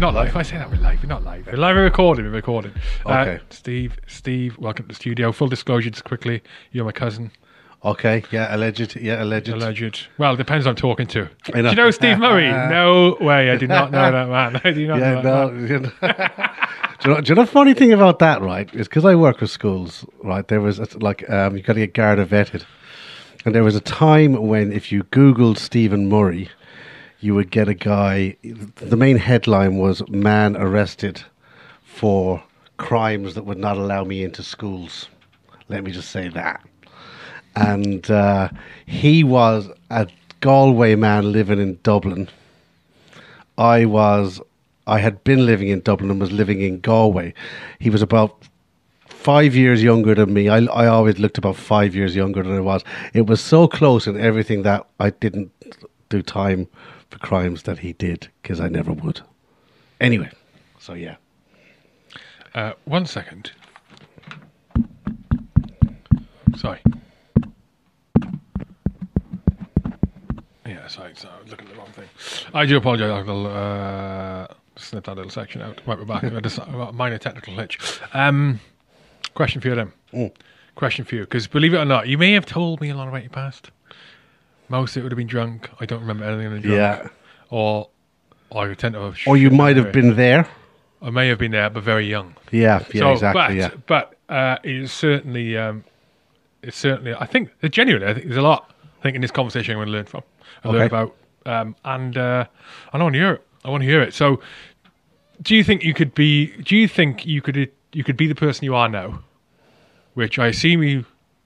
We're live, mate. We're not live. If I say that, we're live. We're not live. We're live. We're recording. We're recording. Okay. Uh, Steve, Steve, welcome to the studio. Full disclosure, just quickly, you're my cousin. Okay, yeah, alleged, yeah, alleged. Alleged. Well, it depends who I'm talking to. I know. Do you know Steve Murray? no way. I do not know that man. I do not Yeah, know that no. man. do, you know, do you know the funny thing about that, right? Is because I work with schools, right? There was like um, you got to get Garda vetted, and there was a time when if you Googled Stephen Murray, you would get a guy. The main headline was "Man arrested for crimes that would not allow me into schools." Let me just say that. And uh, he was a Galway man living in Dublin. I was, I had been living in Dublin and was living in Galway. He was about five years younger than me. I, I always looked about five years younger than I was. It was so close in everything that I didn't do time for crimes that he did because I never would. Anyway, so yeah. Uh, one second. Sorry. Yeah, sorry, sorry, I was looking at the wrong thing. I do apologise. I'll uh, snip that little section out. Right, we're back. I just- a minor technical glitch. Um, question for you then. Question for you, because believe it or not, you may have told me a lot about your past. Most of it would have been drunk. I don't remember anything in the drunk. Yeah. Or, or I tend to have. Or you might have been there. I may have been there, but very young. Yeah, yeah, So, exactly. But, yeah. but uh, it's certainly, um, it's certainly. I think genuinely, I think there's a lot. I think in this conversation, I'm going to learn from, I learn about, um, and uh, I want to hear it. I want to hear it. So, do you think you could be? Do you think you could? You could be the person you are now, which I assume you,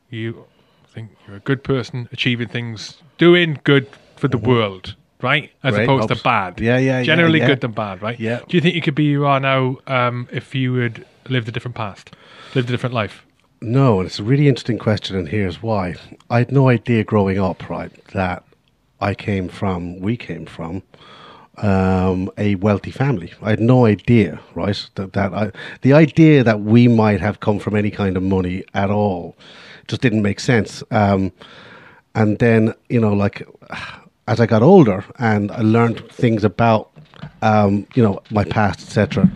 you think you're a good person, achieving things, doing good for the world, right? As Great, opposed to bad. Yeah, yeah, yeah, Generally yeah. good than bad, right? Yeah. Do you think you could be you are now um, if you had lived a different past, lived a different life? No, and it's a really interesting question, and here's why. I had no idea growing up, right, that I came from, we came from, um, a wealthy family. I had no idea, right, that, that I, the idea that we might have come from any kind of money at all just didn't make sense. Um, and then, you know, like as I got older and I learned things about, um, you know, my past, etc.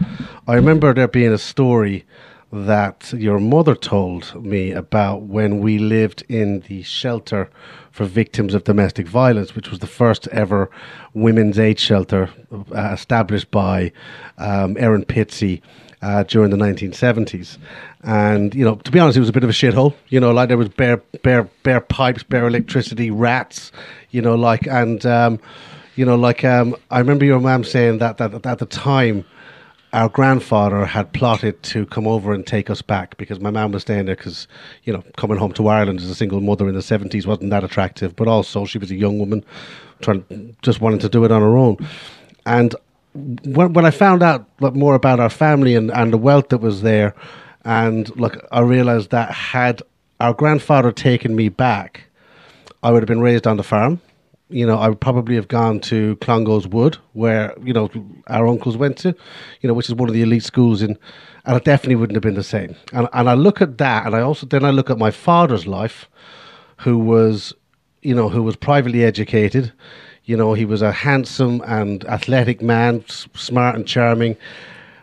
I remember there being a story that your mother told me about when we lived in the shelter for victims of domestic violence, which was the first ever women's aid shelter uh, established by um, Erin Pizzey uh, during the 1970s. And you know, to be honest, it was a bit of a shithole. You know, like there was bare, bare, bare pipes, bare electricity, rats. You know, like and um, you know, like um, I remember your mum saying that, that that at the time our grandfather had plotted to come over and take us back because my mum was staying there because you know coming home to Ireland as a single mother in the seventies wasn't that attractive, but also she was a young woman trying just wanting to do it on her own, and when, when I found out more about our family and, and the wealth that was there, and look, I realized that had our grandfather taken me back, I would have been raised on the farm. You know, I would probably have gone to Clongowes Wood, where you know our uncles went to, you know, which is one of the elite schools in, and it definitely wouldn't have been the same. And and I look at that, and I also then I look at my father's life, who was, you know, who was privately educated. You know, he was a handsome and athletic man, s- smart and charming,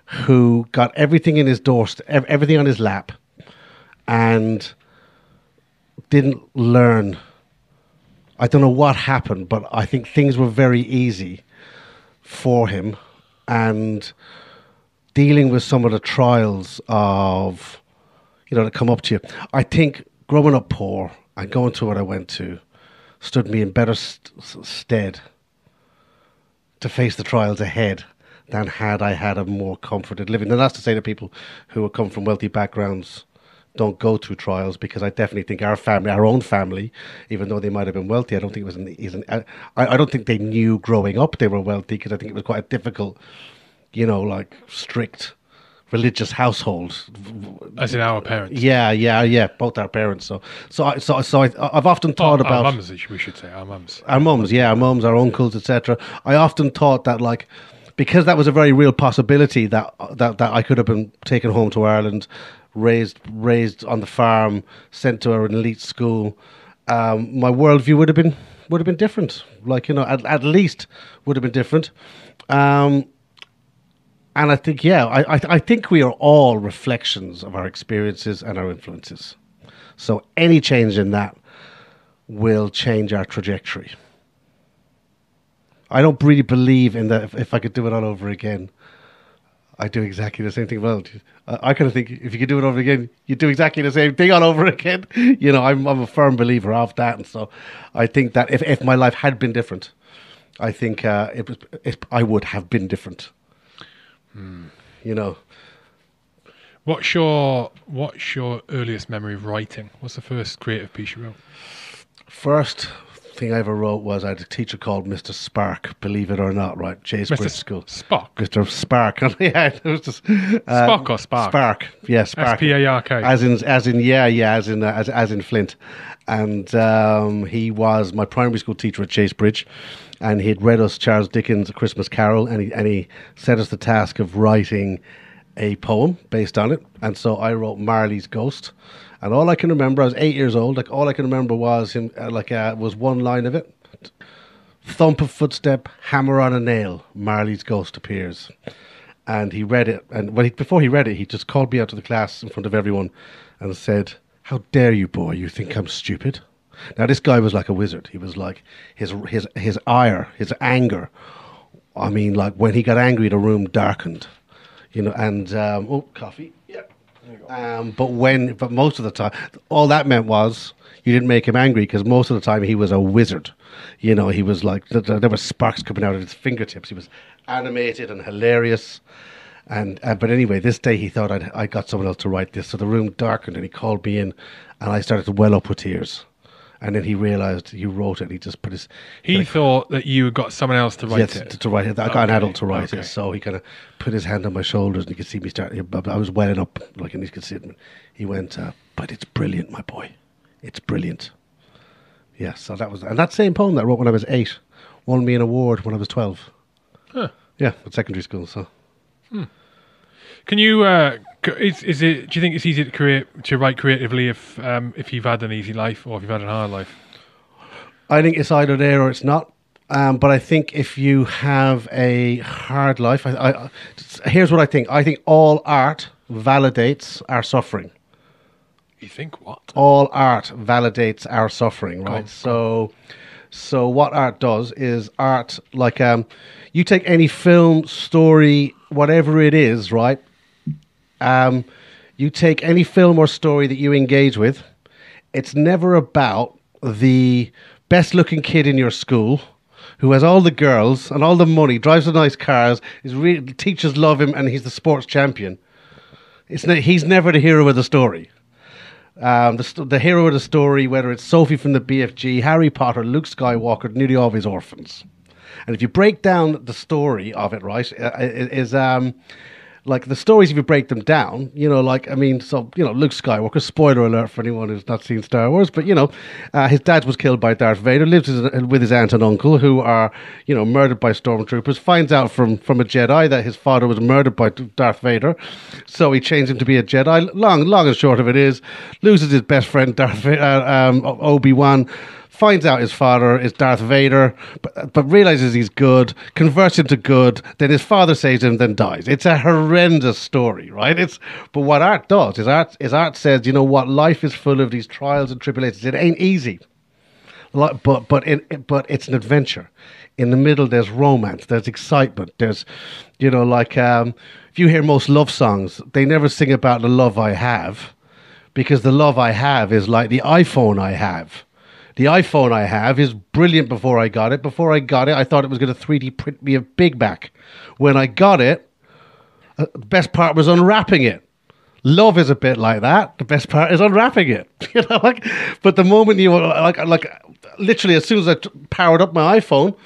who got everything in his ev- everything on his lap, and didn't learn. I don't know what happened, but I think things were very easy for him, and dealing with some of the trials of, you know, that come up to you. I think growing up poor and going to what I went to stood me in better st- stead to face the trials ahead than had I had a more comforted living. And that's to say that people who come from wealthy backgrounds don't go through trials because I definitely think our family, our own family, even though they might have been wealthy, I don't think it was an, an uh, I, I don't think they knew growing up they were wealthy because I think it was quite a difficult, you know, like strict religious household. As in our parents. Yeah, yeah, yeah. Both our parents. So, so, I, so, so I, I've often thought Our about mums, we should say, our mums. our mums, yeah, our mums, our uncles, etc. I often thought that like because that was a very real possibility that that that I could have been taken home to Ireland, raised raised on the farm, sent to an elite school. Um, my worldview would have been would have been different. Like you know, at, at least would have been different. Um, and I think, yeah, I, I, I think we are all reflections of our experiences and our influences. So any change in that will change our trajectory. I don't really believe in that. If, if I could do it all over again, I do exactly the same thing. Well, I, I kind of think if you could do it over again, you'd do exactly the same thing all over again. You know, I'm, I'm a firm believer of that, and so I think that if, if my life had been different, I think uh, it was it, I would have been different. You know, What's your What's your earliest memory of writing? What's the first creative piece you wrote? first thing I ever wrote was I had a teacher called Mr. Spark. Believe it or not, right? Jay's Mr. Bridge School. Spock. Mr. Spark. yeah, it was just uh, Spock or Spark? Spark. Yeah, Spark. S P A R K. As in, as in, yeah, yeah, as in, uh, as, as in Flint. And um, he was my primary school teacher at Chase Bridge, and he'd read us Charles Dickens' A Christmas Carol, and he and he set us the task of writing a poem based on it. And so I wrote Marley's Ghost, and all I can remember, I was eight years old. Like all I can remember was him, uh, like uh, was one line of it. Thump of footstep, hammer on a nail. Marley's ghost appears and he read it. And when he, before he read it, he just called me out to the class in front of everyone and said, "How dare you, boy? You think I'm stupid?" Now this guy was like a wizard. He was like his his his ire, his anger. I mean, like when he got angry, the room darkened, you know. And um, oh, coffee, yeah. Um, but when, but most of the time, all that meant was you didn't make him angry because most of the time he was a wizard. You know, he was like th- th- there were sparks coming out of his fingertips. He was animated and hilarious. And uh, but anyway, this day he thought I'd I got someone else to write this, so the room darkened and he called me in, and I started to well up with tears. And then he realised he wrote it. and He just put his He thought that you had got someone else to write yes, it. to, to write it. I got an adult to write okay. it, so he kind of put his hand on my shoulders, and you could see me start. I was welling up, like, and he could see it. He went, uh, "But it's brilliant, my boy. It's brilliant." Yeah, so that was, and that same poem that I wrote when I was eight won me an award when I was twelve. Huh. Yeah, at secondary school. So Can you? Uh, is, is it? Do you think it's easy to create to write creatively if um, if you've had an easy life or if you've had a hard life? I think it's either there or it's not. Um, but I think if you have a hard life, I, I, here's what I think. I think all art validates our suffering. You think what? all art validates our suffering, right? on. So, so what art does is art like um, you take any film, story, whatever it is, right? Um, you take any film or story that you engage with. It's never about the best-looking kid in your school who has all the girls and all the money, drives the nice cars, is re- teachers love him, and he's the sports champion. It's ne- he's never the hero of the story um, the, st- the hero of the story, whether it's Sophie from the BFG, Harry Potter, Luke Skywalker, nearly all of his orphans. And if you break down the story of it, right, uh, is um, like the stories. If you break them down, you know, like I mean, so you know, Luke Skywalker. Spoiler alert for anyone who's not seen Star Wars, but you know, uh, his dad was killed by Darth Vader. Lives with his aunt and uncle, who are you know murdered by stormtroopers. Finds out from from a Jedi that his father was murdered by Darth Vader, so he changed him to be a Jedi. Long, long and short of it is, loses his best friend Darth uh, um, Obi Wan finds out his father is Darth Vader, but, but realizes he's good, converts him to good, then his father saves him, then dies. It's a horrendous story, right? It's but what art does is art is art says, you know what, life is full of these trials and tribulations. It ain't easy. But but but it's an adventure. In the middle, there's romance, there's excitement, there's, you know, like um, if you hear most love songs, they never sing about the love I have, because the love I have is like the iPhone I have. The iPhone I have is brilliant before I got it. Before I got it, I thought it was going to 3D print me a Big Mac. When I got it, uh, the best part was unwrapping it. Love is a bit like that. The best part is unwrapping it. You know, like, but the moment you like, like, literally, as soon as I t- powered up my iPhone,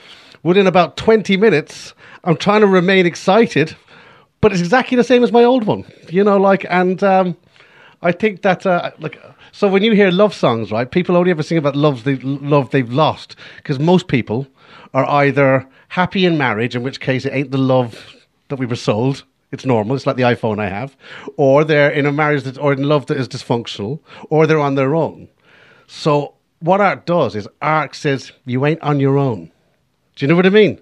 within about 20 minutes, I'm trying to remain excited, but it's exactly the same as my old one. You know, like, and um, I think that uh, like so when you hear love songs, right? People only ever sing about loves they love they've lost because most people are either happy in marriage, in which case it ain't the love that we were sold. It's normal. It's like the iPhone I have, or they're in a marriage that, or in love that is dysfunctional, or they're on their own. So what art does is art says you ain't on your own. Do you know what I mean?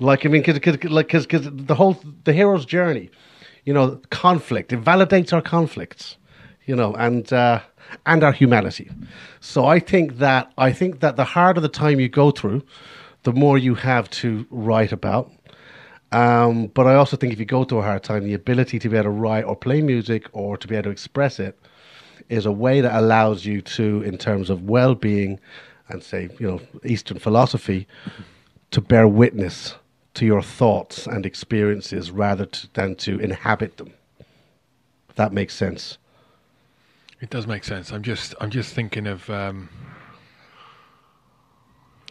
Like I mean, because like because the whole the hero's journey, you know, conflict it validates our conflicts, you know, and uh, and our humanity. So I think that I think that the harder the time you go through, the more you have to write about. Um, but I also think if you go through a hard time, the ability to be able to write or play music or to be able to express it is a way that allows you to, in terms of well-being and say, you know, Eastern philosophy, to bear witness to your thoughts and experiences rather to, than to inhabit them. If that makes sense. It does make sense. I'm just I'm just thinking of um,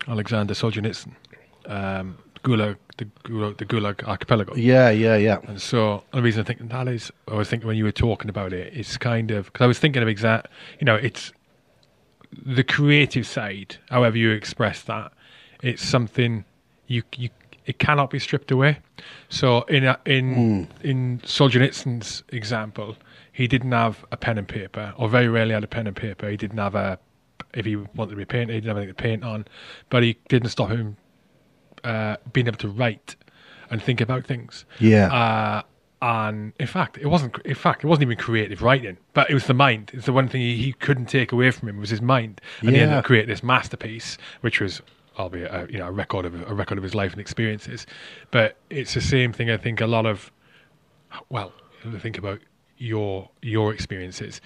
Alexander Solzhenitsyn, um, Gulag, the Gulag, the Gulag Archipelago. Yeah, yeah, yeah. And so the reason I think that is, I was thinking when you were talking about it, it's kind of because I was thinking of exact, you know, it's the creative side. However you express that, it's something you you it cannot be stripped away. So in a, in mm. in Solzhenitsyn's example, he didn't have a pen and paper, or very rarely had a pen and paper. He didn't have a if he wanted to be painted, he didn't have anything to paint on, but he didn't stop him uh, being able to write and think about things. Yeah. Uh, and in fact, it wasn't. In fact, it wasn't even creative writing, but it was the mind. It's the one thing he, he couldn't take away from him was his mind, and yeah. he ended up creating this masterpiece, which was, albeit a, you know, a record of a record of his life and experiences. But it's the same thing. I think a lot of, well, think about your your experiences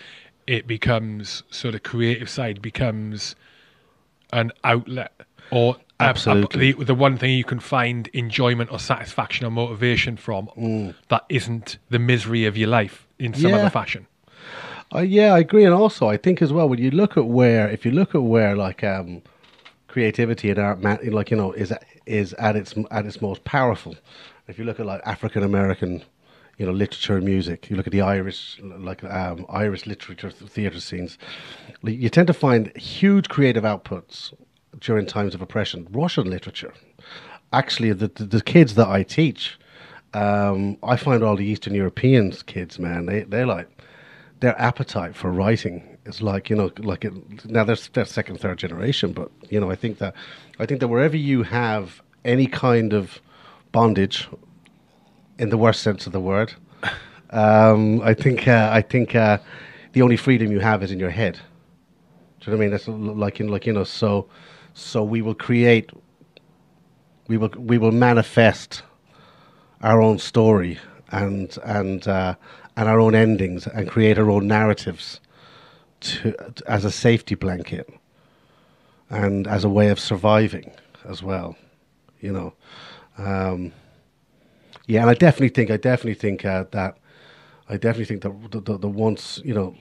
it becomes sort of creative side becomes an outlet or absolutely a, a, the, the one thing you can find enjoyment or satisfaction or motivation from mm. that isn't the misery of your life in some yeah. other fashion. Uh, yeah, I agree, and also I think as well when you look at where, if you look at where like um, creativity and art, like you know, is is at its at its most powerful. If you look at like African American you know, literature and music. You look at the Irish, like um, Irish literature theatre scenes. You tend to find huge creative outputs during times of oppression. Russian literature, actually, the the, the kids that I teach, um, I find all the Eastern European kids, man, they they like their appetite for writing is like you know like it, now they're, they're second third generation, but you know I think that I think that wherever you have any kind of bondage in the worst sense of the word. Um, I think uh, I think uh, the only freedom you have is in your head. Do you know what I mean? That's like in like you know. So so we will create. We will we will manifest our own story and and uh, and our own endings and create our own narratives to, to, as a safety blanket and as a way of surviving as well. You know. Um, yeah, and I definitely think I definitely think uh, that I definitely think that the, the, the once you know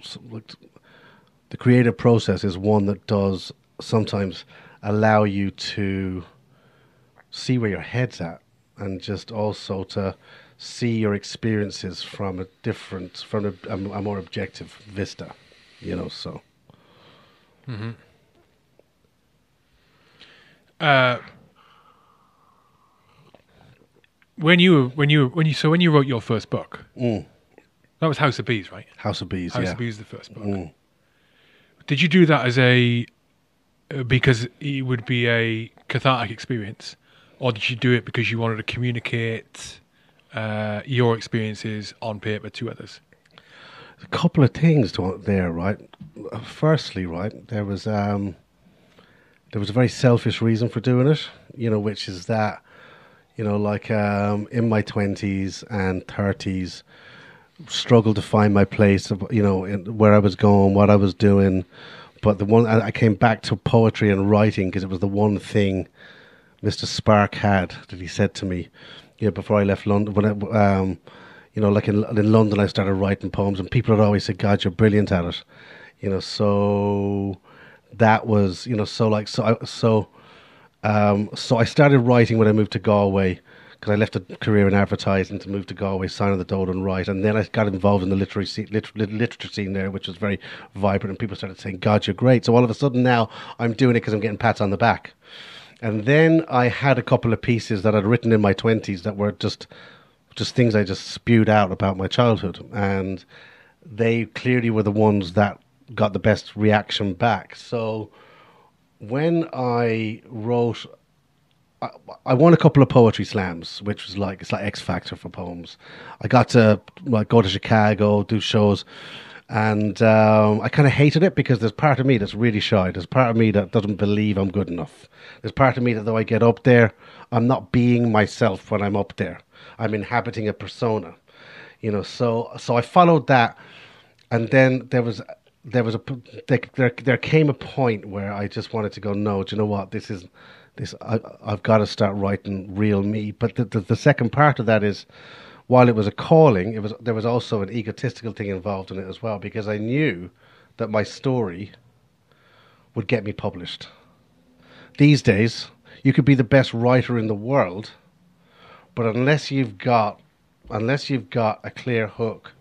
the creative process is one that does sometimes allow you to see where your head's at and just also to see your experiences from a different from a, a, a more objective vista you know so mm-hmm. uh when you when you when you so when you wrote your first book, mm. that was House of Bees, right? House of Bees. Yeah. House yeah. of Bees, the first book. Mm. Did you do that as a uh, because it would be a cathartic experience, or did you do it because you wanted to communicate uh, your experiences on paper to others? A couple of things to, there, right? Firstly, right, there was um, there was a very selfish reason for doing it, you know, which is that you know, like um, in my 20s and 30s, struggled to find my place, you know, in, where I was going, what I was doing. But the one I came back to poetry and writing because it was the one thing Mr. Spark had that he said to me, you know, before I left London. When I, um, you know, like in, in London, I started writing poems, and people had always said, "God, you're brilliant at it," you know. So that was, you know, so like so I, so um, so I started writing when I moved to Galway because I left a career in advertising to move to Galway, sign on the Dole and write. And then I got involved in the literary scene, liter- literature scene there, which was very vibrant. And people started saying, God, you're great. So all of a sudden now I'm doing it because I'm getting pats on the back. And then I had a couple of pieces that I'd written in my 20s that were just just things I just spewed out about my childhood. And they clearly were the ones that got the best reaction back. So when I wrote, I, I won a couple of poetry slams, which was like it's like X Factor for poems. I got to like go to Chicago, do shows, and um, I kind of hated it because there's part of me that's really shy. There's part of me that doesn't believe I'm good enough. There's part of me that though I get up there, I'm not being myself when I'm up there. I'm inhabiting a persona, you know. So so I followed that, and then there was there was a there there, came a point where I just wanted to go. No, do you know what? This is this. I, I've got to start writing real me. But the, the the second part of that is while it was a calling, it was there was also an egotistical thing involved in it as well because I knew that my story would get me published. These days, you could be the best writer in the world, but unless you've got unless you've got a clear hook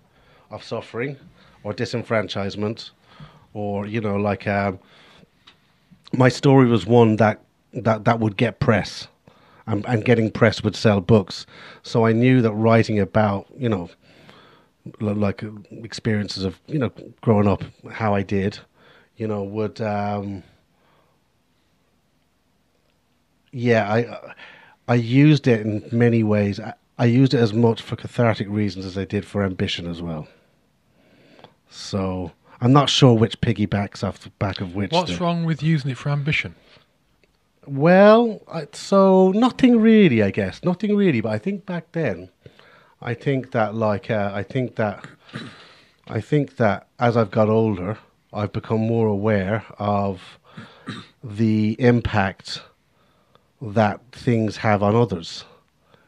of suffering or disenfranchisement or you know like um, my story was one that that that would get press and, and getting press would sell books. So I knew that writing about, you know, like experiences of, you know, growing up, how I did, you know, would, um, yeah, I, I used it in many ways. I, I used it as much for cathartic reasons as I did for ambition as well. So I'm not sure which piggybacks off the back of which. What's wrong with using it for ambition? Well, so nothing really, I guess, nothing really. But I think back then, I think that like uh, I think that I think that as I've got older, I've become more aware of the impact that things have on others.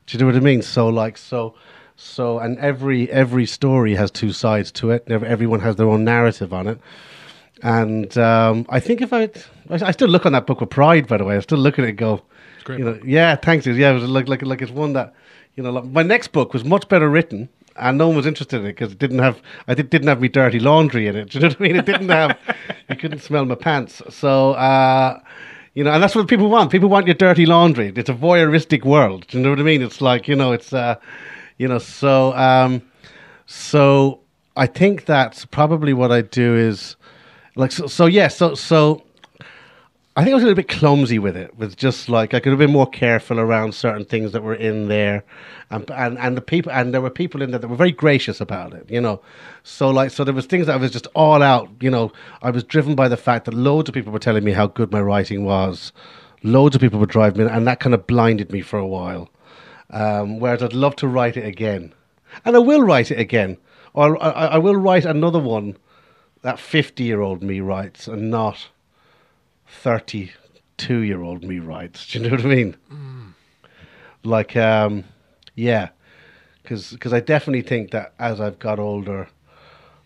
Do you know what I mean? So like so so and every every story has two sides to it. Everyone has their own narrative on it. And um, I think if I, I still look on that book with pride. By the way, I still look at it and go, you know, yeah, thanks. Yeah, it was like like like it's one that, you know, like my next book was much better written, and no one was interested in it because it didn't have I did, didn't have me dirty laundry in it. Do you know what I mean? It didn't have you couldn't smell my pants. So. Uh, you know, and that's what people want. People want your dirty laundry. It's a voyeuristic world. Do you know what I mean? It's like, you know, it's, uh, you know, so, um, so I think that's probably what I do is, like so, so yeah so so I think I was a little bit clumsy with it, with just like I could have been more careful around certain things that were in there, and and and the people and there were people in there that were very gracious about it, you know. So like so there was things that I was just all out, you know. I was driven by the fact that loads of people were telling me how good my writing was, loads of people were driving me, and that kind of blinded me for a while. Um, whereas I'd love to write it again, and I will write it again, or I, I will write another one that 50 year old me writes and not 32 year old me writes. Do you know what I mean? Mm. Like, um, yeah, because I definitely think that as I've got older,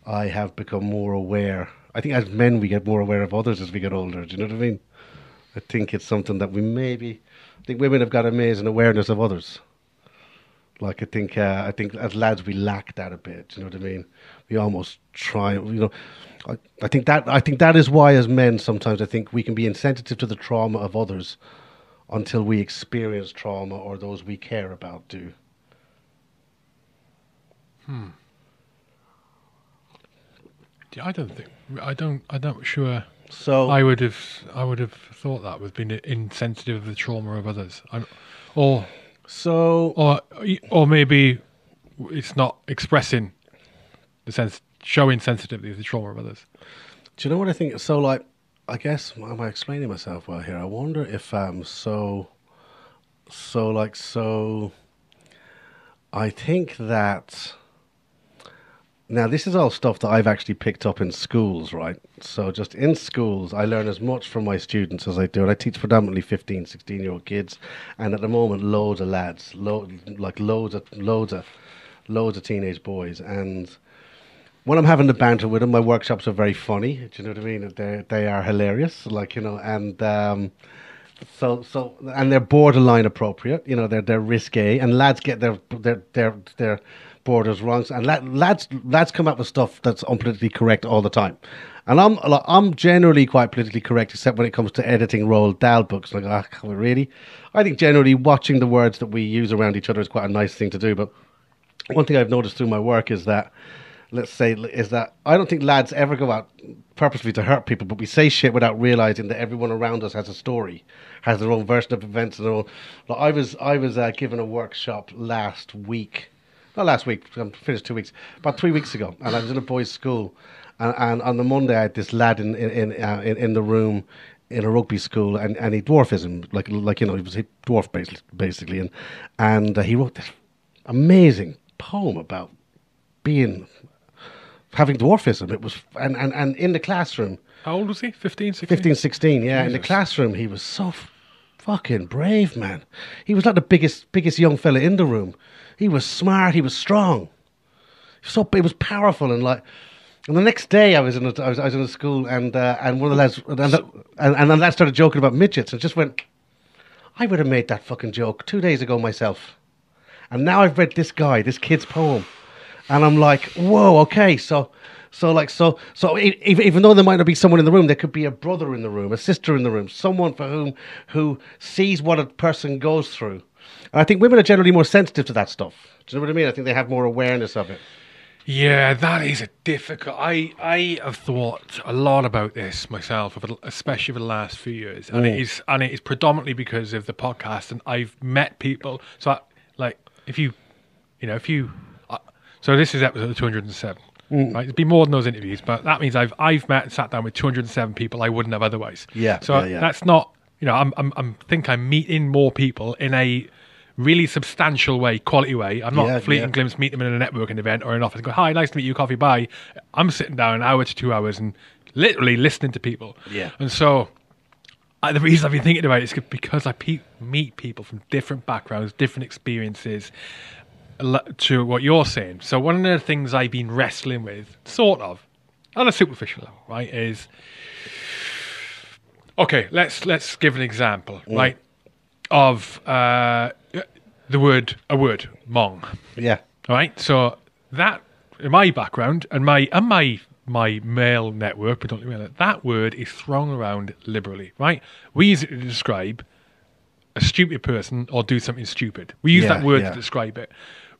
I have become more aware. I think as men, we get more aware of others as we get older. Do you know what I mean? I think it's something that we maybe. I think women have got amazing awareness of others. Like I think, uh, I think as lads we lack that a bit. You know what I mean? We almost try, you know. I, I think that I think that is why, as men, sometimes I think we can be insensitive to the trauma of others until we experience trauma or those we care about do. Hmm. Yeah, I don't think I don't I'm not sure. So I would have I would have thought that with being insensitive of the trauma of others, I'm, or so or or maybe it's not expressing the sense showing sensitivity to the trauma of others. Do you know what I think? So, like, I guess am I explaining myself well here? I wonder if um so so like so. I think that now this is all stuff that I've actually picked up in schools, right? So just in schools, I learn as much from my students as I do, and I teach predominantly 15, 16 year old kids, and at the moment, loads of lads, lo- like loads of loads of loads of teenage boys, and when I'm having the banter with them, my workshops are very funny. Do you know what I mean? They they are hilarious, like you know, and um, so so and they're borderline appropriate. You know, they're they're risque, and lads get their their their their borders wrong, and lads lads come up with stuff that's unpolitically correct all the time. And I'm I'm generally quite politically correct, except when it comes to editing Roald Dahl books. Like, ah, oh, really? I think generally watching the words that we use around each other is quite a nice thing to do. But one thing I've noticed through my work is that let's say, is that I don't think lads ever go out purposely to hurt people, but we say shit without realizing that everyone around us has a story, has their own version of events. And own. Like I was, I was uh, given a workshop last week, not last week. I'm finished two weeks, about three weeks ago, and I was in a boys' school, and, and on the Monday I had this lad in in in, uh, in, in the room in a rugby school, and, and he dwarfism, like like you know, he was a dwarf basically, basically, and and uh, he wrote this amazing poem about being having dwarfism. It was and and, and in the classroom, How old was he? 15, 16? 15, 16, yeah, in the classroom, he was so f- fucking brave, man. He was like the biggest biggest young fella in the room. He was smart. He was strong. So it was powerful and like. And the next day, I was in a, I was, I was in a school, and uh, and one of the lads and, and, and the started joking about midgets, and just went, I would have made that fucking joke two days ago myself. And now I've read this guy, this kid's poem, and I'm like, whoa, okay, so, so like, so, so even, even though there might not be someone in the room, there could be a brother in the room, a sister in the room, someone for whom who sees what a person goes through. I think women are generally more sensitive to that stuff. Do you know what I mean? I think they have more awareness of it. Yeah, that is a difficult. I I have thought a lot about this myself, especially over the last few years, and it is and it is predominantly because of the podcast. And I've met people. So, I, like, if you, you know, if you, uh, so this is episode two hundred and seven. Right, it'd be more than those interviews, but that means I've I've met and sat down with two hundred and seven people I wouldn't have otherwise. Yeah, So yeah, yeah. that's not, you know, I'm I'm I'm think I'm meeting more people in a really substantial way, quality way. I'm not Yeah, fleeting yeah. glimpse meet them in a networking event or an office go, hi, nice to meet you, coffee, bye. I'm sitting down an hour to two hours and literally listening to people. Yeah. And so I, the reason I've been thinking about it is because I pe- meet people from different backgrounds, different experiences to what you're saying. So one of the things I've been wrestling with, sort of, on a superficial level, right, is okay. Let's let's give an example, mm. right, of uh, the word a word mong. Yeah. All right. So that in my background and my and my my male network, predominantly male, that word is thrown around liberally. Right. We use it to describe a stupid person or do something stupid. We use Yeah, that word yeah. to describe it.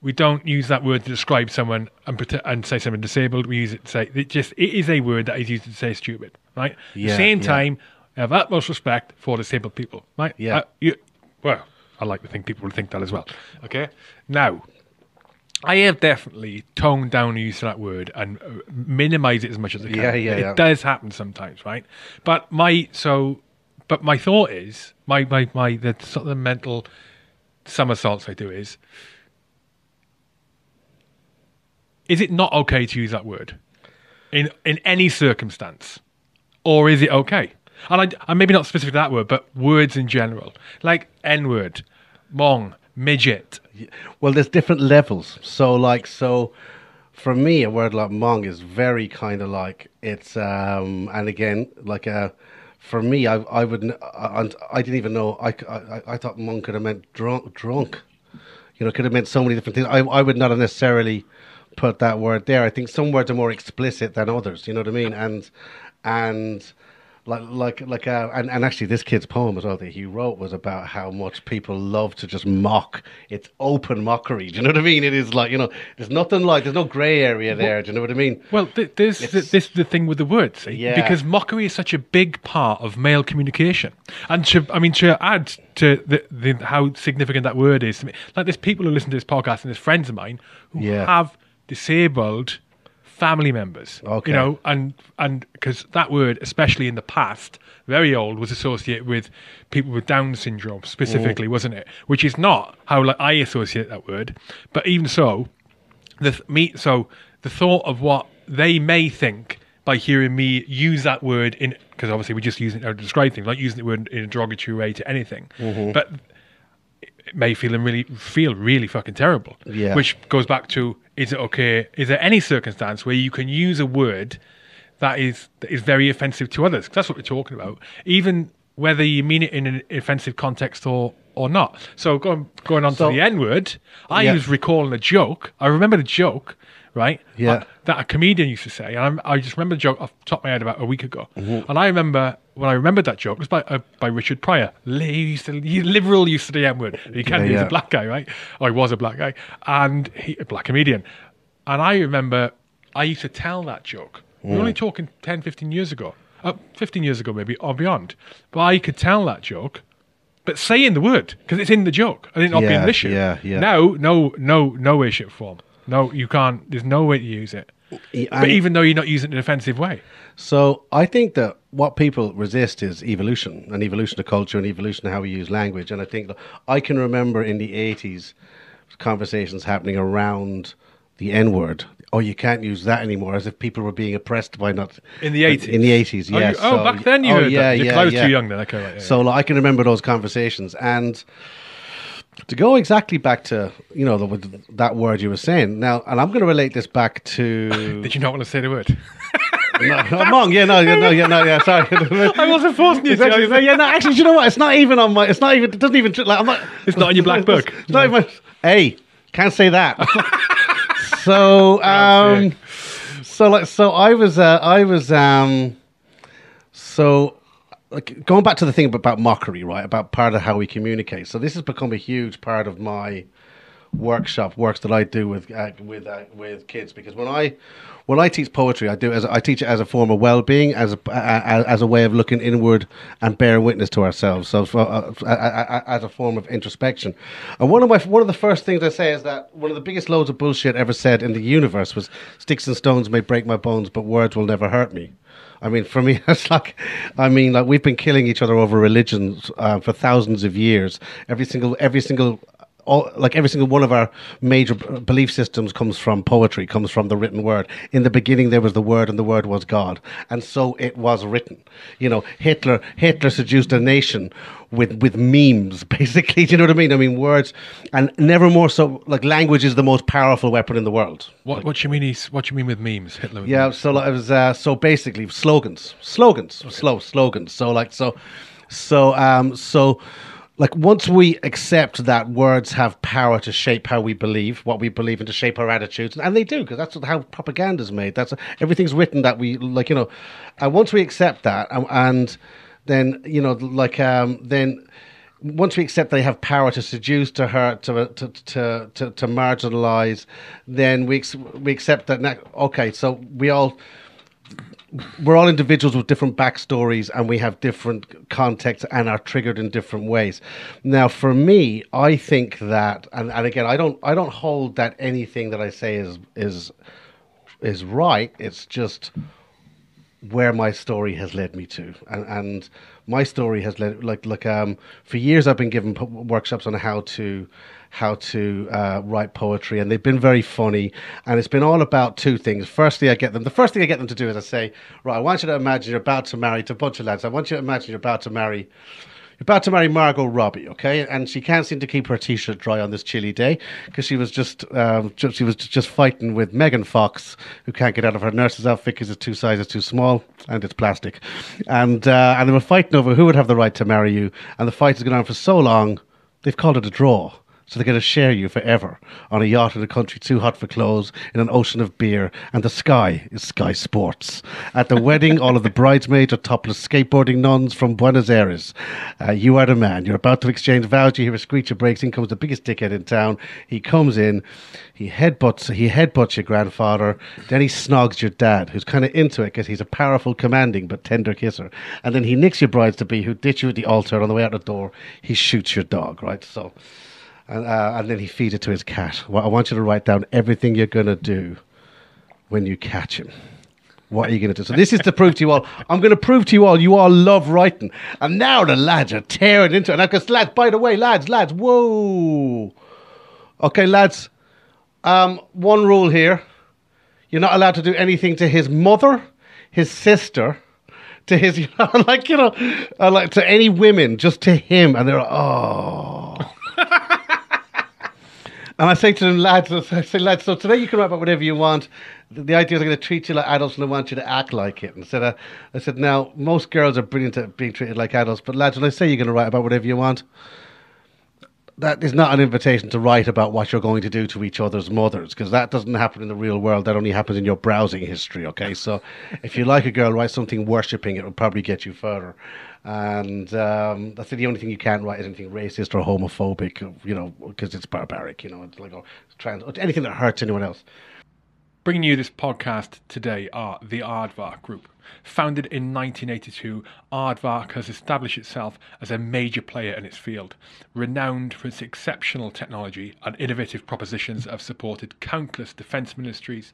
We don't use that word to describe someone and, and say someone disabled. We use it to say it just it is a word that is used to say stupid. Right. At the Yeah, same time, I have utmost respect for disabled people. Right. Yeah. Uh, you, well, I like to think people will think that as well. Okay. Now, I have definitely toned down the use of that word and uh, minimize it as much as I can. Yeah, yeah, it yeah. does happen sometimes, right? But my so, but my thought is my my my the sort of the mental somersaults I do is. Is it not okay to use that word in in any circumstance, or is it okay? And I, maybe not specific to that word, but words in general, like N word, mong, midget. Well, there's different levels. So, like, so for me, a word like mong is very kind of like it's, um, and again, like, uh, for me, I, I would, n- I, I didn't even know. I, I, I thought mong could have meant drunk, drunk. You know, could have meant so many different things. I, I would not have necessarily put that word there. I think some words are more explicit than others. You know what I mean? And and like like like uh, and, and actually this kid's poem as well that he wrote was about how much people love to just mock. It's open mockery. Do you know what i mean? It is like you know there's nothing like there's no gray area there. Do you know what i mean? Well, th- there's th- It's- this the thing with the words Yeah. because mockery is such a big part of male communication, and to I mean to add to the, the how significant that word is to me, like there's people who listen to this podcast and there's friends of mine who Yeah. have disabled family members, Okay. you know, and and because that word, especially in the past, very old, was associated with people with Down syndrome specifically, wasn't it? Which is not how like I associate that word, but even so, the th- me so the thought of what they may think by hearing me use that word in because obviously we just use it to describe things like using the word in a derogatory way to anything mm-hmm. but it may feel and really feel really fucking terrible Yeah. which goes back to is it okay is there any circumstance where you can use a word that is that is very offensive to others? 'Cause that's what we're talking about even whether you mean it in an offensive context or or not. So going going on So- to the n word. I Yeah. was recalling a joke. I remember the joke right Yeah. that a comedian used to say and I'm, i just remember the joke off the top of my head about a week ago Mm-hmm. and i remember when i remembered that joke it was by, uh, by richard pryor he used to, liberal used to the n word he can Yeah, he's yeah. a black guy right or he was a black guy and he a black comedian and i remember I used to tell that joke. We're only talking 10, 15 years ago. Uh, 15 years ago, maybe, or beyond. But I could tell that joke, but saying the word, because it's in the joke, and it not being Yeah, an issue. yeah, yeah. Now, no, no, no way, shape, form. No, you can't. There's no way to use it. But even though you're not using it in an offensive way. So I think that what people resist is evolution, and evolution of culture, and evolution of how we use language. And I think I can remember in the eighties conversations happening around the N word. Oh, you can't use that anymore, as if people were being oppressed by not In the 80s? In the eighties, Oh, yeah. you- oh, back then you oh, heard yeah, that. yeah, I was yeah. too young then. Okay, right, yeah, so like, I can remember those conversations, and to go exactly back to you know the, that word you were saying now, and I'm going to relate this back to Did you not want to say the word? no, I'm wrong. Yeah, no, yeah, no, yeah, no, yeah. Sorry. I wasn't forcing you It's to. yeah, no, actually, do you know what? It's not even on my. It's not even. It doesn't even. Like, I'm not. It's not in your black book. It's not even. Hey, can't say that. so, um, so like, so I was, uh, I was, um, so like going back to the thing about mockery, right? About part of how we communicate. So this has become a huge part of my workshop works that I do with uh, with uh, with kids because when I when I teach poetry, I do as I teach it as a form of well being, as a as a way of looking inward and bearing witness to ourselves. So uh, as a form of introspection. And one of my one of the first things I say is that one of the biggest loads of bullshit ever said in the universe was sticks and stones may break my bones, but words will never hurt me. I mean, for me, it's like, I mean, like we've been killing each other over religions uh, for thousands of years. Every single, every single, all, like every single one of our major belief systems comes from poetry, comes from the written word. In the beginning, there was the word, and the word was God, and so it was written. You know, Hitler, Hitler seduced a nation with with memes, basically. Do you know what I mean? I mean, words, and never more so. Like language is the most powerful weapon in the world. What, what you mean? He's, what you mean with memes? Hitler. with Yeah, memes? so like, it was uh, so basically slogans, slogans, slow slogans. So like so, so um, so like once we accept that words have power to shape how we believe, what we believe, and to shape our attitudes, and they do because that's how propaganda is made. That's everything's written that we like, you know. And once we accept that, and, and then you know, like um, then once we accept they have power to seduce, to hurt, to to to to, to marginalize, then we we accept that. Okay, so we all we're all individuals with different backstories and we have different contexts and are triggered in different ways. Now, for me, I think that, and, and again, I don't I don't hold that anything that I say is is is right. It's just where my story has led me to, and and my story has led like like um for years I've been given workshops on how to how to uh, write poetry, and they've been very funny, and it's been all about two things. Firstly, I get them. The first thing I get them to do is I say, right, I want you to imagine you're about to marry to a bunch of lads. I want you to imagine you're about to marry. About to marry Margot Robbie, okay? And she can't seem to keep her t-shirt dry on this chilly day because she was just um, she was just fighting with Megan Fox, who can't get out of her nurse's outfit because it's two sizes too small and it's plastic, and uh, and they were fighting over who would have the right to marry you, and the fight has gone on for so long, they've called it a draw. So they're going to share you forever on a yacht in a country too hot for clothes, in an ocean of beer, and the sky is Sky Sports. At the wedding, all of the bridesmaids are topless skateboarding nuns from Buenos Aires. Uh, you are the man. You're about to exchange vows. You hear a screech. screecher breaks. In comes the biggest dickhead in town. He comes in. He headbutts. He headbutts your grandfather. Then he snogs your dad, who's kind of into it because he's a powerful, commanding but tender kisser. And then he nicks your brides to be, who ditch you at the altar on the way out the door. He shoots your dog. Right. So and, uh, and then he feeds it to his cat. Well, I want you to write down everything you're going to do when you catch him. What are you going to do? So this is to prove to you all. I'm going to prove to you all. You all love writing, and now the lads are tearing into it. And because lads, by the way, lads, lads, whoa. Okay, lads. Um, one rule here: you're not allowed to do anything to his mother, his sister, to his, you know, like you know, uh, like to any women, just to him. And they're like, oh. And I say to them, lads, I say, lads, so today you can write about whatever you want. The, the idea is I'm going to treat you like adults and I want you to act like it. And said, uh, I said, now, most girls are brilliant at being treated like adults, but lads, when I say you're going to write about whatever you want, that is not an invitation to write about what you're going to do to each other's mothers, because that doesn't happen in the real world. That only happens in your browsing history, okay? So if you like a girl, write something worshipping, it will probably get you further. And um, that's the only thing you can't write is anything racist or homophobic, you know, because it's barbaric, you know, it's like or trans, or anything that hurts anyone else. Bringing you this podcast today are the Aardvark Group. Founded in 1982, Aardvark has established itself as a major player in its field. Renowned for its exceptional technology and innovative propositions have supported countless defence ministries,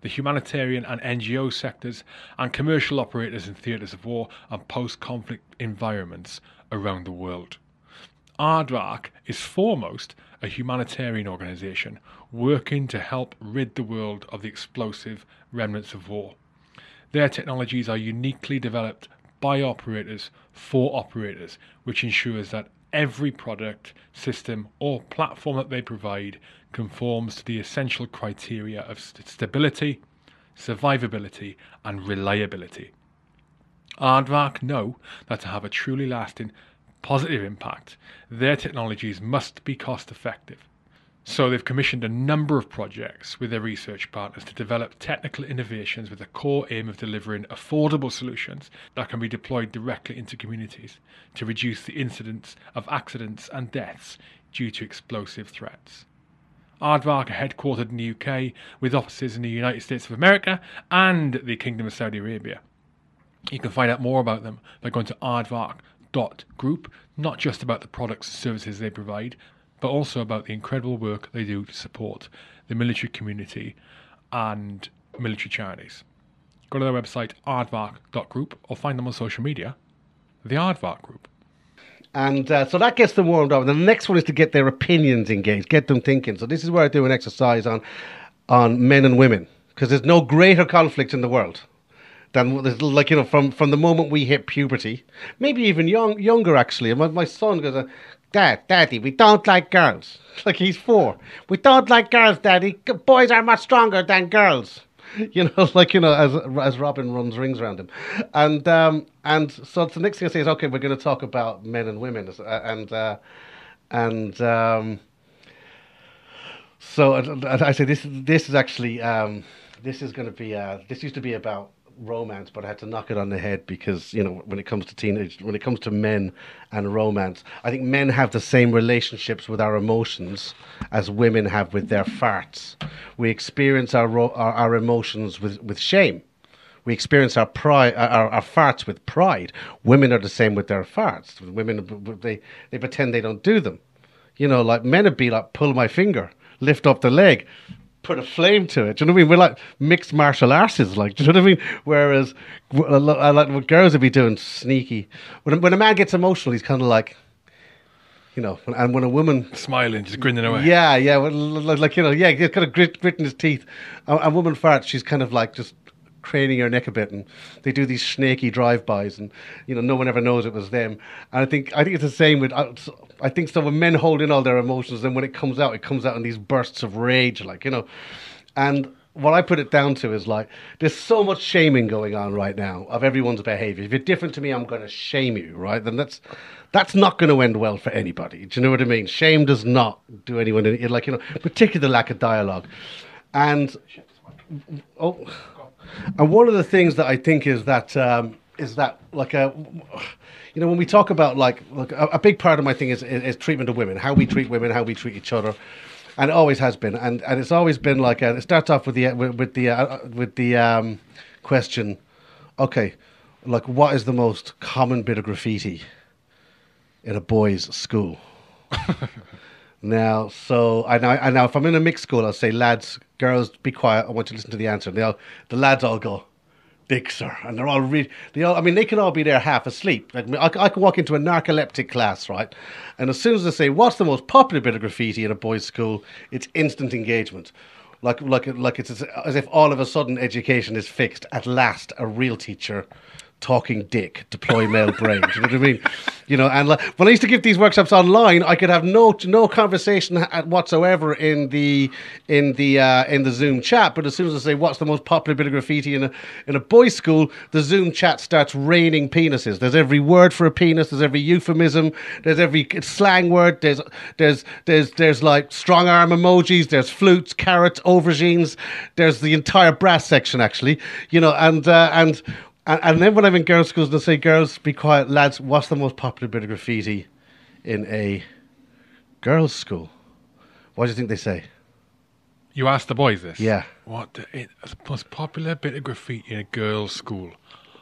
the humanitarian and NGO sectors, and commercial operators in theatres of war and post conflict environments around the world. Aardvark is foremost a humanitarian organisation working to help rid the world of the explosive remnants of war. Their technologies are uniquely developed by operators for operators, which ensures that every product, system, or platform that they provide conforms to the essential criteria of st- stability, survivability, and reliability. Aardvark know that to have a truly lasting positive impact, their technologies must be cost effective. So they've commissioned a number of projects with their research partners to develop technical innovations with the core aim of delivering affordable solutions that can be deployed directly into communities to reduce the incidence of accidents and deaths due to explosive threats. Aardvark are headquartered in the UK with offices in the United States of America and the Kingdom of Saudi Arabia. You can find out more about them by going to aardvark.com dot group, not just about the products and services they provide, but also about the incredible work they do to support the military community and military charities. Go to their website, aardvark.group, or find them on social media, the Aardvark Group. And uh, so that gets them warmed up. And the next one is to get their opinions engaged, get them thinking. So this is where I do an exercise on on men and women because there's no greater conflict in the world than like you know from from the moment we hit puberty, maybe even young younger actually. My my son goes, uh, Dad, Daddy, we don't like girls. Like he's four. We don't like girls, Daddy. Boys are much stronger than girls. You know, like you know, as as Robin runs rings around him, and um, and so the next thing I say is, okay, we're going to talk about men and women, uh, and uh, and um, so I, I say this this is actually um, this is going to be uh, this used to be about romance, but I had to knock it on the head because you know when it comes to teenage, when it comes to men and romance, I think men have the same relationships with our emotions as women have with their farts. We experience our our, our, emotions with with shame. We experience our pride, our, our farts with pride. Women are the same with their farts. Women they they pretend they don't do them. You know, like men would be like, pull my finger, lift up the leg put a flame to it. Do you know what I mean? We're like mixed martial arts, like. Do you know what I mean? Whereas, I like what girls would be doing sneaky. When when a man gets emotional, he's kind of like, you know, and when a woman smiling, just grinning away. Yeah, yeah, like you know, yeah, he's kind of grit, gritting his teeth. A, a woman farts, she's kind of like just craning her neck a bit, and they do these snaky drive-bys, and you know, no one ever knows it was them. And I think I think it's the same with. Uh, I think so. When men hold in all their emotions, then when it comes out, it comes out in these bursts of rage, like you know, and what I put it down to is like there's so much shaming going on right now of everyone's behavior. If you're different to me, I'm going to shame you, right? Then that's that's not going to end well for anybody. Do you know what I mean? Shame does not do anyone any, like you know, particularly the lack of dialogue. And oh, and one of the things that I think is that um, is that like a you know when we talk about like like a, a big part of my thing is, is, is treatment of women, how we treat women, how we treat each other and it always has been, and and it's always been like a, it starts off with the with, with the uh, with the um, question, okay, like what is the most common bit of graffiti in a boys' school? now, so I know, I if I'm in a mixed school, I'll say lads, girls, be quiet. I want you to listen to the answer. And the lads all go, sir, and they're all really, they all, I mean, they can all be there half asleep. Like, I, I can walk into a narcoleptic class, right, and as soon as they say, "What's the most popular bit of graffiti in a boys' school?" It's instant engagement. Like, like, like it's as, as if all of a sudden education is fixed. At last, a real teacher talking dick, deploy male brain. Do you know what I mean? You know, and like, when I used to give these workshops online, I could have no no conversation whatsoever in the in the uh, in the Zoom chat. But as soon as I say what's the most popular bit of graffiti in a in a boys' school, the Zoom chat starts raining penises. There's every word for a penis. There's every euphemism. There's every slang word. There's there's there's there's like strong arm emojis. There's flutes, carrots, aubergines. There's the entire brass section actually. You know, and uh, and and, and then when I'm in girls' schools, they say, "Girls, be quiet, lads. What's the most popular bit of graffiti in a girls' school?" What do you think they say? You asked the boys this. Yeah. What the, it, the most popular bit of graffiti in a girls' school?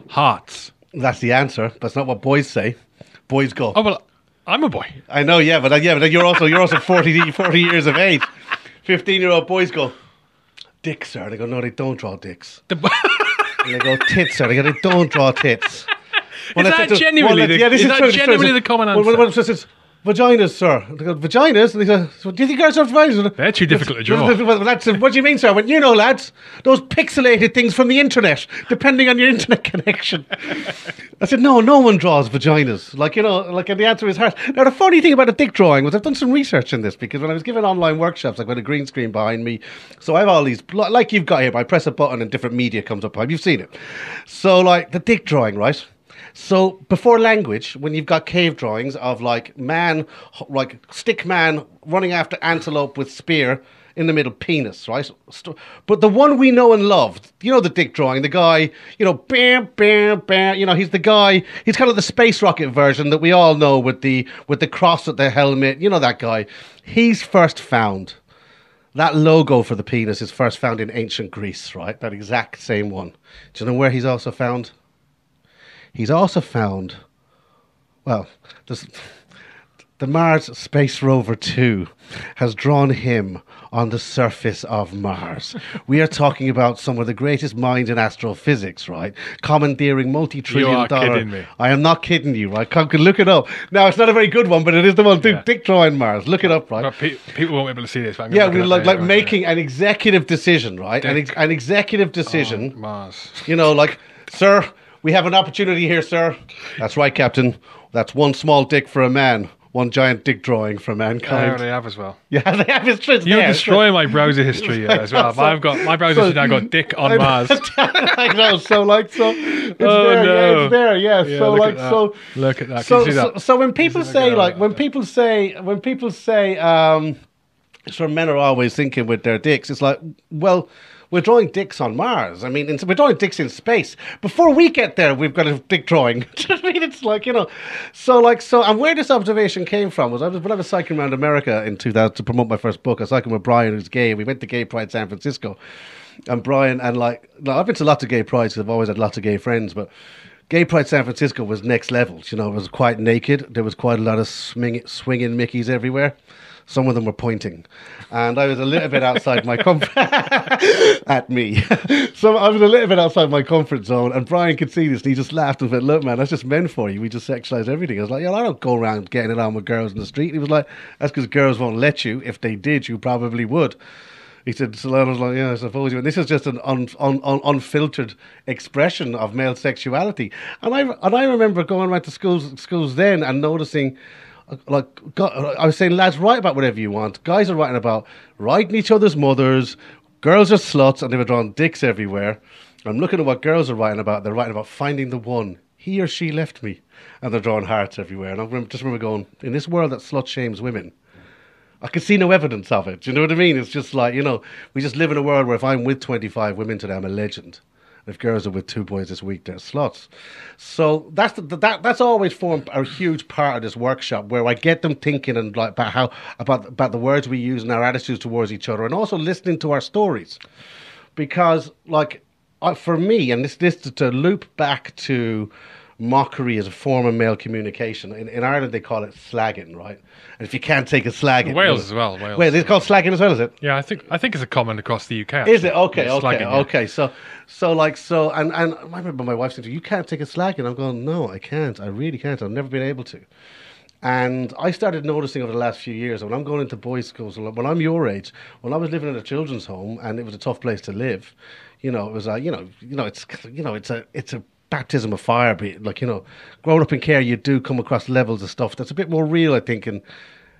Hearts. That's the answer. That's not what boys say. Boys go. Oh well, I'm a boy. I know, yeah, but uh, yeah, but you're also you're also 40, 40 years of age. Fifteen year old boys go, dicks, sir. They go, no, they don't draw dicks. The, And they go, tits, sir. They go, they don't draw tits. Is that genuinely the- is that genuinely the common Well, well, answer? well, it's- it's vaginas, sir. They go, vaginas? And they go, so do you think girls have vaginas? They're too difficult to draw. Well, that's, what do you mean, sir? Well, you know, lads, those pixelated things from the internet, depending on your internet connection. I said, no, no one draws vaginas. Like, you know, like, and the answer is hard. Now, the funny thing about a dick drawing was I've done some research in this because when I was giving online workshops, I've got a green screen behind me. So I have all these, like you've got here, I press a button and different media comes up. You've seen it. So, like, the dick drawing, right? So before language, when you've got cave drawings of like man, like stick man running after antelope with spear in the middle, penis, right? But the one we know and love, you know, the dick drawing, the guy, you know, bam, bam, bam, you know, he's the guy. He's kind of the space rocket version that we all know with the with the cross at the helmet. You know that guy. He's first found. That logo for the penis is first found in ancient Greece, right? That exact same one. Do you know where he's also found? He's also found, well, the Mars Space Rover 2 has drawn him on the surface of Mars. we are talking about some of the greatest minds in astrophysics, right? Commandeering are kidding me. I am not kidding you, right? Come, look it up. Now, it's not a very good one, but it is the one. Yeah. Dick drawing Mars. Look it up, right? But pe- people won't be able to see this. But Yeah, we look it like like later, making an executive decision, right? An, ex- an executive decision. Oh, Mars. You know, like, sir, we have an opportunity here, sir. That's right, Captain. That's one small dick for a man, one giant dick drawing for I mankind. already have as well. Yeah, they have his tricks You're there. destroying my browser history uh, as well. So- I've got my browser so- history now got Dick on I- Mars. I know. So, like, so it's Oh, there. Yeah, no. it's there. Yeah. Yeah, so, like, so. Look at that. So, you that? so when people say like when people say when people say um so men are always thinking with their dicks it's like well we're drawing dicks on Mars. I mean, in- we're drawing dicks in space. Before we get there, we've got a dick drawing. I mean? It's like, you know. So, like, so, and where this observation came from was I was, when I was cycling around America in 2000 to promote my first book, I was cycling with Brian, who's gay. We went to Gay Pride San Francisco. And Brian, and like, no, I've been to lots of gay prides I've always had lots of gay friends, but Gay Pride San Francisco was next level. You know, it was quite naked. There was quite a lot of swing, swinging Mickeys everywhere. Some of them were pointing, and I was a little bit outside my comfort at me. so I was a little bit outside my comfort zone, and Brian could see this, and he just laughed and said, "Look, man, that's just men for you. We just sexualize everything." I was like, "Yeah, I don't go around getting it on with girls in the street." He was like, "That's because girls won't let you. If they did, you probably would." He said, so I was like, yeah, I suppose you. And this is just an un, un, un, unfiltered expression of male sexuality. And I and I remember going around to schools schools then and noticing, like, go- I was saying, lads, write about whatever you want. Guys are writing about writing each other's mothers. Girls are sluts, and they were drawing dicks everywhere. I'm looking at what girls are writing about. They're writing about finding the one. He or she left me, and they're drawing hearts everywhere. And I just remember going, in this world that slut shames women. I can see no evidence of it. Do you know what I mean? It's just like, you know, we just live in a world where if I'm with 25 women today, I'm a legend. If girls are with two boys this week, they're sluts. So that's the, that that's always formed a huge part of this workshop where I get them thinking and like about how about about the words we use and our attitudes towards each other, and also listening to our stories, because like for me, and this this to loop back to mockery as a form of male communication. In, in Ireland, they call it slagging, right? And if you can't take a slagging, Wales as well. Wales. Wait, it's called slagging as well, is it? Yeah, I think I think it's a common across the UK. Is it okay? Yeah, okay, slagging, yeah. okay. So, so like, so, and and I remember my wife saying, to "You can't take a slagging." I'm going, "No, I can't. I really can't. I've never been able to." And I started noticing over the last few years when I'm going into boys' schools, when I'm your age, when I was living in a children's home and it was a tough place to live, you know, it was like, you know, you know, it's, you know, it's a, it's a baptism of fire. But like, you know, growing up in care, you do come across levels of stuff that's a bit more real, I think. And,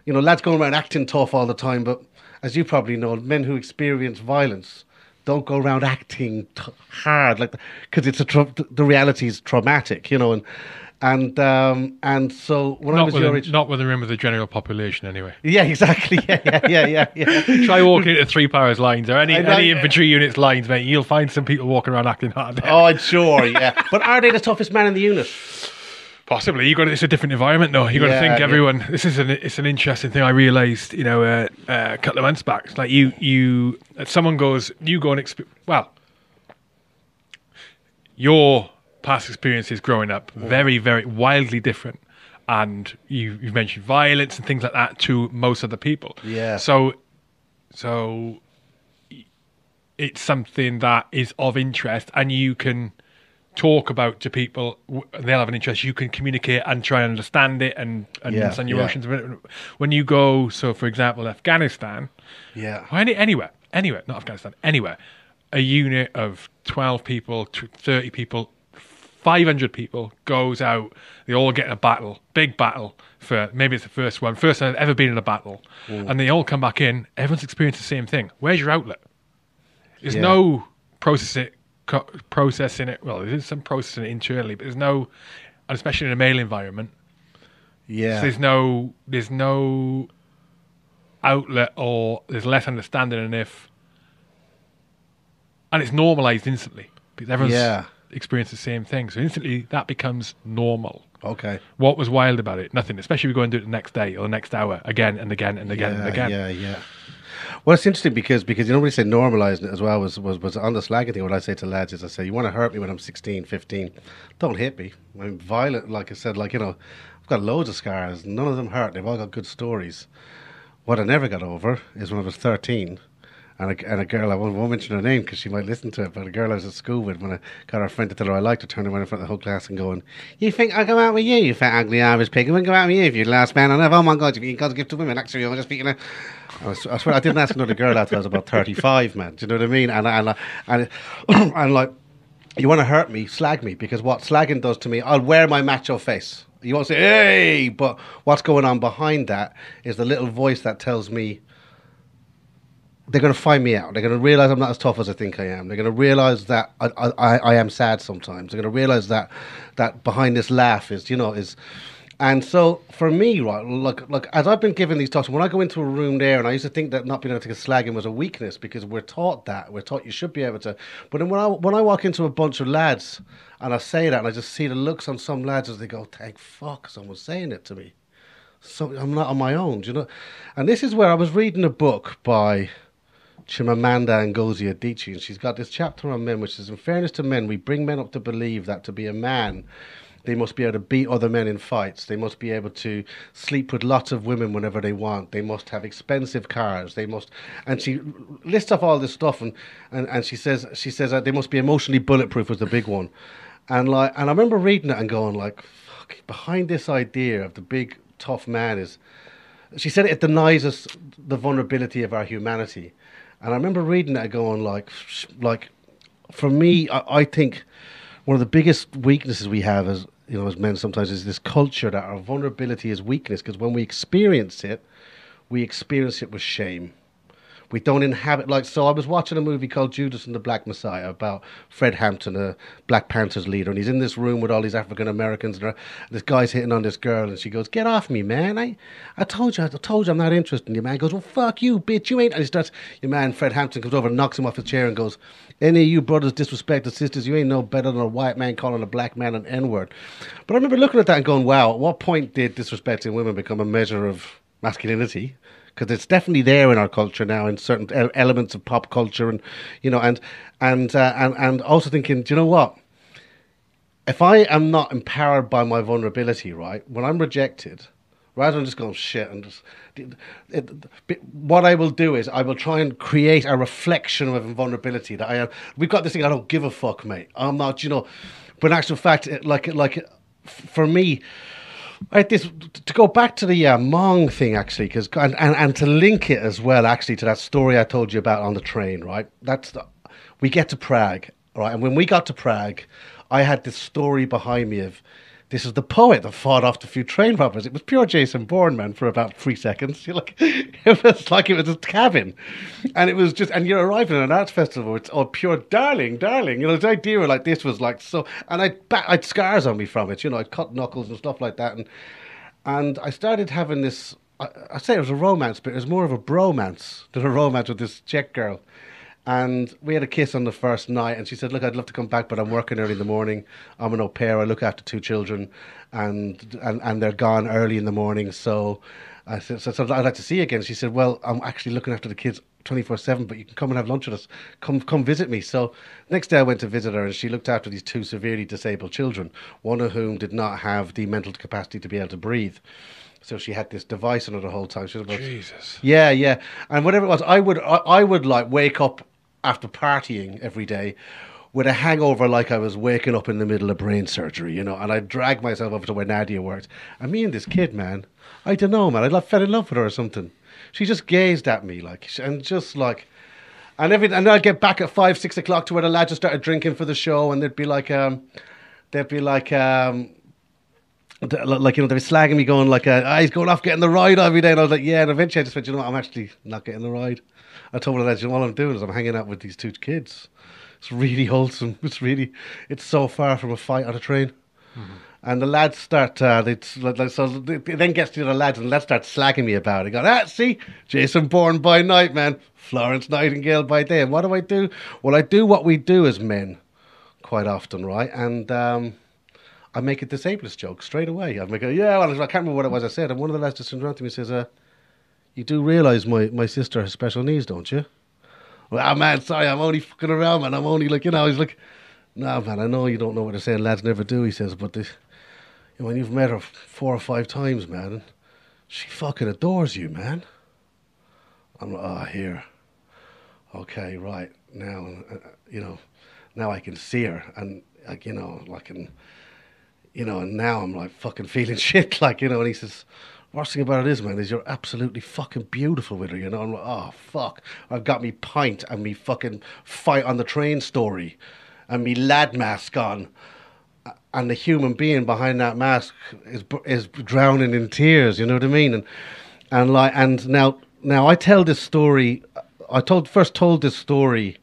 you know, lads going around acting tough all the time. But as you probably know, men who experience violence don't go around acting t- hard, like, because it's a, tra- the reality is traumatic, you know, and, and um, and so when I Not was with, your age, not with a rim of the general population, anyway. yeah, exactly. Yeah, yeah, yeah, yeah. yeah. Try walking into Three Para's lines or any any yeah. infantry units lines, mate. You'll find some people walking around acting hard. oh, I'm sure. Yeah, but are they the toughest man in the unit? Possibly, you got it's a different environment though. You got to Yeah, think yeah. everyone. This is an it's an interesting thing. I realised, you know, uh, uh, a couple of months back. It's like you you someone goes, you go and exp- well, your past experiences growing up very very wildly different, and you you've mentioned violence and things like that to most other people. Yeah. So, so it's something that is of interest, and you can talk about to people. w- They'll have an interest. You can communicate and try and understand it and, and Yeah, understand your yeah. emotions. When you go, so for example, Afghanistan, Yeah. any, anywhere, anywhere, not Afghanistan, anywhere, a unit of 12 people, to 30 people, 500 people goes out. They all get in a battle, big battle for maybe it's the first one, first time they've ever been in a battle. Mm. And they all come back in. Everyone's experienced the same thing. Where's your outlet? There's Yeah. no processing, co- processing it. Well, there is some processing it internally, but there's no, and especially in a male environment, Yeah. there's no there's no outlet or there's less understanding and if and it's normalized instantly because everyone's Yeah. Experienced the same thing so instantly that becomes normal Okay. what was wild about it nothing especially if we go and do it the next day or the next hour again and again and again yeah, and again Yeah, yeah. Well, it's interesting because because you know when you say normalising it as well was, was was on the slagging thing. What I say to lads is I say you want to hurt me when I'm 16, 15, don't hit me. I'm violent, like I said. Like you know, I've got loads of scars. None of them hurt. They've all got good stories. What I never got over is when I was 13. And a, and a girl, I won't, won't mention her name because she might listen to it, but a girl I was at school with, when I got her friend to tell her I liked her, turning around in front of the whole class and going, You think I'll go out with you, you fat, ugly Irish pig? I wouldn't go out with you if you're the last man on earth. Oh my God, you've God's give to women. Actually, I'm just speaking of. I, swear, I didn't ask another girl out I was about 35, man. Do you know what I mean? And, and, and, and, and like, you want to hurt me, slag me, because what slagging does to me, I'll wear my macho face. You won't say, hey, but what's going on behind that is the little voice that tells me they're going to find me out. They're going to realize I'm not as tough as I think I am. They're going to realize that I, I, I am sad sometimes. They're going to realize that that behind this laugh is, you know, is. And so for me, right, look, look, as I've been given these talks, when I go into a room there, and I used to think that not being able to get slagging was a weakness because we're taught that we're taught you should be able to. But then when I when I walk into a bunch of lads and I say that, and I just see the looks on some lads as they go, "Thank fuck, someone's saying it to me." So I'm not on my own, you know. And this is where I was reading a book by Chimamanda Ngozi Adichie, and she's got this chapter on men, which is, in fairness to men, we bring men up to believe that to be a man, they must be able to beat other men in fights. They must be able to sleep with lots of women whenever they want. They must have expensive cars. They must, and she lists off all this stuff, and and, and she says she says that they must be emotionally bulletproof was the big one, and like, and I remember reading it and going like, fuck, behind this idea of the big tough man is she said it denies us the vulnerability of our humanity. And I remember reading that going like, like, for me, I, I think one of the biggest weaknesses we have as you know as men sometimes is this culture that our vulnerability is weakness because when we experience it, we experience it with shame. We don't inhabit like so. I was watching a movie called Judas and the Black Messiah about Fred Hampton, a Black Panthers leader, and he's in this room with all these African Americans, and this guy's hitting on this girl, and she goes, "Get off me, man! I, I told you, I told you, I'm not interested in you." Man goes, "Well, fuck you, bitch! You ain't." And he starts. Your man Fred Hampton comes over and knocks him off his chair and goes, "Any of you brothers disrespect the sisters, you ain't no better than a white man calling a black man an N word." But I remember looking at that and going, "Wow, at what point did disrespecting women become a measure of masculinity?" Because it's definitely there in our culture now in certain elements of pop culture and you know and and uh, and and also thinking do you know what? If i am not empowered by my vulnerability right when i'm rejected rather than just going shit and just it, it, what i will do is i will try and create a reflection of vulnerability that i am we've got this thing i don't give a fuck mate. I'm not you know but in actual fact it, like like for me Right, this to go back to the uh, mong thing actually, because and, and and to link it as well actually to that story I told you about on the train. Right, that's the, we get to Prague, right, and when we got to Prague, I had this story behind me of this is the poet that fought off the few train robbers. It was pure Jason Bourne, man, for about three seconds. You're like, it was like it was a cabin, and it was just, and you're arriving at an arts festival. It's all pure darling, darling. You know, the idea of like this was like so, and I ba- I had scars on me from it. You know, I'd cut knuckles and stuff like that, and and I started having this. I, I say it was a romance, but it was more of a bromance than a romance with this Czech girl. And we had a kiss on the first night, and she said, "Look, I'd love to come back, but I'm working early in the morning. I'm an au pair. I look after two children, and and, and they're gone early in the morning. So I said, so, so I'd like to see you again." She said, "Well, I'm actually looking after the kids 24 7, but you can come and have lunch with us. Come, come visit me." So next day, I went to visit her, and she looked after these two severely disabled children, one of whom did not have the mental capacity to be able to breathe. So she had this device on her the whole time. She was about Jesus. yeah, yeah, and whatever it was, I would, I, I would like wake up after partying every day with a hangover, like I was waking up in the middle of brain surgery, you know. And I'd drag myself over to where Nadia worked. And me and this kid, man, I don't know, man, I like, fell in love with her or something. She just gazed at me like, and just like, and every, and I'd get back at five, six o'clock to where the lads just started drinking for the show, and they'd be like, um, they'd be like, um, like you know, they were slagging me, going like, uh, ah, "He's going off getting the ride every day," and I was like, "Yeah." And eventually, I just went, "You know, what? I'm actually not getting the ride." I told the lads, "You know, all I'm doing is I'm hanging out with these two kids. It's really wholesome. It's really, it's so far from a fight on a train." And the lads start, uh, they like, so it then gets to the lads, and the lads start slagging me about it. Go, ah, see, Jason Bourne by night, man, Florence Nightingale by day. And what do I do? Well, I do what we do as men quite often, right? And um, I make a disablest joke straight away. I make a, yeah, well, I can't remember what it was I said. And one of the lads just turned around to me and says, uh, You do realise my, my sister has special needs, don't you? Well, ah, man, sorry, I'm only fucking around, man. I'm only like, you know, he's like, No, man, I know you don't know what they're saying. Lads never do, he says, but this, you know, when you've met her four or five times, man, she fucking adores you, man. I'm like, Oh, here. Okay, right. Now, uh, you know, now I can see her. And, like, you know, like, and, you know, and now I'm like fucking feeling shit, like, you know, and he says, worst thing about it is, man, is you're absolutely fucking beautiful with her, you know. I'm like, oh, fuck. I've got me pint and me fucking fight on the train story and me lad mask on. And the human being behind that mask is is drowning in tears. You know what I mean? And and like and now now I tell this story. I told first told this story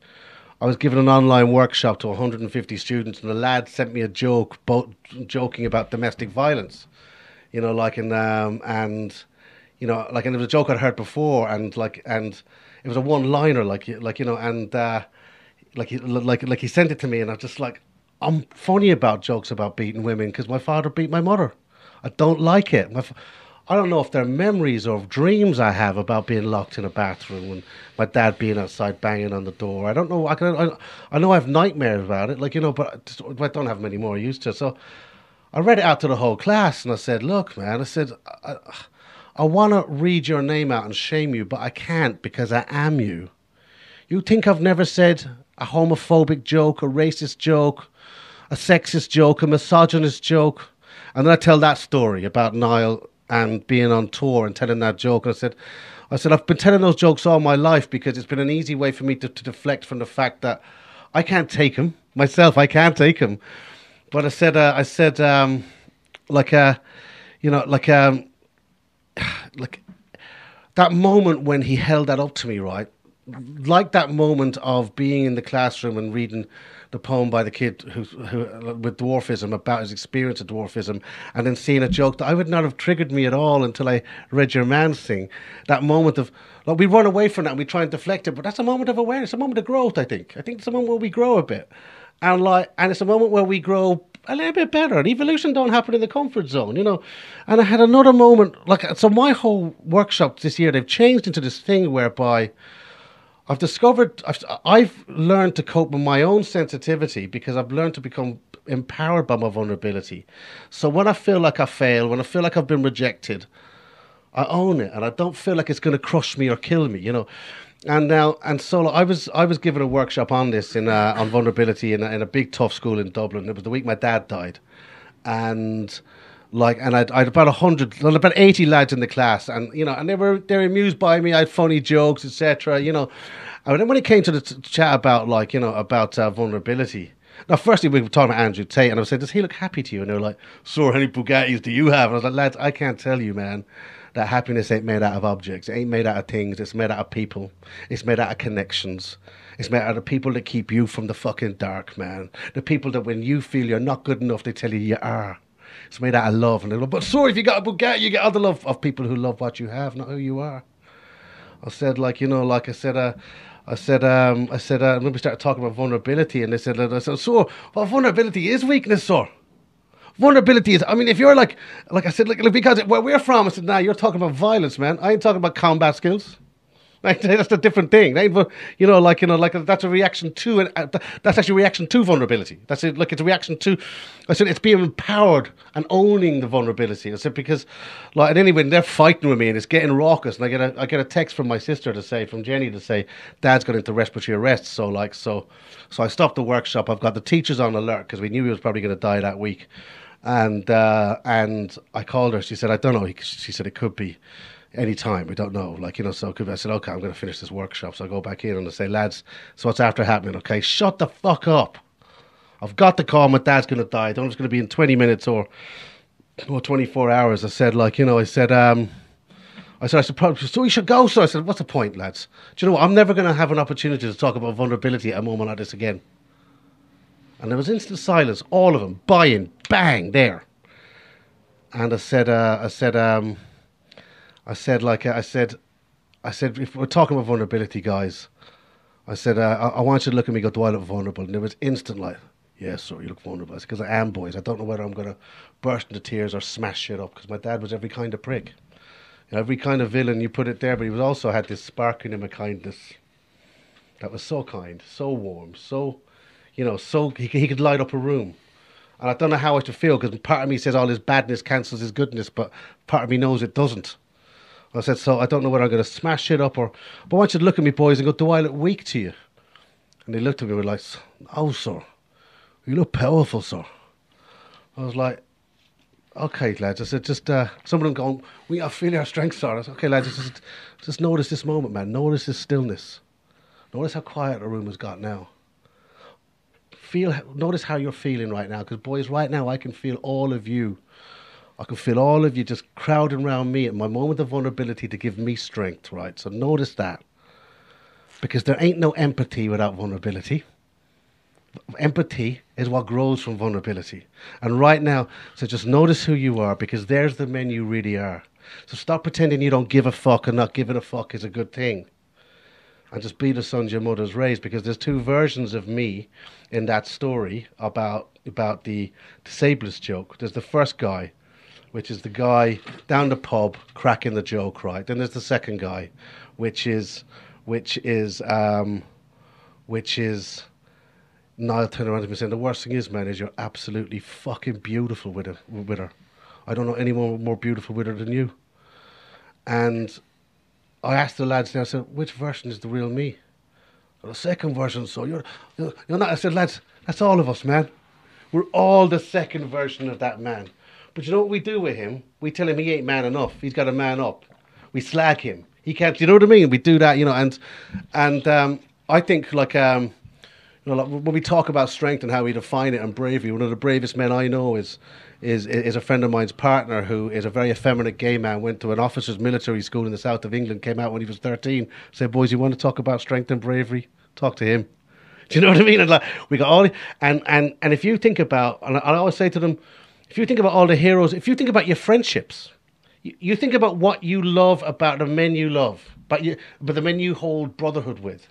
I was given an online workshop to 150 students, and the lad sent me a joke, bo- joking about domestic violence. You know, like in um, and you know, like and it was a joke I'd heard before, and like and it was a one-liner, like like you know, and uh, like he, like like he sent it to me, and I was just like, I'm funny about jokes about beating women because my father beat my mother. I don't like it. My, I don't know if they're memories or dreams I have about being locked in a bathroom and my dad being outside banging on the door. I don't know. I can. I, I know I have nightmares about it, like you know, but I, just, I don't have many more used to. So I read it out to the whole class, and I said, "Look, man," I said, "I, I want to read your name out and shame you, but I can't because I am you. You think I've never said a homophobic joke, a racist joke, a sexist joke, a misogynist joke?" And then I tell that story about Niall and being on tour and telling that joke. And I said, I said, I've been telling those jokes all my life because it's been an easy way for me to, to deflect from the fact that I can't take them myself. I can't take them. But I said, uh, I said, um, like, uh, you know, like, um, like that moment when he held that up to me, right? Like that moment of being in the classroom and reading the poem by the kid who, who with dwarfism about his experience of dwarfism, and then seeing a joke that I would not have triggered me at all until I read your man sing. That moment of like we run away from that and we try and deflect it, but that's a moment of awareness, a moment of growth. I think. I think it's a moment where we grow a bit, and like, and it's a moment where we grow a little bit better. And evolution don't happen in the comfort zone, you know. And I had another moment, like so. My whole workshop this year, they've changed into this thing whereby. I've discovered, I've, I've learned to cope with my own sensitivity because I've learned to become empowered by my vulnerability. So when I feel like I fail, when I feel like I've been rejected, I own it and I don't feel like it's going to crush me or kill me, you know. And now, and so I was, I was given a workshop on this in uh, on vulnerability in a, in a big tough school in Dublin. It was the week my dad died, and like, and I'd, I'd about hundred, about eighty lads in the class, and you know, and they were they were amused by me. I had funny jokes, etc. You know, and then when it came to the t- chat about like you know about uh, vulnerability. Now, firstly, we were talking about Andrew Tate, and I was said, "Does he look happy to you?" And they were like, "So, how many Bugattis do you have?" And I was like, "Lads, I can't tell you, man." That happiness ain't made out of objects. It ain't made out of things. It's made out of people. It's made out of connections. It's made out of people that keep you from the fucking dark, man. The people that when you feel you're not good enough, they tell you you are. It's made out of love. And but sorry, if you got a Bugatti, you get other love of people who love what you have, not who you are. I said, like, you know, like I said, uh, I said, um, I said, uh, when we started talking about vulnerability, and they said, I said, so, well, vulnerability is weakness, sir. Vulnerability is, I mean, if you're like, like I said, like, because where we're from, I said, nah, you're talking about violence, man. I ain't talking about combat skills. Like, that's a different thing. You know, like you know, like that's a reaction to, and uh, that's actually reaction to vulnerability. That's it. Like it's a reaction to. I said it's being empowered and owning the vulnerability. I said because, like, and anyway, they're fighting with me and it's getting raucous. And I get a, I get a text from my sister to say, from Jenny to say, Dad's got into respiratory arrest. So like, so, so I stopped the workshop. I've got the teachers on alert because we knew he was probably going to die that week, and uh, and I called her. She said, I don't know. She said it could be any time. We don't know. Like, you know, so could I said, okay, I'm going to finish this workshop. So I go back in and I say, lads, so what's after happening? Okay, shut the fuck up. I've got the call. My dad's going to die. I don't know it's going to be in 20 minutes or, or 24 hours. I said, like, you know, I said, um, I said, I should probably, so we should go. So I said, what's the point, lads? Do you know what? I'm never going to have an opportunity to talk about vulnerability at a moment like this again. And there was instant silence, all of them, buying, bang, there. And I said, uh, I said, um, I said, like I said, I said, if we're talking about vulnerability, guys, I said, uh, I, I, want you to look at me, go, do I look vulnerable? And there was instant like, yes, sir, you look vulnerable. Because I am, boys. I don't know whether I'm going to burst into tears or smash shit up. Because my dad was every kind of prick, you know, every kind of villain. You put it there, but he was also had this spark in him of kindness that was so kind, so warm, so, you know, so he, he could light up a room. And I don't know how I should feel because part of me says all his badness cancels his goodness, but part of me knows it doesn't. I said, so I don't know whether I'm going to smash it up or. But I want you to look at me, boys, and go, do I look weak to you? And they looked at me and were like, oh, sir. You look powerful, sir. I was like, okay, lads. I said, just, uh, some of them going, we are feeling our strength, sir. I said, okay, lads, just, just notice this moment, man. Notice this stillness. Notice how quiet the room has got now. Feel, notice how you're feeling right now, because boys, right now I can feel all of you I can feel all of you just crowding around me at my moment of vulnerability to give me strength, right? So notice that. Because there ain't no empathy without vulnerability. Empathy is what grows from vulnerability. And right now, so just notice who you are because there's the men you really are. So stop pretending you don't give a fuck and not giving a fuck is a good thing. And just be the sons your mother's raised because there's two versions of me in that story about about the disabled joke. There's the first guy which is the guy down the pub cracking the joke, right? Then there's the second guy, which is which is um, which is Niall turning around to me saying, "The worst thing is, man, is you're absolutely fucking beautiful with her. With her. I don't know anyone more beautiful with her than you." And I asked the lads there, I said, "Which version is the real me?" the second version. So you're, you're not. I said, lads, that's all of us, man. We're all the second version of that man. But you know what we do with him? We tell him he ain't man enough. He's got to man up. We slag him. He can't. You know what I mean? We do that, you know. And and um, I think like um, you know, like when we talk about strength and how we define it and bravery, one of the bravest men I know is is is a friend of mine's partner who is a very effeminate gay man. Went to an officers' military school in the south of England. Came out when he was thirteen. Said, "Boys, you want to talk about strength and bravery? Talk to him." Do you know what I mean? And like we got all, and and and if you think about, and I always say to them, if you think about all the heroes, if you think about your friendships, you, you think about what you love about the men you love, but you, but the men you hold brotherhood with.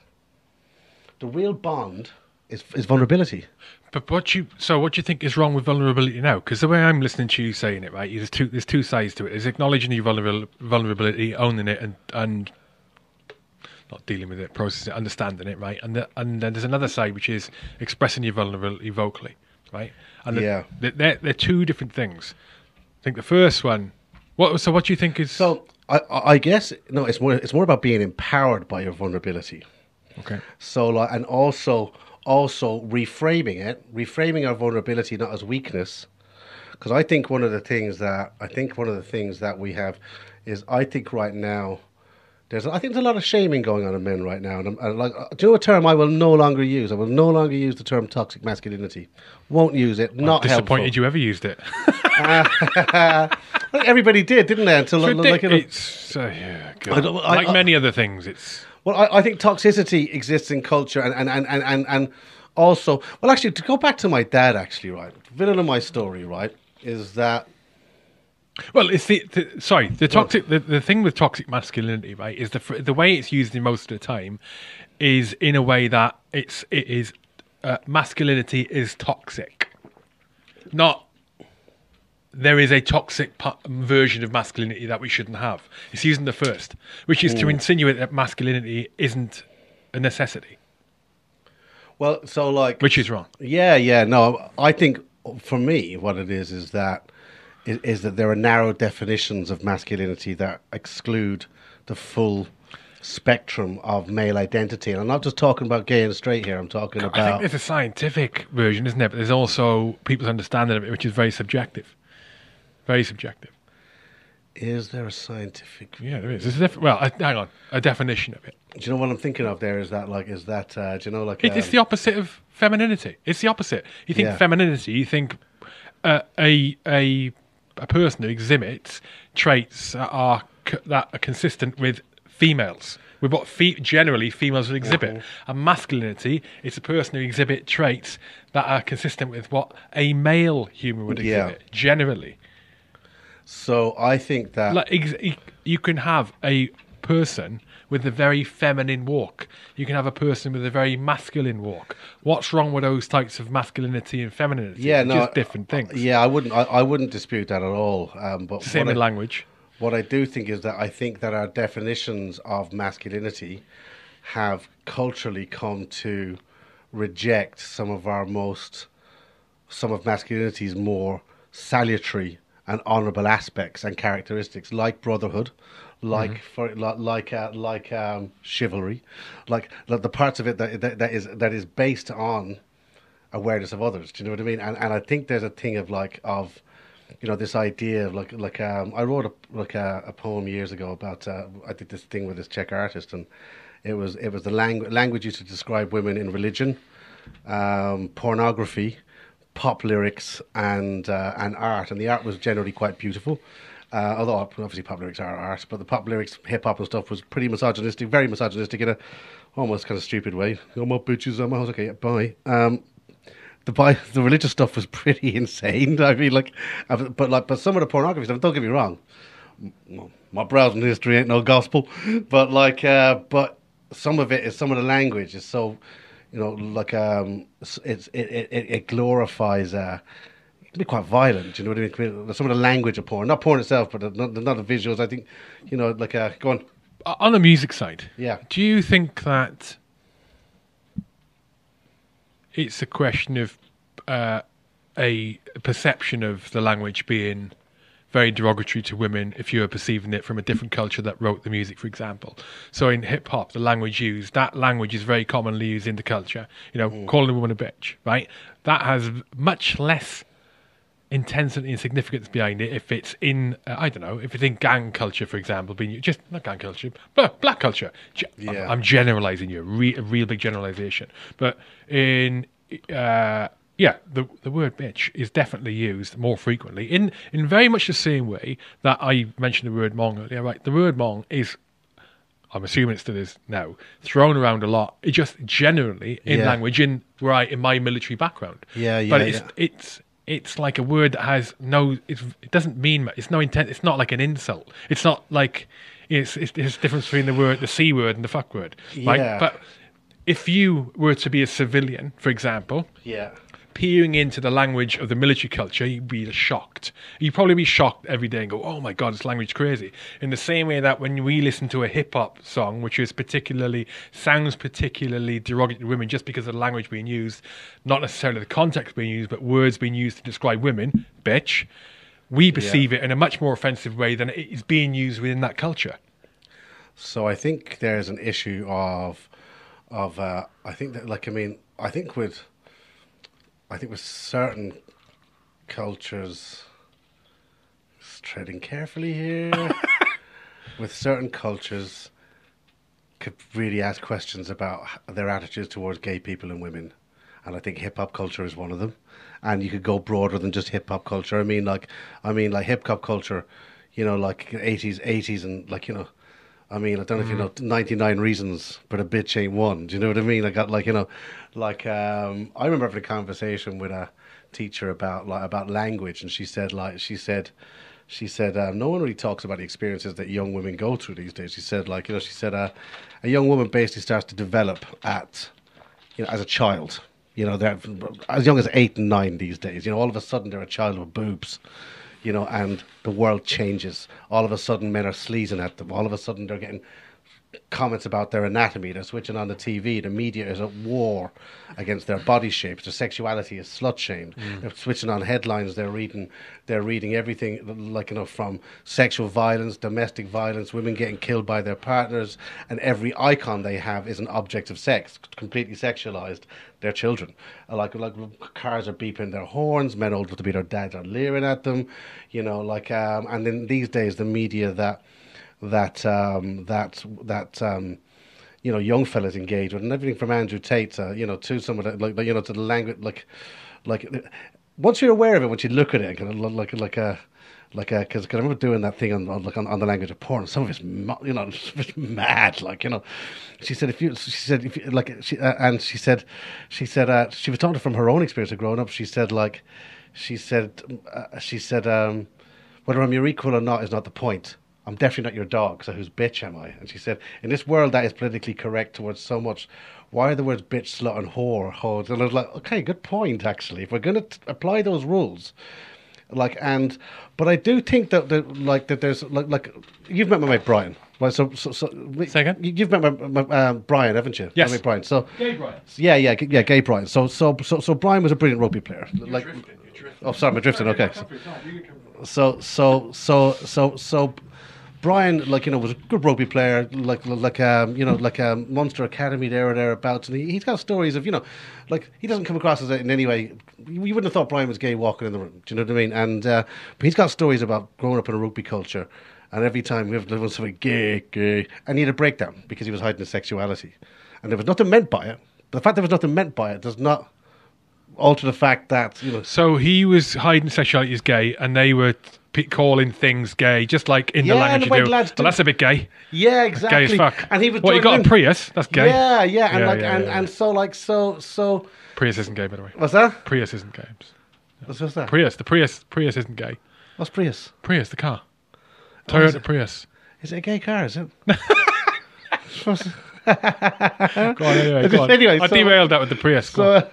The real bond is is vulnerability. But what you so what do you think is wrong with vulnerability now? Because the way I'm listening to you saying it, right, there's two there's two sides to it. There's acknowledging your vulnerability, owning it, and and not dealing with it, processing it, understanding it, right? And the, and then there's another side which is expressing your vulnerability vocally, right? And yeah, they're, they're, they're two different things. I think the first one. What so? What do you think is so? I, I guess no. It's more. It's more about being empowered by your vulnerability. Okay. So like, and also also reframing it, reframing our vulnerability not as weakness, because I think one of the things that I think one of the things that we have is I think right now there's, I think there's a lot of shaming going on in men right now. And, and like, do you know a term I will no longer use? I will no longer use the term toxic masculinity. Won't use it. Not I'm disappointed helpful. you ever used it. uh, everybody did, didn't they? Until it's like, you know, it's uh, yeah, I I- like I- many other things. It's Well, I, I think toxicity exists in culture, and and, and, and, and and also, well, actually, to go back to my dad, actually, right, the villain of my story, right, is that Well, it's the, the sorry the toxic the, the thing with toxic masculinity, right? Is the the way it's used in most of the time is in a way that it's it is uh, masculinity is toxic, not there is a toxic version of masculinity that we shouldn't have. It's using the first, which is to hmm. insinuate that masculinity isn't a necessity, Well, so like, which is wrong. yeah, yeah. No, I think for me, what it is is that is, is that there are narrow definitions of masculinity that exclude the full spectrum of male identity. And I'm not just talking about gay and straight here. I'm talking about. I think there's a scientific version, isn't there? But there's also people's understanding of it, which is very subjective. Very subjective. is there a scientific Yeah, there is. There's a def- well, a, hang on, a definition of it. Do you know what I'm thinking of? There is that like is that uh, do you know like It, it's um, the opposite of femininity. It's the opposite. You think Yeah. femininity, you think uh, a a a person who exhibits traits that are c- that are consistent with females, with what fe- generally females would exhibit. Mm-hmm. And masculinity is a person who exhibit traits that are consistent with what a male human would Yeah. exhibit generally. So I think that Like ex- you can have a person with a very feminine walk. You can have a person with a very masculine walk. What's wrong with those types of masculinity and femininity? yeah no just different things. Yeah, I wouldn't I, I wouldn't dispute that at all. Um, but Same in I- language. What I do think is that I think that our definitions of masculinity have culturally come to reject some of our most, some of masculinity's more salutary and honourable aspects and characteristics, like brotherhood, like for li- like uh, like um, chivalry, like, like the parts of it that, that that is that is based on awareness of others. Do you know what I mean? And and I think there's a thing of like of you know this idea of like like um I wrote a like a, a poem years ago about uh, I did this thing with this Czech artist and it was it was the language language used to describe women in religion, um, pornography, pop lyrics and uh, and art and the art was generally quite beautiful. Uh, although obviously pop lyrics are art, but the pop lyrics, hip hop and stuff was pretty misogynistic, very misogynistic in a almost kind of stupid way. Oh my bitches, I'm out. Okay, yeah, bye. Um, the bi- the religious stuff was pretty insane. I mean, like, but like, but some of the pornography stuff. Don't get me wrong. My browsing history ain't no gospel, but like, uh, but some of it is some of the language is so, you know, like um, it's it it, it glorifies. Uh, it can be quite violent. You know what I mean? Some of the language of porn, not porn itself, but not, the- not the visuals. I think, you know, like uh, go on. On the music side, Yeah. do you think that it's a question of uh, a perception of the language being very derogatory to women if you are perceiving it from a different culture that wrote the music, for example. So in hip hop, the language used, that language is very commonly used in the culture. You know, calling a woman a bitch, right? That has much less intensity and significance behind it if it's in uh, I don't know if it's in gang culture for example being just not gang culture but black culture Yeah. I'm generalizing you re- a real big generalization but in uh, yeah the the word bitch is definitely used more frequently in in very much the same way that I mentioned the word mong earlier right the word mong is I'm assuming it still is now thrown around a lot. It just generally in Yeah. language in right in my military background. Yeah, yeah. But it's yeah. it's it's like a word that has no. It's, it doesn't mean much. It's no intent. It's not like an insult. It's not like it's it's there's a difference between the word the c word and the fuck word. Right? Yeah. But if you were to be a civilian, for example, Yeah. Peering into the language of the military culture, you'd be shocked. You'd probably be shocked every day and go, "Oh my god, this language crazy." In the same way that when we listen to a hip hop song, which is particularly sounds particularly derogatory to women, just because of the language being used, not necessarily the context being used, but words being used to describe women, bitch. We perceive it in a much more offensive way than it is being used within that culture. So I think there's an issue of, of uh, I think that like I mean I think with, I think with certain cultures, just treading carefully here, with certain cultures, could really ask questions about their attitudes towards gay people and women, and I think hip hop culture is one of them. And you could go broader than just hip hop culture. I mean, like, I mean, like hip hop culture, you know, like eighties, eighties, and like you know, I mean, I don't know if you know, 99 Reasons, but a bitch ain't one. Do you know what I mean? I got like, you know, like, um, I remember having a conversation with a teacher about, like, about language, and she said, like, she said, she said uh, no one really talks about the experiences that young women go through these days. She said like you know she said uh, a young woman basically starts to develop at you know as a child. You know they're as young as eight and nine these days. You know all of a sudden they're a child with boobs. You know, and the world changes. All of a sudden, men are sleazing at them. All of a sudden, they're getting comments about their anatomy. They're switching on the TV. The media is at war against their body shapes. Their sexuality is slut shamed. Mm. They're switching on headlines. They're reading. They're reading everything like you know from sexual violence, domestic violence, women getting killed by their partners, and every icon they have is an object of sex, completely sexualized. Their children, like like cars are beeping their horns. Men older to be their dads are leering at them. You know, like um, and then these days the media that that um, that that um, you know young fellas engage with, and everything from Andrew Tate, to, you know, to some of the like, you know to the language like like once you're aware of it, once you look at it, kind of like like a like because I remember doing that thing on on, like on on the language of porn. Some of it's you know it's mad, like you know. She said if you she said if you like she uh, and she said she said uh, she was talking from her own experience of growing up. She said like she said uh, she said um, whether I'm your equal or not is not the point. I'm definitely not your dog, so whose bitch am I? And she said, in this world that is politically correct towards so much, why are the words bitch, slut, and whore? Hold? And I was like, okay, good point, actually. If we're going to apply those rules, like, and, but I do think that, that like, that there's, like, like, you've met my mate Brian. Right, so, so, so we- Say you- You've met my, my, um, Brian, haven't you? Yes. My mate Brian. So, Gay Brian. yeah, yeah, yeah, gay Brian. So, so, so, so Brian was a brilliant rugby player. like, oh, sorry, I'm drifting. Okay. So, so, so, so, so, Brian, like you know, was a good rugby player, like like um, you know, like um, Munster Academy there or thereabouts, and he, he's got stories of you know, like he doesn't come across as in any way. You wouldn't have thought Brian was gay walking in the room. Do you know what I mean? And uh, but he's got stories about growing up in a rugby culture, and every time we have was something gay, gay, and he had a breakdown because he was hiding his sexuality, and there was nothing meant by it. But the fact there was nothing meant by it does not alter the fact that you know. So he was hiding sexuality as gay, and they were calling things gay, just like in the Yeah, language you do. lads Well, that's a bit gay. Yeah, exactly. Gay as fuck. And he was. What you got a Prius? That's gay. Yeah, yeah, and Yeah, like yeah, and, and so like so so Prius isn't gay, by the way. what's that? Prius isn't gay. What's, what's that? Prius, the Prius, Prius isn't gay. What's Prius? Prius, the car. Oh, Toyota? Prius. Is it a gay car? Is it? Go on, anyway, go on. Anyway, I so- derailed that with the Prius. Go on. so,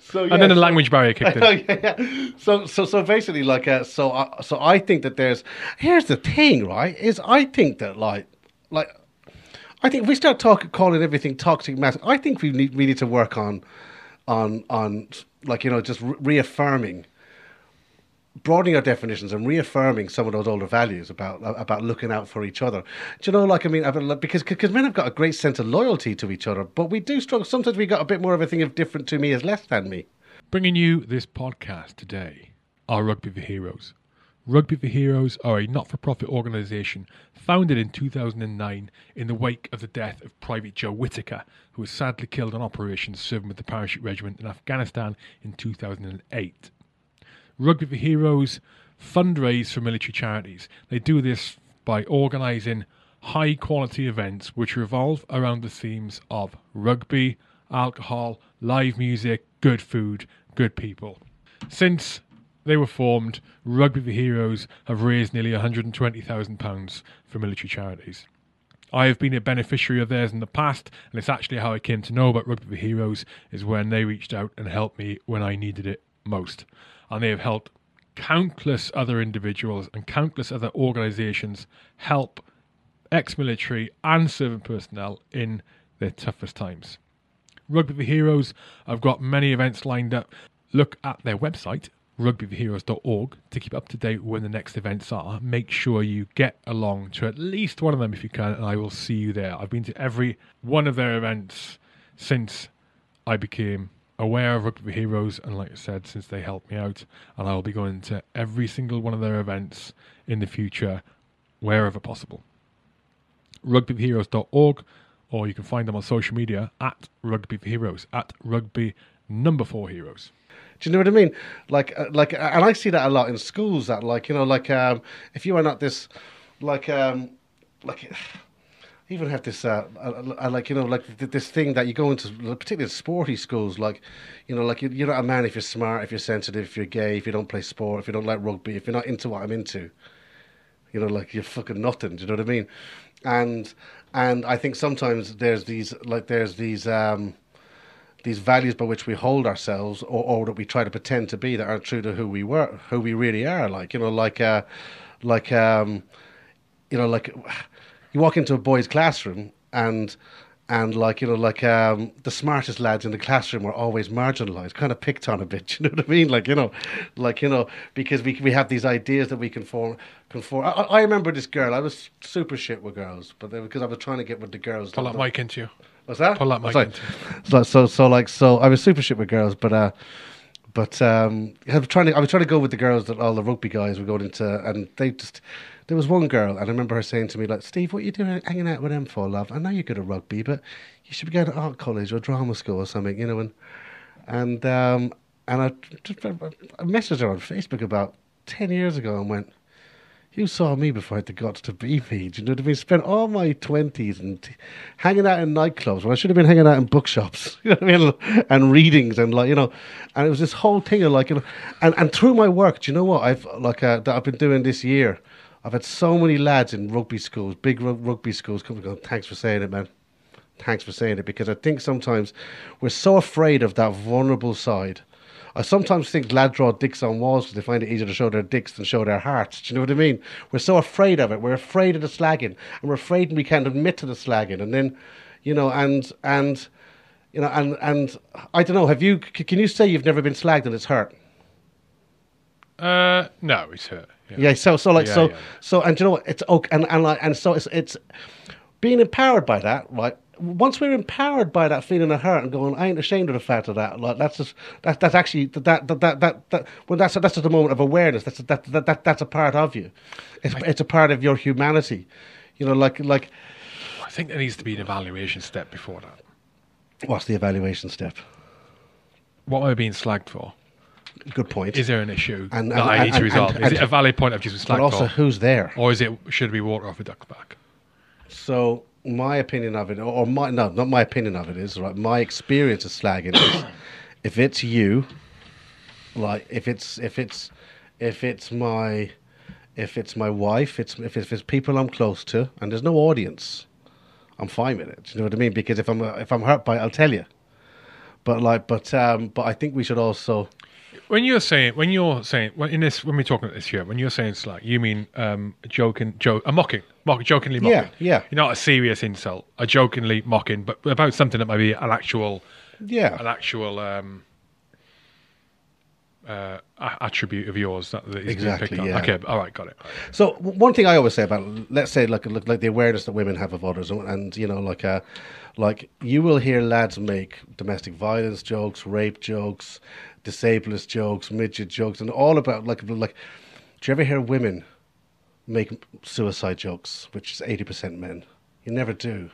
so yeah, and then the language barrier kicked in. Oh, yeah, yeah. So, so, so basically, like, uh, so, uh, so I think that there's. Here's the thing, right? Is I think that like, like, I think if we start talking, calling everything toxic mass. I think we need we need to work on, on, on, like you know, just re- reaffirming, broadening our definitions and reaffirming some of those older values about about looking out for each other. Do you know, like I mean, because because men have got a great sense of loyalty to each other, but we do struggle. Sometimes we got a bit more of a thing of different to me is less than me. Bringing you this podcast today are Rugby for Heroes. Rugby for Heroes are a not for profit organisation founded in 2009 in the wake of the death of Private Joe Whitaker, who was sadly killed on operations serving with the Parachute Regiment in Afghanistan in 2008. Rugby for Heroes fundraise for military charities. They do this by organising high quality events which revolve around the themes of rugby, alcohol, live music, good food, good people. Since they were formed, Rugby for Heroes have raised nearly £120,000 for military charities. I have been a beneficiary of theirs in the past, and it's actually how I came to know about Rugby for Heroes is when they reached out and helped me when I needed it most. And they have helped countless other individuals and countless other organisations help ex-military and serving personnel in their toughest times. Rugby for Heroes have got many events lined up. Look at their website, rugbyforheroes.org, to keep up to date when the next events are. Make sure you get along to at least one of them if you can, and I will see you there. I've been to every one of their events since I became aware of Rugby Heroes, and like I said, since they helped me out, and I will be going to every single one of their events in the future, wherever possible. Rugbyheroes.org, or you can find them on social media at Rugby Heroes, at Rugby Number Four Heroes. Do you know what I mean? Like, uh, like, uh, and I see that a lot in schools. That, like, you know, like, um, if you are not this, like, um, like, even have this, uh, uh, uh, like, you know, like th- this thing that you go into, particularly sporty schools, like, you know, like you- you're not a man if you're smart, if you're sensitive, if you're gay, if you don't play sport, if you don't like rugby, if you're not into what I'm into. You know, like you're fucking nothing. Do you know what I mean? And and I think sometimes there's these like there's these um, these values by which we hold ourselves, or, or that we try to pretend to be that aren't true to who we were, who we really are. Like you know, like uh, like um, you know, like you walk into a boys' classroom and and like you know like um, the smartest lads in the classroom are always marginalized kind of picked on a bit you know what i mean? Like you know like you know because we we have these ideas that we can form conform I, I remember this girl i was super shit with girls but then, because i was trying to get with the girls. Pull that- mic into you. What's that? Pull that mic into So, so, so, like, so I was super shit with girls, but, uh, but um, I was trying to, I was trying to go with the girls that all the rugby guys were going into, and they just, there was one girl, and I remember her saying to me, like, Steve, what are you doing hanging out with them for, love? I know you're good at rugby, but you should be going to art college or drama school or something, you know, and, and, um, and I, just, I messaged her on Facebook about 10 years ago and went, you saw me before I had the guts to be me. Do you know what I mean? Spent all my twenties and t- hanging out in nightclubs when I should have been hanging out in bookshops. You know what I mean? And readings and like you know, and it was this whole thing of like you know, and and through my work, do you know what I've like uh, that I've been doing this year? I've had so many lads in rugby schools, big rug- rugby schools, come and go. Thanks for saying it, man. Thanks for saying it because I think sometimes we're so afraid of that vulnerable side. I sometimes think lads draw dicks on walls because they find it easier to show their dicks than show their hearts. Do you know what I mean? We're so afraid of it. We're afraid of the slagging, and we're afraid we can't admit to the slagging. And then, you know, and and you know, and and I don't know. Have you? Can you say you've never been slagged and it's hurt? Uh, no, it's hurt. Yeah. Yeah. So so like Yeah, so yeah. so and you know what? It's okay. And and like and so it's it's being empowered by that, right? Once we're empowered by that feeling of hurt and going, I ain't ashamed of the fact of that. Like that's just that that's actually that that that that, that, well that's that's just a moment of awareness. That's that that, that that's a part of you. It's it's a part of your humanity. You know, like like I think there needs to be an evaluation step before that. what's the evaluation step? What am I being slagged for? Good point. Is there an issue And- that and- I need to resolve? and- is it a valid point I've just been but also, who's there? Or is it should it be water off a duck's back? So my opinion of it, or my no, not my opinion of it is right. My experience of slagging is, if it's you, like if it's if it's if it's my if it's my wife, it's if it's, if it's people I'm close to, and there's no audience, I'm fine with it. Do you know what I mean? Because if I'm if I'm hurt by it, I'll tell you. But like, but um, but I think we should also. When you're saying, when you're saying, when in this, when we're talking about this here, when you're saying slag, you mean um, joking, joke, a mocking, mock, jokingly mocking. Yeah, yeah. You're not a serious insult, a jokingly mocking, but about something that might be an actual, Yeah, an actual um, uh, attribute of yours that, Exactly, yeah. Okay, all right, got it. So one thing I always say about, let's say, like like, like the awareness that women have of others, and, and you know, like uh, like you will hear lads make domestic violence jokes, rape jokes, disablest jokes, midget jokes, and all about like like. Do you ever hear women make suicide jokes, which is eighty percent men? You never do.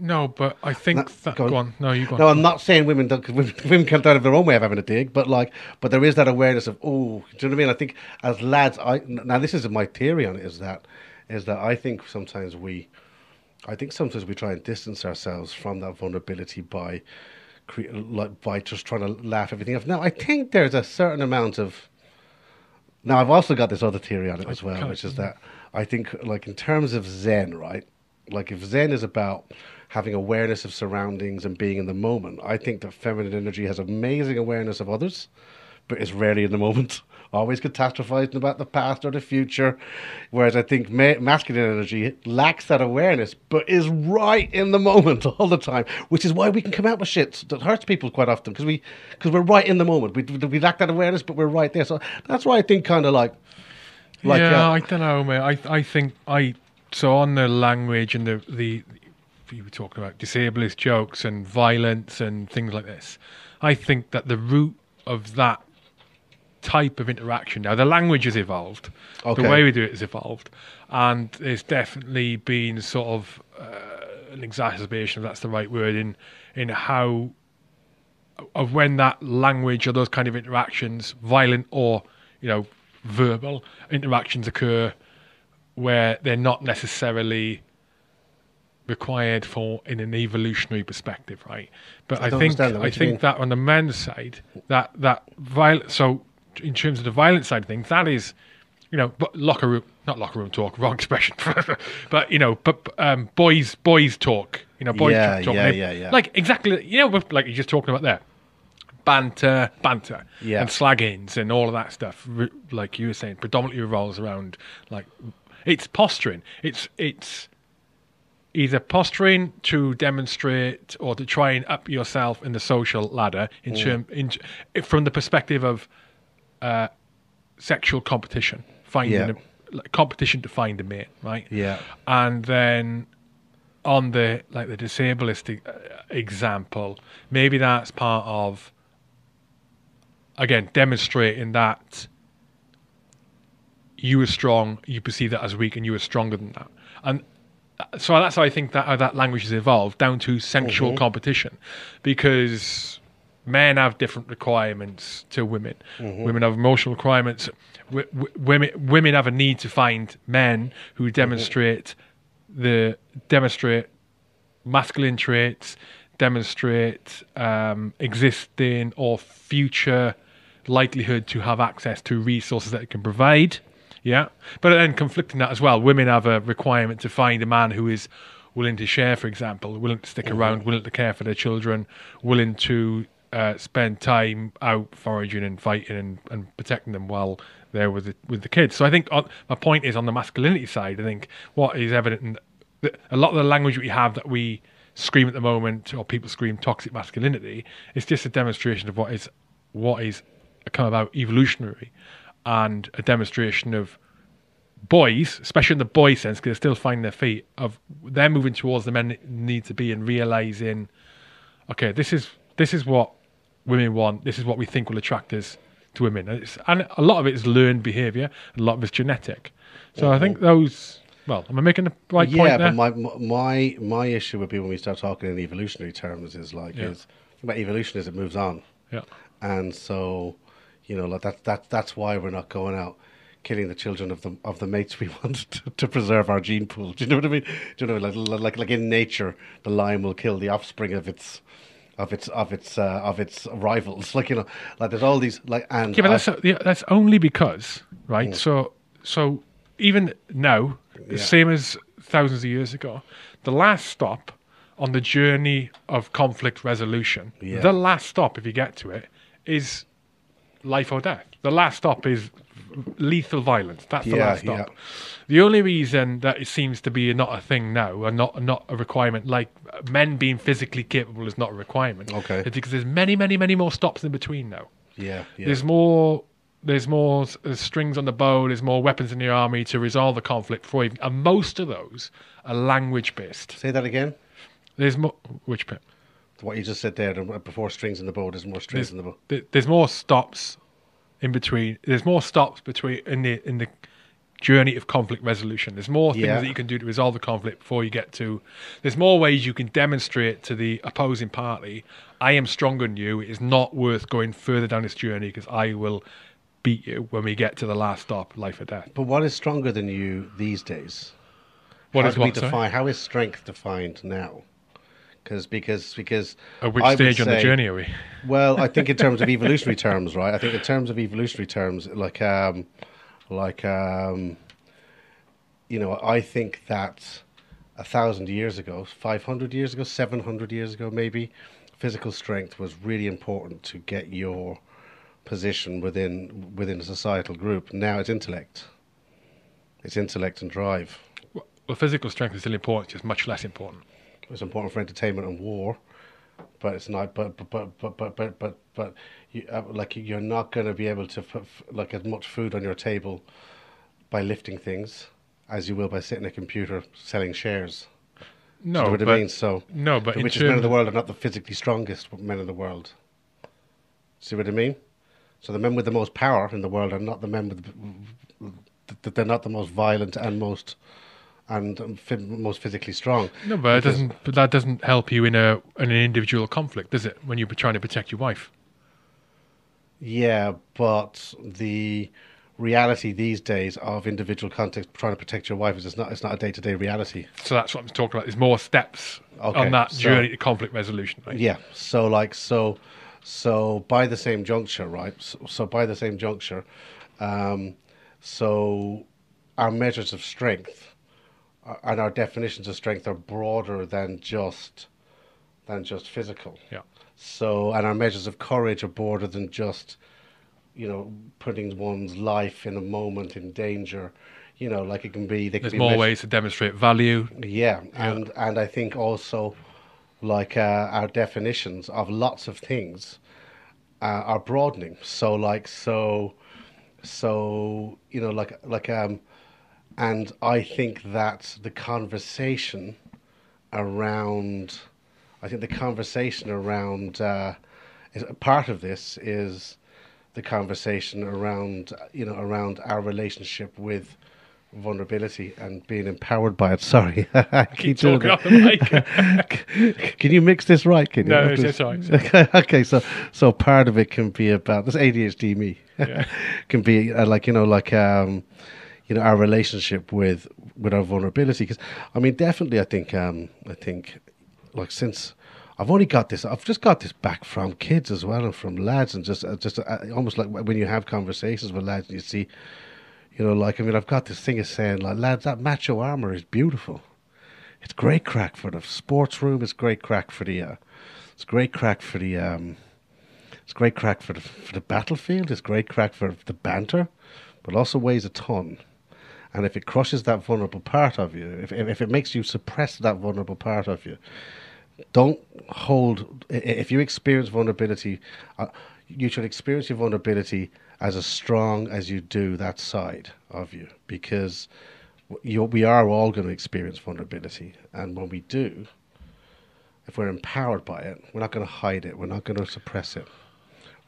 No, but I think No, that, go go, on. on. No, you go No, on. I'm not saying women don't. Women, women can't out of their own way of having a dig, but like, but there is that awareness of, oh, do you know what I mean? I think as lads, I now this is my theory on it is that is that I think sometimes we, I think sometimes we try and distance ourselves from that vulnerability by, cre- like by just trying to laugh everything off. Now I think there's a certain amount of. Now I've also got this other theory on it as well, which is that I think like in terms of Zen, right? Like if Zen is about having awareness of surroundings and being in the moment, I think that feminine energy has amazing awareness of others, but is rarely in the moment. Always catastrophizing about the past or the future, whereas I think ma- masculine energy lacks that awareness, but is right in the moment all the time. Which is why we can come out with shit that hurts people quite often because we because we're right in the moment. We we lack that awareness, but we're right there. So that's why I think kind of like like yeah, uh, I don't know, mate. I I think I so on the language and the the you were talking about disablest jokes and violence and things like this. I think that the root of that type of interaction now the language has evolved, Okay. the way we do it has evolved, and there's definitely been sort of uh, an exacerbation, if that's the right word, in in how of when that language or those kind of interactions, violent or you know verbal interactions occur, where they're not necessarily required for in an evolutionary perspective, right? But I I, think that. I you mean? think that on the men's side, that that viol- so in terms of the violent side of things, that is you know, but locker room, not locker room talk, wrong expression, but you know, but um, boys, boys talk, you know, boys Yeah, talk, yeah, yeah, yeah. like exactly, you know, like you're just talking about there, banter, banter, Yeah. and slaggings and all of that stuff, like you were saying, predominantly revolves around like it's posturing, it's it's either posturing to demonstrate or to try and up yourself in the social ladder in term in from the perspective of uh, sexual competition, finding Yeah. a, like, competition to find a mate, right? Yeah. and then on the like the disableist e- uh, example, maybe that's part of again demonstrating that you were strong, you perceive that as weak, and you were stronger than that, and so that's how I think that how that language has evolved down to sexual mm-hmm. competition, because men have different requirements to women. Mm-hmm. Women have emotional requirements. W- w- women women have a need to find men who mm-hmm. demonstrate the demonstrate masculine traits, demonstrate um, existing or future likelihood to have access to resources that it can provide. Yeah, but then conflicting that as well, women have a requirement to find a man who is willing to share, for example, willing to stick around, willing to care for their children, willing to uh, spend time out foraging and fighting and, and protecting them while they're with the, with the kids. So I think on, my point is on the masculinity side. I think what is evident a lot of the language we have that we scream at the moment, or people scream toxic masculinity, is just a demonstration of what is what is come about evolutionary, and a demonstration of boys, especially in the boy sense, because they're still finding their feet, of they're moving towards the men that need to be and realizing, okay, this is this is what women want. This is what we think will attract us to women, and, it's, and a lot of it is learned behaviour, a lot of it's genetic. So I think those. Well, am I making the right yeah, point there? but my my my issue would be when we start talking in evolutionary terms is like Yeah. is about evolution is it moves on, yeah, and so you know like that that that's why we're not going out killing the children of the of the mates we want to, to preserve our gene pool. Do you know what I mean? Do you know like like like in nature, the lion will kill the offspring of its. Of its of its uh, of its rivals, like you know, like there's all these like and yeah, but that's yeah, that's only because right. So so even now, the Yeah. same as thousands of years ago, the last stop on the journey of conflict resolution, Yeah. the last stop, if you get to it, is life or death. The last stop is lethal violence. That's the Yeah, last stop. yeah. The only reason that it seems to be not a thing now, and not not a requirement, like men being physically capable is not a requirement. Okay. is because there's many, many, many more stops in between now. yeah, yeah. There's more. There's more s- uh, strings on the bow. There's more weapons in the army to resolve the conflict. For even, and most of those are language based. Say that again. There's more. Which bit? What you just said there, before strings in the bow, there's more strings There's, in the bow. there's more stops in between. There's more stops between in the in the journey of conflict resolution. There's more things Yeah. that you can do to resolve the conflict before you get to. There's more ways you can demonstrate to the opposing party, I am stronger than you. It is not worth going further down this journey because I will beat you when we get to the last stop, life or death. But what is stronger than you these days? What how is we what? sorry? define? How is strength defined now? Cause, because because At which I stage on the journey are we? Well, I think in terms of evolutionary terms, right? I think in terms of evolutionary terms, like um, like um, you know, I think that a thousand years ago, five hundred years ago, seven hundred years ago, maybe, physical strength was really important to get your position within within a societal group. Now it's intellect. It's intellect and drive. Well, physical strength is still important, just much less important. It's important for entertainment and war, but it's not. But but but but but but but, but you, uh, like you're not going to be able to put f- like as much food on your table by lifting things as you will by sitting at a computer selling shares. No, you what but, I mean? So no, but the richest men in the world are not the physically strongest men in the world. See what I mean? So the men with the most power in the world are not the men with. The, they're not the most violent and most and most physically strong. No, but it doesn't. But that doesn't help you in a in an individual conflict, does it? When you're trying to protect your wife. Yeah, but the reality these days of individual context trying to protect your wife is it's not it's not a day to day reality. So that's what I'm talking about. There's more steps Okay, on that so- journey to conflict resolution. Right? Yeah. So like so so by the same juncture, right? So, so by the same juncture, um, So our measures of strength and our definitions of strength are broader than just than just physical. Yeah. So and our measures of courage are broader than just you know putting one's life in a moment in danger. You know, like it can be. They There's can be more measured- ways to demonstrate value. yeah, and and I think also, like uh, our definitions of lots of things, uh, are broadening. So like so, so you know like like um, and I think that the conversation around, I think the conversation around, uh, is, part of this is the conversation around you know around our relationship with vulnerability and being empowered by it. Sorry, I keep, Keep talking on the mic. can you mix this right? Can you? No, it's- it's all right. Okay, okay. So, so part of it can be about this ADHD me. Yeah. can be uh, like you know, like um, you know, our relationship with with our vulnerability. Because I mean, definitely, I think um, I think like since. I've only got this. I've just got this back from kids as well, and from lads, and just, uh, just uh, almost like when you have conversations with lads, and you see, you know, like I mean, I've got this thing of saying, like, lads, that macho armor is beautiful. It's great crack for the sports room. It's great crack for the. Uh, it's great crack for the. Um, it's great crack for the for the battlefield. It's great crack for the banter, but also weighs a ton. And if it crushes that vulnerable part of you, if if, it makes you suppress that vulnerable part of you, don't hold. If you experience vulnerability, uh, you should experience your vulnerability as as strong as you do that side of you, because you, we are all going to experience vulnerability, and when we do, if we're empowered by it, we're not going to hide it. We're not going to suppress it.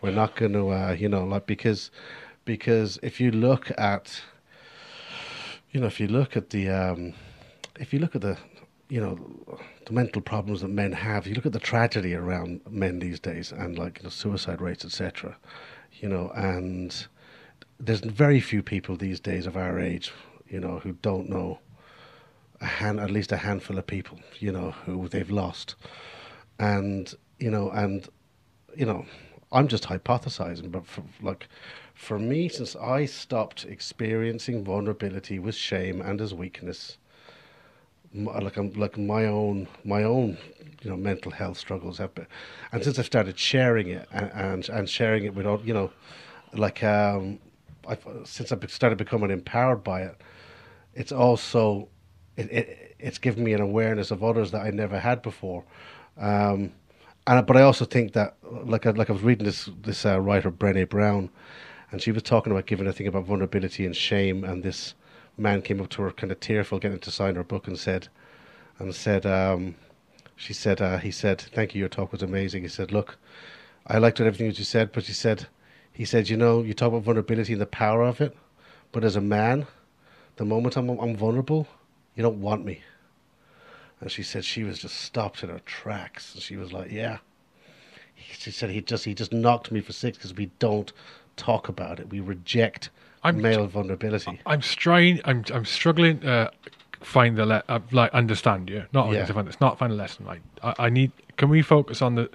We're not going to, uh, you know, like because because if you look at, you know, if you look at the, um, if you look at the, you know, the mental problems that men have, you look at the tragedy around men these days and like you know, suicide rates, etc. You know, and there's very few people these days of our age, you know, who don't know a hand, at least a handful of people, you know, who they've lost, and you know, and you know, I'm just hypothesizing, but for, like for me, since I stopped experiencing vulnerability with shame and as weakness, m- like I'm like my own my own you know mental health struggles have been, and since I've started sharing it and and, and sharing it with all you know, like um, I since I've started becoming empowered by it, it's also it, it it's given me an awareness of others that I never had before. Um, and but I also think that like I, like I was reading this this uh, writer Brené Brown, and she was talking about giving a thing about vulnerability and shame, and this man came up to her kind of tearful, getting to sign her book, and said, and said, um, she said, uh, he said, thank you, your talk was amazing. He said, look, I liked everything that you said, but he said, he said, you know, you talk about vulnerability and the power of it, but as a man, the moment I'm I'm vulnerable, you don't want me. And she said she was just stopped in her tracks. And she was like, yeah. She said he just he just knocked me for six because we don't talk about it. We reject I'm- male vulnerability. I'm strain. I'm I'm struggling to find the le- uh, like understand you. Not Yeah. yeah. find it's not find a lesson. Like I, I need. Can we focus on the?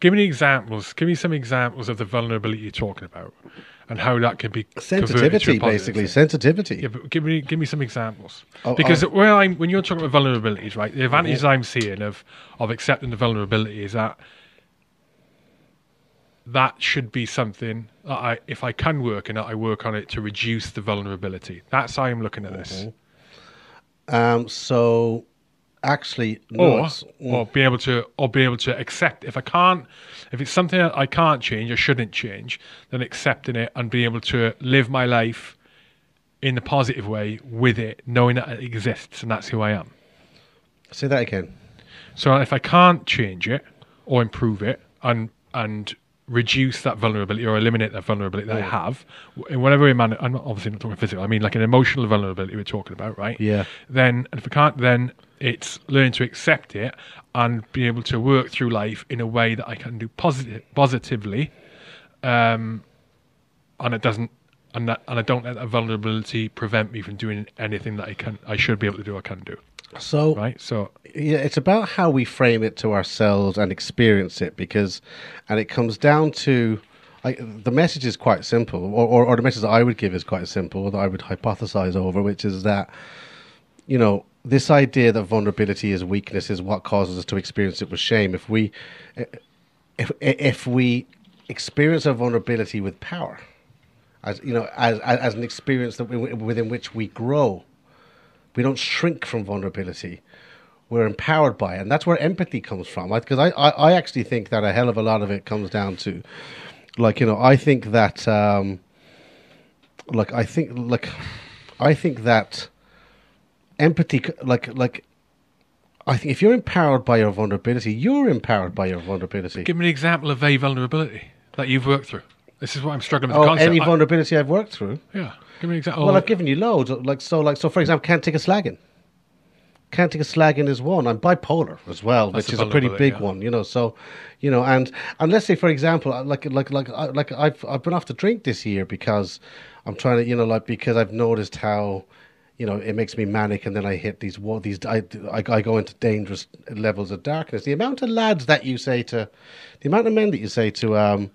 Give me examples. Give me some examples of the vulnerability you're talking about, and how that can be converted to a Sensitivity, basically. Sensitivity. Yeah, but give me give me some examples. Oh, because oh. where I'm when you're talking about vulnerabilities, right? The advantages Mm-hmm. I'm seeing of of accepting the vulnerability is that that should be something that I if I can work in it, I work on it to reduce the vulnerability. That's how I'm looking at this. Um, so, actually, no, Or mm. or be able to or be able to accept if I can't if it's something that I can't change or shouldn't change, then accepting it and being able to live my life in the positive way with it, knowing that it exists and that's who I am. say that again. So if I can't change it or improve it and and reduce that vulnerability or eliminate that vulnerability that I have in whatever way man I'm not obviously not talking physical, I mean like an emotional vulnerability we're talking about, right? Yeah. Then and if I can't then it's learning to accept it and be able to work through life in a way that I can do positive positively. Um and it doesn't and that, and I don't let that vulnerability prevent me from doing anything that I can I should be able to do I can do. So, Right? So yeah, it's about how we frame it to ourselves and experience it because, and it comes down to I, the message is quite simple, or, or, or the message that I would give is quite simple, that I would hypothesize over, which is that, you know, this idea that vulnerability is weakness is what causes us to experience it with shame. If we, if if we experience our vulnerability with power, as you know, as as, as an experience that we, within which we grow, we don't shrink from vulnerability. We're empowered by it, and that's where empathy comes from. Because I, I, I actually think that a hell of a lot of it comes down to like you know i think that um like i think like i think that empathy like like i think if you're empowered by your vulnerability you're empowered by your vulnerability Give me an example of a vulnerability that you've worked through. This is what I'm struggling with. oh the any I- vulnerability i've worked through yeah. Give me an example. well i've given you loads like so like so for example can't take a slagging can't take a slagging is one. I'm bipolar as well, That's which is a pretty big yeah. one, you know. So, you know, and and let's say, for example, uh, like like like like I've I've been off to drink this year because I'm trying to, you know, like because I've noticed how, you know, it makes me manic, and then I hit these wa- these I, I I go into dangerous levels of darkness. The amount of lads that you say to, the amount of men that you say to, um,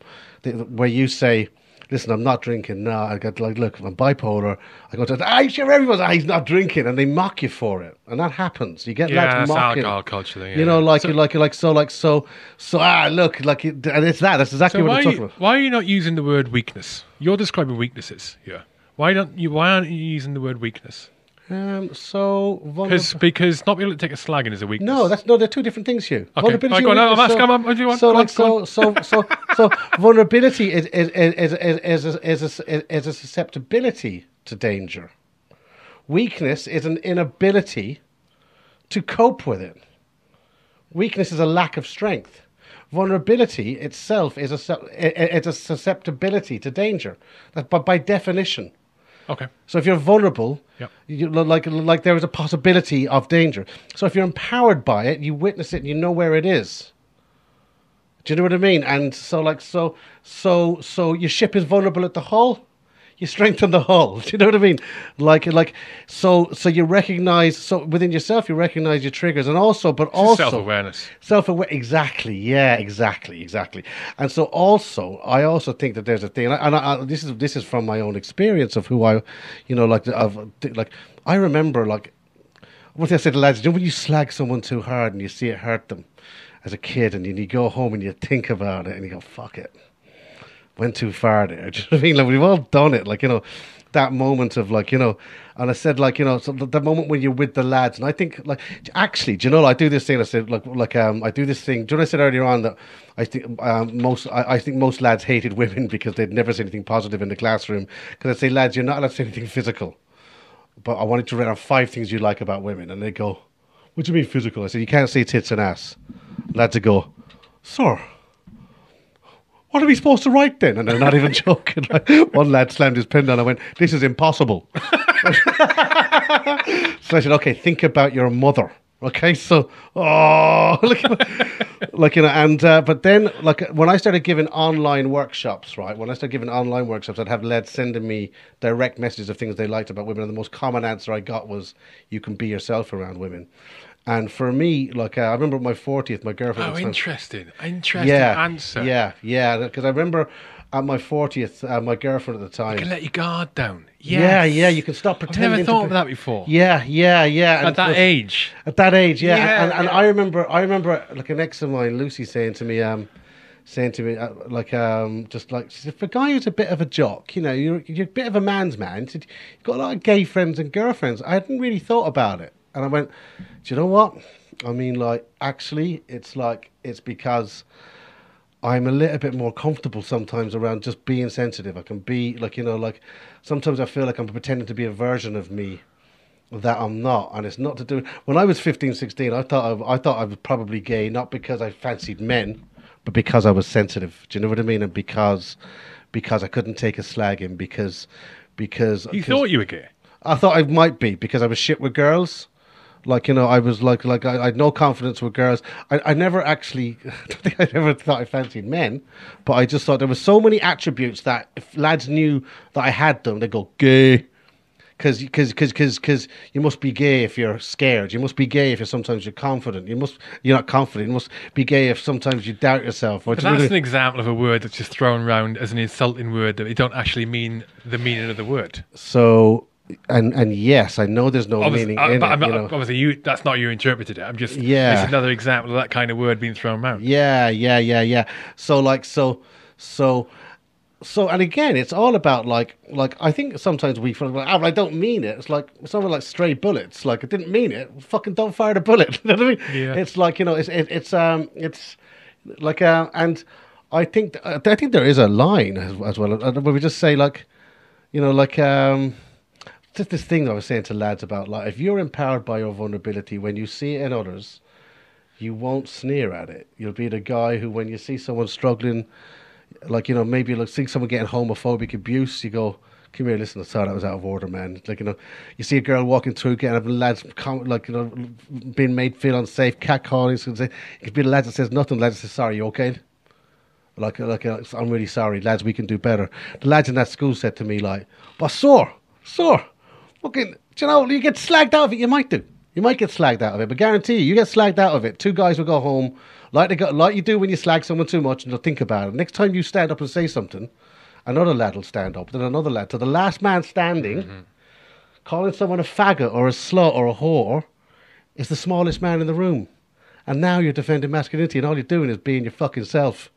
the, where you say. Listen, I'm not drinking. No, I got like, look, I'm bipolar. I go to, I sure everyone's, ah, he's not drinking, and they mock you for it, and that happens. You get yeah, it's mocking. alcohol culture thing. You know, like so, like you like so like so so ah look like it, and it's that that's exactly so what I'm talking you, about. why are you not using the word weakness? You're describing weaknesses here. Why don't you? Why aren't you using the word weakness? Um, so Because vulnerab- because not being able to take a slagging is a weakness. no, that's no, they're two different things, Hugh. Okay, right, go on, I'm asking, I'm- what do you want? So Go on, so so so so vulnerability is is is is is is, a, is a susceptibility to danger. Weakness is an inability to cope with it. Weakness is a lack of strength. Vulnerability itself is a su- i- i- it's a susceptibility to danger. That by, by definition. Okay. So if you're vulnerable, Yep. you, like like there is a possibility of danger. So if you're empowered by it, you witness it, and you know where it is. Do you know what I mean? And so like so so so your ship is vulnerable at the hull. You strengthen the hull. Do you know what I mean? Like like so so you recognize so within yourself you recognize your triggers and also but also self awareness. Self aware, exactly. Yeah, exactly, exactly. And so, also, I also think that there's a thing, and, I, and I, this is this is from my own experience of who I, you know, like of like I remember like what I said to lads. You know, when you slag someone too hard and you see it hurt them as a kid, and you go home and you think about it and you go, "Fuck it." Went too far there. Do you know what I mean? Like we've all done it. Like you know, that moment of like you know, and I said like you know, so the, the moment when you're with the lads, and I think like actually, do you know? I do this thing. I said like like um, I do this thing. Do you know I said earlier on that I think um, most I, I think most lads hated women because they'd never say anything positive in the classroom. Because I say, lads, you're not allowed to say anything physical. But I wanted to write down five things you like about women, and they go, "What do you mean physical?" I said, "You can't say tits and ass." Lads would go, "Sir." What are we supposed to write then? And they're not even joking. Like, one lad slammed his pen down. I went, this is impossible. so I said, okay, think about your mother. Okay, so oh, like, like you know, and uh, but then like when I started giving online workshops, right? When I started giving online workshops, I'd have lads sending me direct messages of things they liked about women, and the most common answer I got was, "You can be yourself around women." And for me, like uh, I remember my fortieth, my girlfriend. Oh, at the time- interesting. Interesting yeah, answer. Yeah, yeah. Because I remember at my fortieth, uh, my girlfriend at the time. You can let your guard down. Yeah, Yes. yeah. You can stop pretending. I've never thought be- of that before. Yeah, yeah, yeah. And At that so- age. At that age, yeah. Yeah, and and yeah. I remember, I remember, like an ex of mine, Lucy, saying to me, um, saying to me, uh, like, um, just like, she said, for a guy who's a bit of a jock, you know, you're you're a bit of a man's man. She said, You've got a lot of gay friends and girlfriends. I hadn't really thought about it, and I went, do you know what? I mean, like, actually, it's like it's because. I'm a little bit more comfortable sometimes around just being sensitive. I can be like, you know, like sometimes I feel like I'm pretending to be a version of me that I'm not, and it's not to do. When I was 15, 16, I thought I, I thought I was probably gay, not because I fancied men, but because I was sensitive. Do you know what I mean? And because because I couldn't take a slagging because because You thought you were gay. I thought I might be because I was shit with girls. Like you know, I was like like I, I had no confidence with girls. I, I never actually, I don't think I ever thought I fancied men, but I just thought there were so many attributes that if lads knew that I had them, they go gay, Because because because because you must be gay if you're scared. You must be gay if you're sometimes you're confident. You must you're not confident. You must be gay if sometimes you doubt yourself. That's an example of a word that's just thrown around as an insulting word that they don't actually mean the meaning of the word. so and and yes, I know there's no Obviously, meaning uh, in but it. Not, you know. obviously, you that's not you interpreted it. I'm just Yeah. It's another example of that kind of word being thrown around. Yeah, yeah, yeah, yeah. So like so so so and again it's all about like like I think sometimes we feel like oh, I don't mean it. It's like it's almost like stray bullets. Like I didn't mean it. Fucking don't fire the bullet. you know what I mean? Yeah. It's like you know it's it, it's um it's like uh and I think I think there is a line as, as well where we just say like you know like um just this thing I was saying to lads about like if you're empowered by your vulnerability when you see it in others you won't sneer at it. You'll be the guy who, when you see someone struggling, like you know, maybe you'll see someone getting homophobic abuse, you go, "Come here, listen. Sorry, that was out of order, man." Like you know, you see a girl walking through, getting a lads, like you know, being made feel unsafe, catcalling. So it could be the lads that says nothing. Lads that says, "Sorry, you okay?" Like, like, I'm really sorry, lads. We can do better. The lads in that school said to me, like, "But sir, sir, fucking, do you know, you get slagged out of it. You might do. You might get slagged out of it, but guarantee you, you get slagged out of it. Two guys will go home, like they go, like you do when you slag someone too much, and they'll think about it. Next time you stand up and say something, another lad will stand up, then another lad. So the last man standing, mm-hmm. calling someone a faggot or a slut or a whore, is the smallest man in the room. And now you're defending masculinity, and all you're doing is being your fucking self.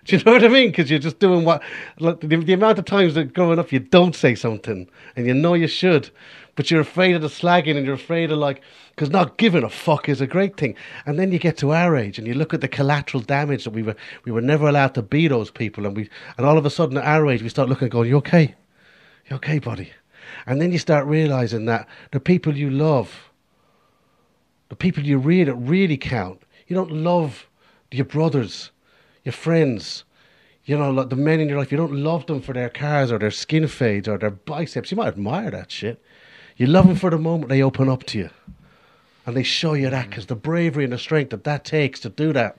Do you know what I mean? Because you're just doing what like, the, the amount of times that growing up you don't say something, and you know you should, but you're afraid of the slagging, and you're afraid of like because not giving a fuck is a great thing. And then you get to our age, and you look at the collateral damage that we were we were never allowed to be those people, and we and all of a sudden at our age we start looking and going, "You okay? You okay, buddy?" And then you start realizing that the people you love the people you really really count. You don't love your brothers, your friends, you know, like the men in your life. You don't love them for their cars or their skin fades or their biceps. You might admire that shit. You love them for the moment they open up to you, and they show you that because the bravery and the strength that that takes to do that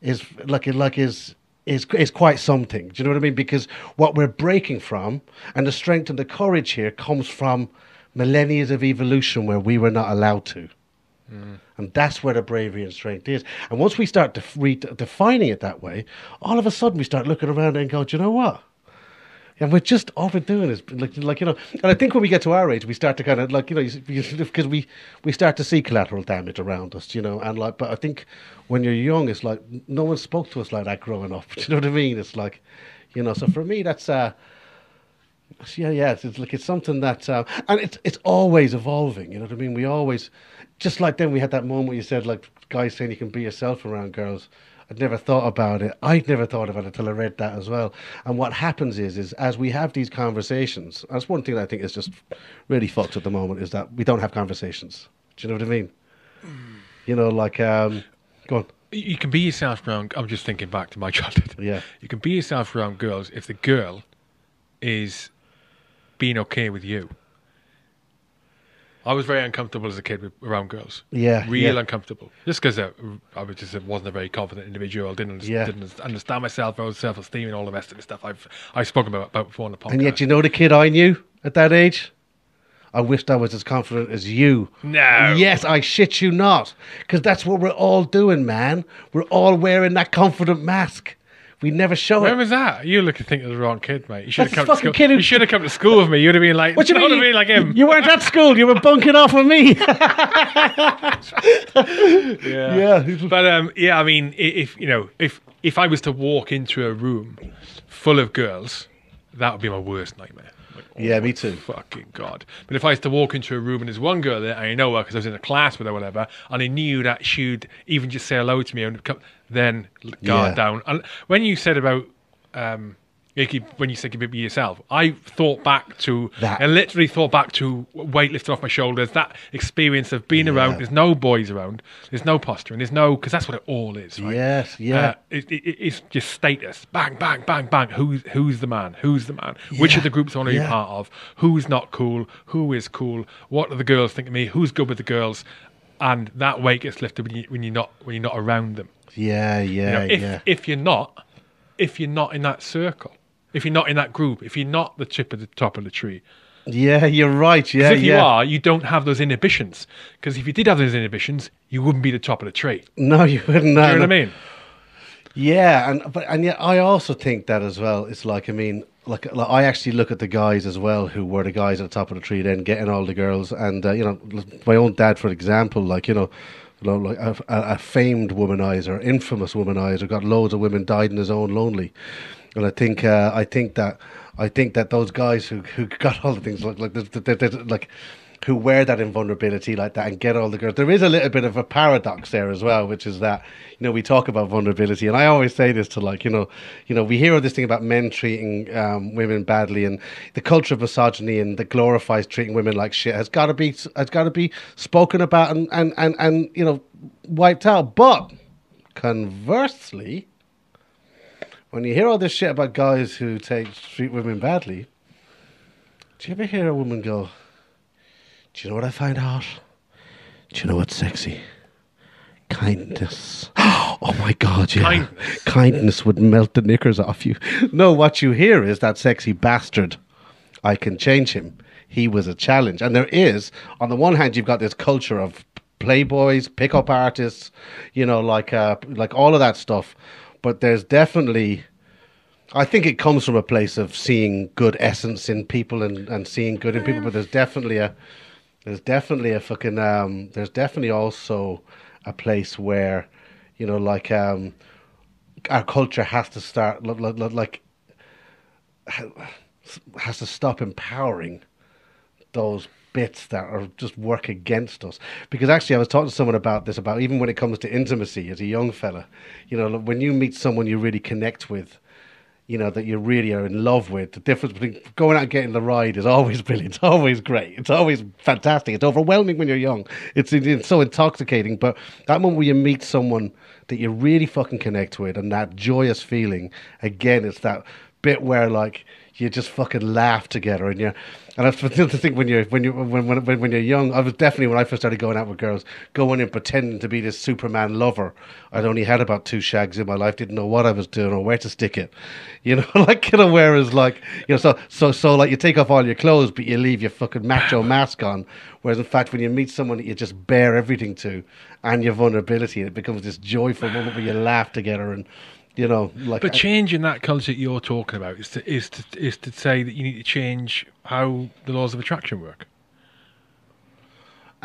is like like is. Is, is quite something. Do you know what I mean? Because what we're breaking from and the strength and the courage here comes from millennia of evolution where we were not allowed to. Mm. And that's where the bravery and strength is. And once we start def- re- defining it that way, all of a sudden we start looking around and go, do you know what? And we're just all we're doing is like, like you know. And I think when we get to our age, we start to kind of like you know because we we start to see collateral damage around us, you know. And like, but I think when you're young, it's like no one spoke to us like that growing up. Do you know what I mean? It's like, you know. So for me, that's uh, yeah, yeah. It's, it's like it's something that, uh, and it's it's always evolving. You know what I mean? We always, just like then we had that moment where you said like guys saying you can be yourself around girls. I'd never thought about it. I'd never thought about it until I read that as well. And what happens is, is as we have these conversations, that's one thing that I think is just really fucked at the moment is that we don't have conversations. Do you know what I mean? You know, like, um, go on. You can be yourself around. I'm just thinking back to my childhood. Yeah. You can be yourself around girls if the girl is being okay with you. I was very uncomfortable as a kid with, around girls. Yeah, real yeah. uncomfortable. Just because uh, I was just wasn't a very confident individual. Didn't Yeah. didn't understand myself, I was self esteem, and all the rest of the stuff I've I've spoken about, about before on the podcast. And yet, you know the kid I knew at that age? I wished I was as confident as you. No. Yes, I shit you not. Because that's what we're all doing, man. We're all wearing that confident mask. We never show Where it. was that? You look to think of the wrong kid, mate. You should have come to school. kid who- You should have come to school with me. You'd have been like, What you know mean? what Like him. You weren't at school. You were bunking off with me. Yeah. Yeah. But um, yeah, I mean, if you know, if if I was to walk into a room full of girls, that would be my worst nightmare. Like, oh Yeah, me too. Fucking god! But if I was to walk into a room and there's one girl there, I know her because I was in a class with her, or whatever, and I knew that she'd even just say hello to me and come, then guard Yeah. down. And when you said about um, you keep, when you said you be yourself, I thought back to That. I literally thought back to weight lifted off my shoulders. That experience of being Yeah. around. There's no boys around. There's no posturing. There's no because that's what it all is. Right? Yes, yeah. Uh, it, it, it's just status. Bang, bang, bang, bang. Who's who's the man? Who's the man? Which of the groups I want to be part of? Who's not cool? Who is cool? What do the girls think of me? Who's good with the girls? And that weight gets lifted when you when you're not when you're not around them. yeah, You yeah, know, if yeah. if you're not, if you're not in that circle, if you're not in that group, if you're not the tip of the top of the tree, Yeah, you're right. Yeah, if yeah. you are, you don't have those inhibitions. Because if you did have those inhibitions, you wouldn't be the top of the tree. No, you wouldn't. Do you no, know what I mean? Yeah, and but and yet I also think that as well. It's like I mean, like, like I actually look at the guys as well who were the guys at the top of the tree, then getting all the girls, and uh, you know, my own dad, for example, like you know. you know, Like a, a famed womanizer, infamous womanizer, got loads of women, died in his own lonely, and I think uh, I think that I think that those guys who who got all the things like like there's- there's, like who wear that invulnerability like that and get all the girls. There is a little bit of a paradox there as well, which is that you know we talk about vulnerability, and I always say this to like you know, you know we hear of this thing about men treating um, women badly, and the culture of misogyny and that glorifies treating women like shit has got to be has got to be spoken about and and and and you know wiped out. But conversely, when you hear all this shit about guys who take treat women badly, do you ever hear a woman go? Do you know what I find hot? Do you know what's sexy? Kindness. Oh my God, yeah. Kindness? Kindness would melt the knickers off you. No, what you hear is that sexy bastard. I can change him. He was a challenge. And there is, on the one hand, you've got this culture of playboys, pickup artists, you know, like uh, like all of that stuff. But there's definitely I think it comes from a place of seeing good essence in people and, and seeing good in people, but there's definitely a there's definitely a fucking um there's definitely also a place where you know like um our culture has to start li- li- li- like has to stop empowering those bits that are just work against us. Because actually, I was talking to someone about this about even when it comes to intimacy as a young fella. You know, when you meet someone you really connect with, you know that you really are in love with. The difference between going out and getting the ride is always brilliant. It's always great. It's always fantastic. It's overwhelming when you're young. It's it's so intoxicating. But that moment where you meet someone that you really fucking connect with, and that joyous feeling, again, it's that bit where like you just fucking laugh together, and you. And I still think when you're when you when, when when when you're young, I was definitely when I first started going out with girls, going in pretending to be this Superman lover. I'd only had about two shags in my life, didn't know what I was doing or where to stick it, you know. Like you know, whereas like you know, so so so like you take off all your clothes, but you leave your fucking macho mask on. Whereas in fact, when you meet someone that you just bare everything to, and your vulnerability, it becomes this joyful moment where you laugh together and. You know, like But changing that culture that you're talking about is to is to is to say that you need to change how the laws of attraction work,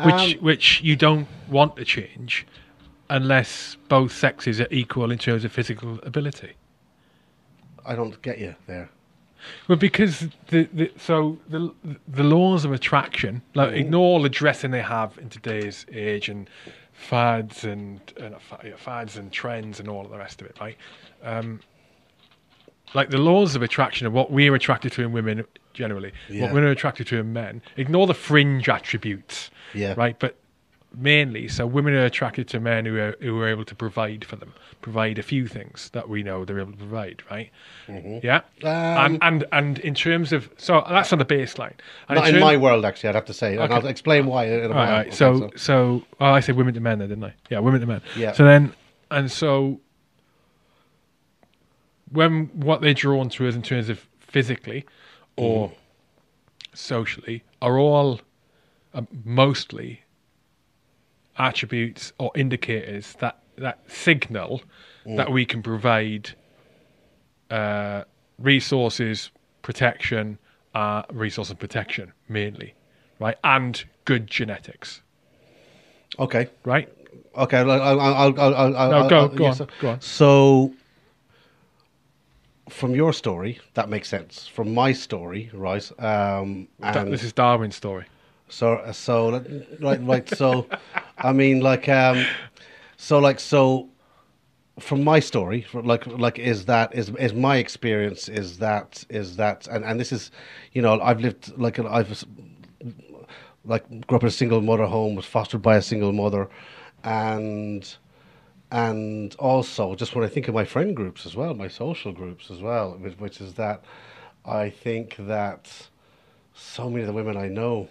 which Um, which you don't want to change unless both sexes are equal in terms of physical ability. I don't get you there. Well, because the, the so the the laws of attraction, like ignore all the dressing they have in today's age and fads and, and fads and trends and all of the rest of it, right? Um, like the laws of attraction of what we're attracted to in women generally, Yeah. what women are attracted to in men. Ignore the fringe attributes, Yeah. right? But mainly, so women are attracted to men who are who are able to provide for them, provide a few things that we know they're able to provide, right? Yeah, Mm-hmm. Um, and and and in terms of so that's on the baseline. And Not in term- my world, actually. I'd have to say, and I'll explain why in a All right, Okay, so so well, I said women to men, then didn't I? Yeah, women to men. Yeah. So then, and so when what they're drawn to us in terms of physically or Mm. socially are all uh, mostly attributes or indicators that that signal Mm. that we can provide uh, resources, protection, uh, resource and protection mainly, right, and good genetics, okay, right? okay. I'll, I'll, I'll, I'll, I'll, No, go I'll- go on, so- go on. So, from your story, that makes sense. From my story, right? Um, and this is Darwin's story. So, so right, right. So, I mean, like, um, so, like, so, from my story, like, like, is that is is my experience? Is that is that, and and this is, you know, I've lived like I've like grew up in a single mother home, was fostered by a single mother, and and also just when I think of my friend groups as well, my social groups as well, which, which is that I think that so many of the women I know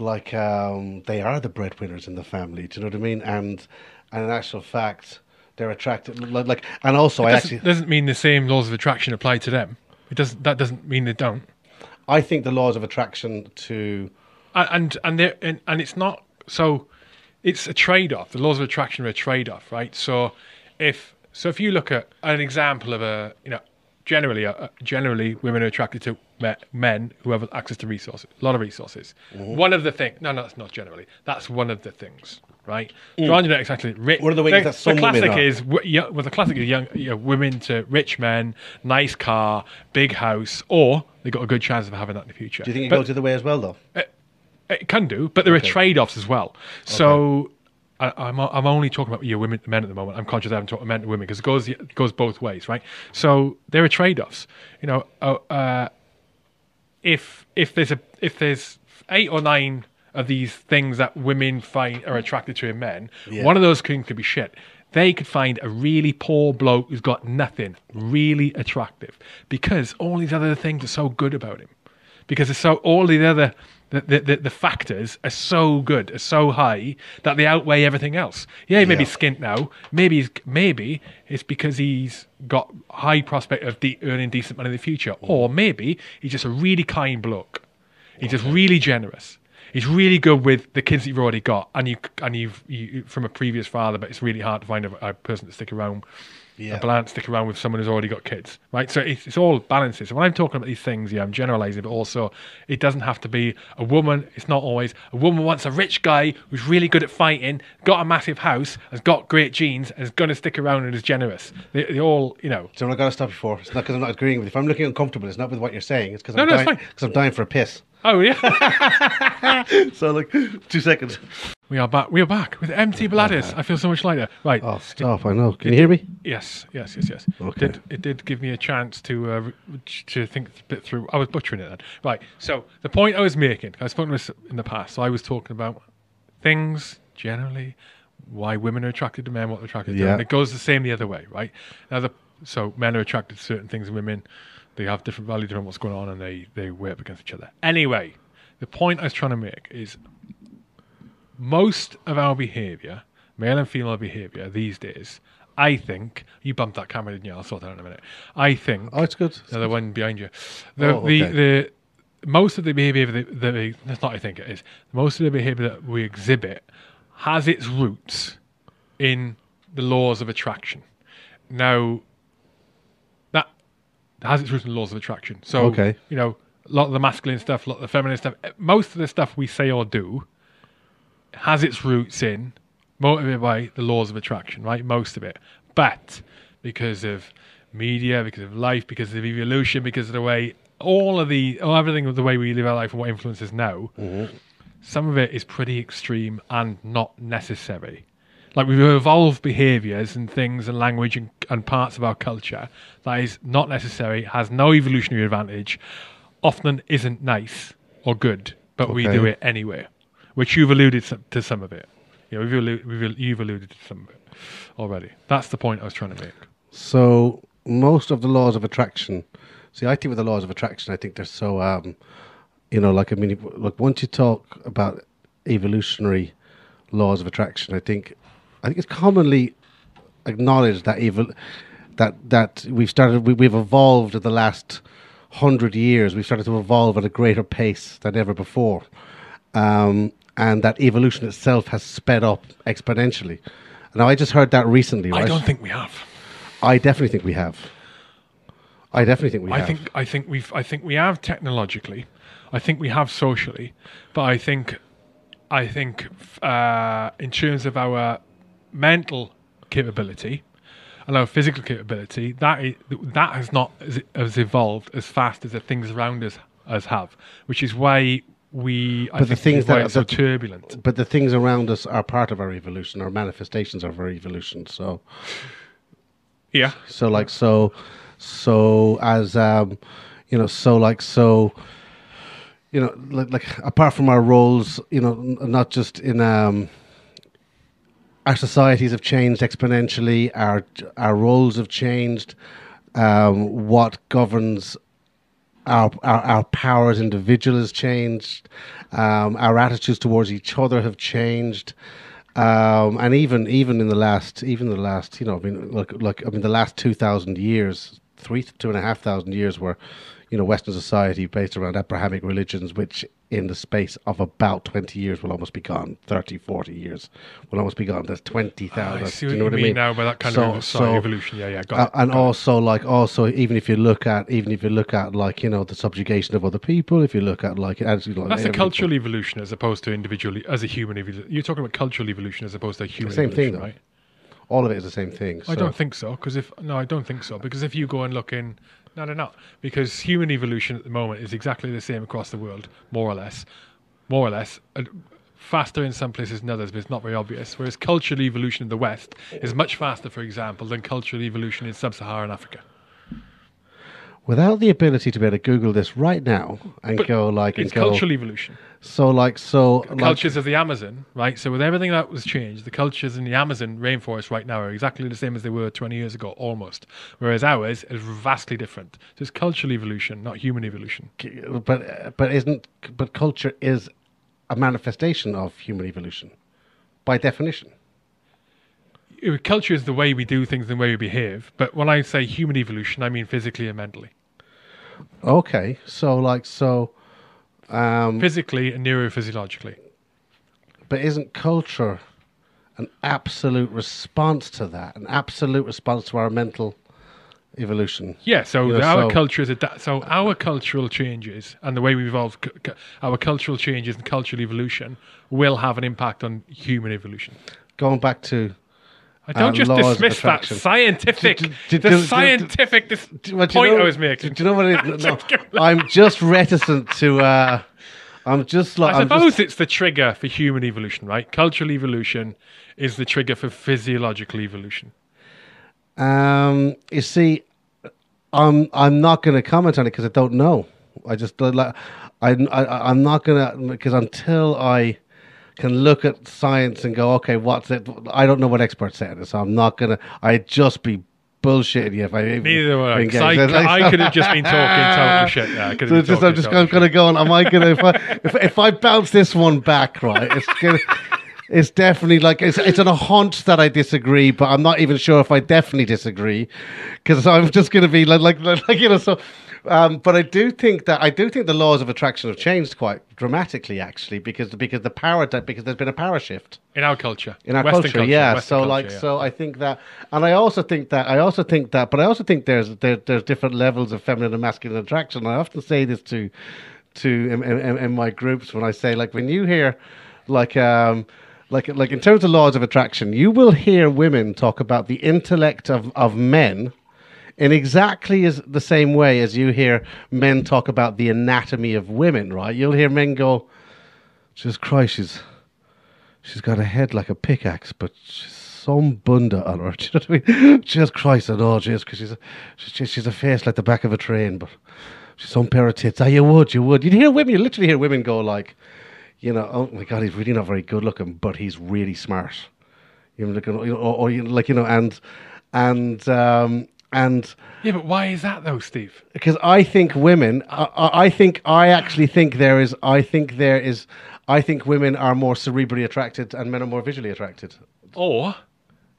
like um, they are the breadwinners in the family. Do you know what I mean? And and in actual fact, they're attracted. Like, like and also, I doesn't, actually, doesn't mean the same laws of attraction apply to them. It doesn't. That doesn't mean they don't. I think the laws of attraction to and and and, they're- and and it's not so it's a trade-off the laws of attraction are a trade-off right so if so if you look at an example of a you know generally uh, generally women are attracted to me- men who have access to resources a lot of resources one of the things no no that's not generally that's one of the things right so I'm exactly rich One of the ways that some the classic are. is well the classic is young you know, women to rich men nice car big house or they've got a good chance of having that in the future do you think it But- goes the other way as well though? it can do, but there Okay. are trade-offs as well. So I, I'm I'm only talking about your women, men at the moment. I'm conscious I haven't talked men to women because it goes it goes both ways, right? So there are trade-offs. You know, uh, uh, if if there's a if there's eight or nine of these things that women find are attracted to in men, Yeah. one of those things could be shit. They could find a really poor bloke who's got nothing really attractive because all these other things are so good about him. Because it's so all the other the, the, the, factors are so good, are so high that they outweigh everything else. Yeah, he may be Yeah. skint now. Maybe he's, maybe it's because he's got high prospect of de- earning decent money in the future, mm. or maybe he's just a really kind bloke. He's just really generous. He's really good with the kids that you've already got, and you and you've you, from a previous father, but it's really hard to find a, a person to stick around. Yeah. A balance stick around with someone who's already got kids, right? So it's, it's all balances. So when I'm talking about these things, yeah, I'm generalizing, but also it doesn't have to be a woman. It's not always a woman wants a rich guy who's really good at fighting, got a massive house, has got great genes, and is going to stick around and is generous. They, they all, you know, So I got to stop you for. It's not because I'm not agreeing with you. If I'm looking uncomfortable, it's not with what you're saying. It's because No, I'm no, it's dying. fine. Because I'm dying for a piss. oh yeah. So like two seconds. We are back. We are back with empty bladders. I feel so much lighter. Right. Oh, stop! I know. Can you hear me? Yes. Yes. Yes. Yes. Okay. Did, it did give me a chance to uh, to think a bit through. I was butchering it then. Right. So the point I was making, I've spoken this in the past. So I was talking about things generally, why women are attracted to men, what they're attracted to, Yeah. and it goes the same the other way, right? Now the so men are attracted to certain things in women. They have different value to what's going on, and they they weigh up against each other. Anyway, the point I was trying to make is most of our behaviour, male and female behaviour these days, I think you bumped that camera, didn't you? I'll sort that out in a minute. I think Oh, it's good. the one behind you. The, Oh, the, okay. the most of the behaviour that, that we, that's not I think it is. Most of the behaviour that we exhibit has its roots in the laws of attraction. Now, that has its roots in the laws of attraction. So, Okay. you know, a lot of the masculine stuff, a lot of the feminine stuff, eh, most of the stuff we say or do has its roots in motivated by the laws of attraction, right? Most of it. But because of media, because of life, because of evolution, because of the way all of the everything of the way we live our life and what influences now, mm-hmm. some of it is pretty extreme and not necessary. Like we've evolved behaviors and things and language and, and parts of our culture that is not necessary, has no evolutionary advantage, often isn't nice or good, but we do it anyway. Which you've alluded to some of it. You know, we've allu- we've, al- you've alluded to some of it already. That's the point I was trying to make. So most of the laws of attraction. See, I think with the laws of attraction, I think they're so. Um, you know, like I mean, look. Once you talk about evolutionary laws of attraction, I think, I think it's commonly acknowledged that evil, that that we've started, we, we've evolved in the last hundred years. We've started to evolve at a greater pace than ever before, um, and that evolution itself has sped up exponentially. Now, I just heard that recently. I don't think we have. I definitely think we have. I definitely think we I have. think I think we've I think we have technologically, I think we have socially, but I think I think uh, in terms of our mental capability and our physical capability, that that has not as, has evolved as fast as the things around us as have, which is why we I But the think things that- are so turbulent. but the things around us are part of our evolution, our manifestations of our evolution. So, Yeah, so like so, so as um, you know, so like so, you know, like, like apart from our roles, you know, n- not just in um, our societies have changed exponentially. Our our roles have changed. Um, what governs our, our our power as individual has changed. Um, our attitudes towards each other have changed. Um, and even even in the last even the last you know I mean like like I mean the last two thousand years three two and a half thousand years were you know, Western society based around Abrahamic religions, which in the space of about 20 years will almost be gone, 30, 40 years will almost be gone. There's 20,000. I see what you know what I mean, mean? now by that kind So- of so- evolution. Yeah, yeah, got Uh, it. and got it. also like also even if you look at even if you look at like you know the subjugation of other people if you look at like as you like That's a cultural evolution as opposed to individually as a human evolution. You're talking about cultural evolution as opposed to human same thing, evolution, though. right? all of it is the same thing I so- don't think so because if no, I don't think so because if you go and look in, no, no, no, because human evolution at the moment is exactly the same across the world, more or less, more or less. Faster in some places than others, but it's not very obvious. Whereas cultural evolution in the West is much faster, for example, than cultural evolution in sub-Saharan Africa. Without the ability to be able to google this right now and But go like It's go cultural evolution. so like so like, cultures of the Amazon, right? So with everything that was changed, the cultures in the Amazon rainforest right now are exactly the same as they were 20 years ago, almost. Whereas ours is vastly different. So it's cultural evolution, not human evolution. but but isn't but culture is a manifestation of human evolution by definition Culture is the way we do things and the way we behave. But when I say human evolution, I mean physically and mentally. okay so like so um Physically and neurophysiologically. But isn't culture an absolute response to that? An absolute response to our mental evolution? Yeah, so You know, our so- culture is ada- so our cultural changes and the way we evolve, cu- our cultural changes and cultural evolution will have an impact on human evolution. Going back to I don't just dismiss that scientific, Do- do- the do- do- scientific dis- what do you point know- I was making. Do you know what it is? No, I'm just reticent to. Uh, I'm just like. I suppose just, it's the trigger for human evolution, right? Cultural evolution is the trigger for physiological evolution. um, you see, I'm I'm not going to comment on it because I don't know. I just like. I, I I'm not gonna because until I can look at science and go, okay, what's it? I don't know what experts say on it, so I'm not gonna. I'd just be bullshitting you if I even Neither would I. engage. I, I could have just been talking total shit. Yeah, I could So have it's been just, I'm just to go on. Am I to if I if, if I bounce this one back right? It's gonna. It's definitely like it's it's on a hunch that I disagree, but I'm not even sure if I definitely disagree because I'm just going to be like like like, you know so. Um, but I do think that I do think the laws of attraction have changed quite dramatically, actually, because because the power because there's been a power shift in our culture, in our Western culture, yeah. Western so culture, like, yeah. so I think that, and I also think that, I also think that, but I also think there's there, there's different levels of feminine and masculine attraction. I often say this to to in, in, in my groups when I say like when you hear like um like like in terms of laws of attraction, you will hear women talk about the intellect of of men. In exactly as the same way as you hear men talk about the anatomy of women, right? You'll hear men go, "Jesus Christ, she's she's got a head like a pickaxe, but she's some bunda on her. Do you know what I mean? Jesus Christ, I know, Jesus, because she's a, she's, she's a face like the back of a train, but she's some pair of tits. Ah, you would, you would. You'd hear women, you literally hear women go like, you know, oh my God, he's really not very good looking, but he's really smart. You know, or, or like you know, and and um, and yeah, but why is that though, Steve? because I think women, I, I I think I actually think there is, I think there is, I think women are more cerebrally attracted and men are more visually attracted. Or,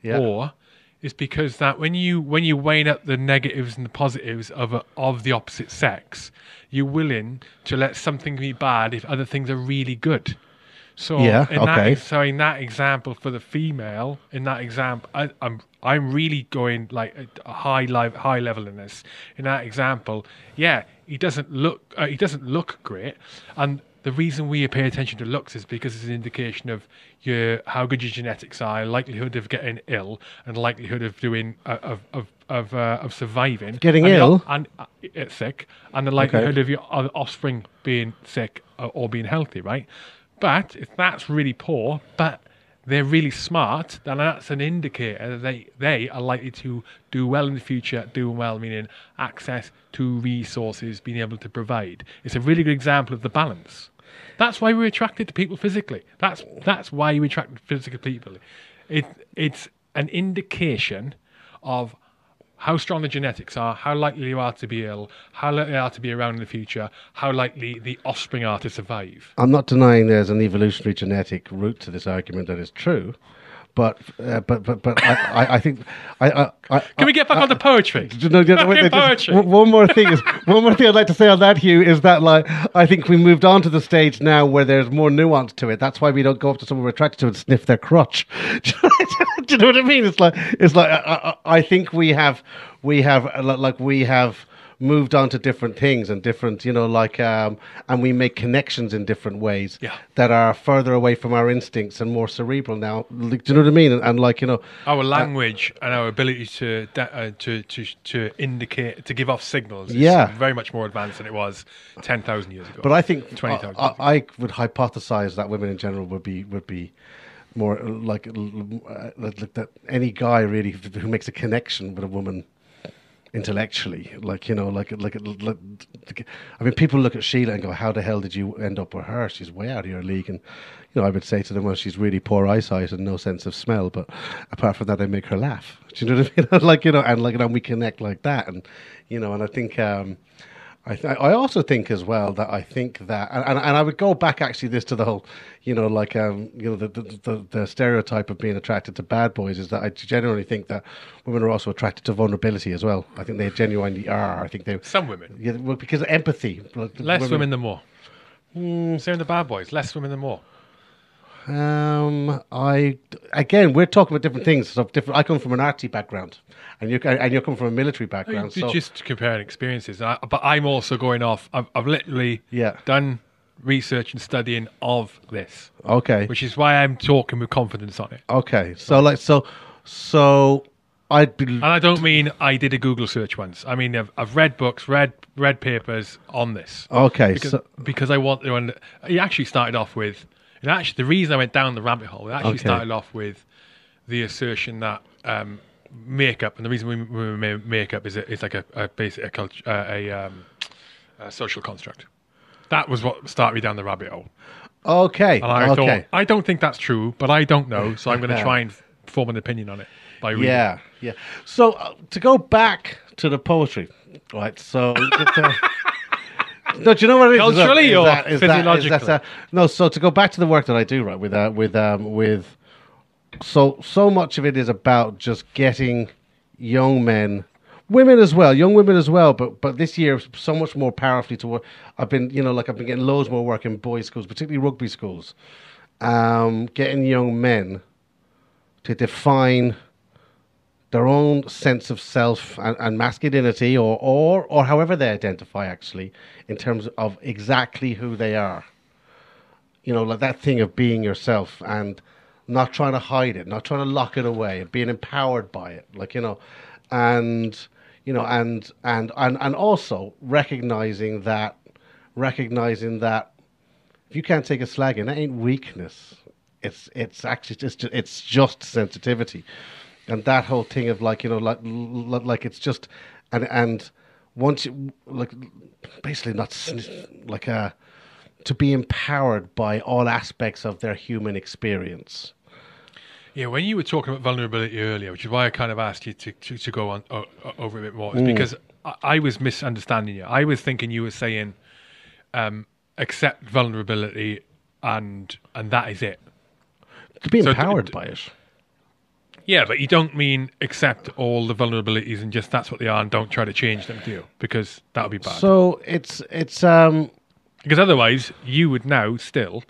Yeah. or it's because that when you when you weigh up the negatives and the positives of a, of the opposite sex, you're willing to let something be bad if other things are really good. So Yeah, in okay. That, so in that example for the female, in that example, I, I'm I'm really going like a- a high live high level in this. In that example, yeah, he doesn't look uh, he doesn't look great, and the reason we pay attention to looks is because it's an indication of your how good your genetics are, likelihood of getting ill, and likelihood of doing uh, of of of, uh, of surviving, Getting and the- ill? and uh, uh, sick, and the likelihood of your offspring being sick or, or being healthy, right? But if that's really poor, but they're really smart, then that's an indicator that they, they are likely to do well in the future. Do well meaning access to resources, being able to provide. It's a really good example of the balance. That's why we're attracted to people physically. That's that's why we attract physical people. It it's an indication of how strong the genetics are, how likely you are to be ill, how likely you are to be around in the future, how likely the offspring are to survive. I'm not denying there's an evolutionary genetic root to this argument that is true, but uh, but but but I, I, I think I, I, Can we get back on the poetry? no, no, wait, just- poetry. one- more thing is one more thing I'd like to say on that, Hugh, is that like I think we moved on to the stage now where there's more nuance to it. That's why we don't go up to someone we're attracted to and sniff their crotch. Do you know what I mean? It's like it's like I, I, I think we have we have like we have moved on to different things and different you know like um and we make connections in different ways Yeah. that are further away from our instincts and more cerebral now do you know what I mean and, and like you know Our language and our ability to uh, to to to indicate to give off signals is Yeah. very much more advanced than it was ten thousand years ago. But I think 20,000 I, I, I would hypothesize that women in general would be would be more uh, like, uh, like that any guy really who makes a connection with a woman intellectually like you know like like, like i mean people look at sheila and go how the hell did you end up with her? She's way out of your league. And you know i would say to them well she's really poor eyesight and no sense of smell but apart from that i make her laugh. Do you know what i mean? Like you know and like and we connect like that. And you know and i think um I, th- I also think as well that I think that, and, and, and I would go back actually this to the whole, you know, like, um, you know, the, the, the, the stereotype of being attracted to bad boys is that I generally think that women are also attracted to vulnerability as well. I think they genuinely are. I think they, Some women, yeah, well, because of empathy. less women, than more. Same with the bad boys, less women than more. Um, I again, we're talking about different things. So different. I come from an arty background, and you and you come from a military background. You're So just comparing experiences, I, but I'm also going off. I've, I've literally Yeah. done research and studying of this, okay, which is why I'm talking with confidence on it. okay. So like, so, so I'd be And I don't mean I did a Google search once. I mean I've, I've read books, read read papers on this. okay. because, so because I want to. Und- it actually started off with, and actually the reason I went down the rabbit hole, it actually Okay. started off with the assertion that um, makeup, and the reason we, we make makeup is a, is like a, a basic a, culture, uh, a, um, a social construct. That was what started me down the rabbit hole. okay, And I okay. thought, I don't think that's true, but I don't know, so I'm going to try and form an opinion on it by reading. Yeah, yeah. So uh, to go back to the poetry, right? So. No, do you know what it is? Culturally is or that, is that, is that, physiologically? uh, no, so to go back to the work that I do, right, with uh, with um, with so so much of it is about just getting young men, women as well, young women as well. But but this year, so much more powerfully to work. I've been, you know, like I've been getting loads more work in boys' schools, particularly rugby schools, um, getting young men to define their own sense of self and, and masculinity or, or or however they identify actually in terms of exactly who they are. You know like that thing of being yourself and not trying to hide it not trying to lock it away being empowered by it like you know and you know and and and, and also recognizing that recognizing that if you can't take a slag, slagging that ain't weakness. It's it's actually just it's just sensitivity and that whole thing of like you know like like, like it's just and and once you like basically not like uh to be empowered by all aspects of their human experience Yeah, when you were talking about vulnerability earlier, which is why I kind of asked you to, to, to go on o- over a bit more, Mm. is because I, I was misunderstanding you. I was thinking you were saying um, accept vulnerability and and that is it. to be So empowered d- by it Yeah, but you don't mean accept all the vulnerabilities and just that's what they are and don't try to change them, do you? Because that would be bad. so it's it's um because otherwise, you would now still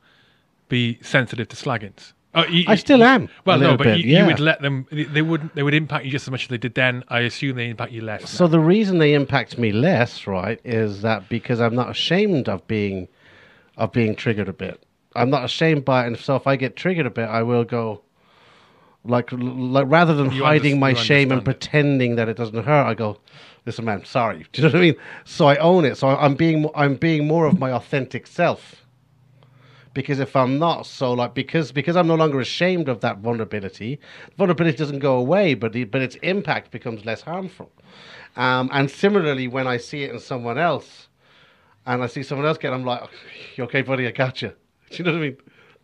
be sensitive to slaggings. Oh, you- I still am, Well, no, but bit, you, yeah. you would let them. They wouldn't. They would impact you just as much as they did then. I assume they impact you less. So the reason they impact me less, right, is that because I'm not ashamed of being of being triggered a bit. I'm not ashamed by it, and so if I get triggered a bit, I will go like like rather than You hiding my shame and it. pretending that it doesn't hurt. I go, listen, man, sorry. Do you know what I mean? So I own it. So I'm being I'm being more of my authentic self. Because if I'm not, so like because because I'm no longer ashamed of that vulnerability, vulnerability doesn't go away, but the, but its impact becomes less harmful. Um, and similarly, when I see it in someone else, and I see someone else get, I'm like, "You okay, buddy? I got you." Do you know what I mean?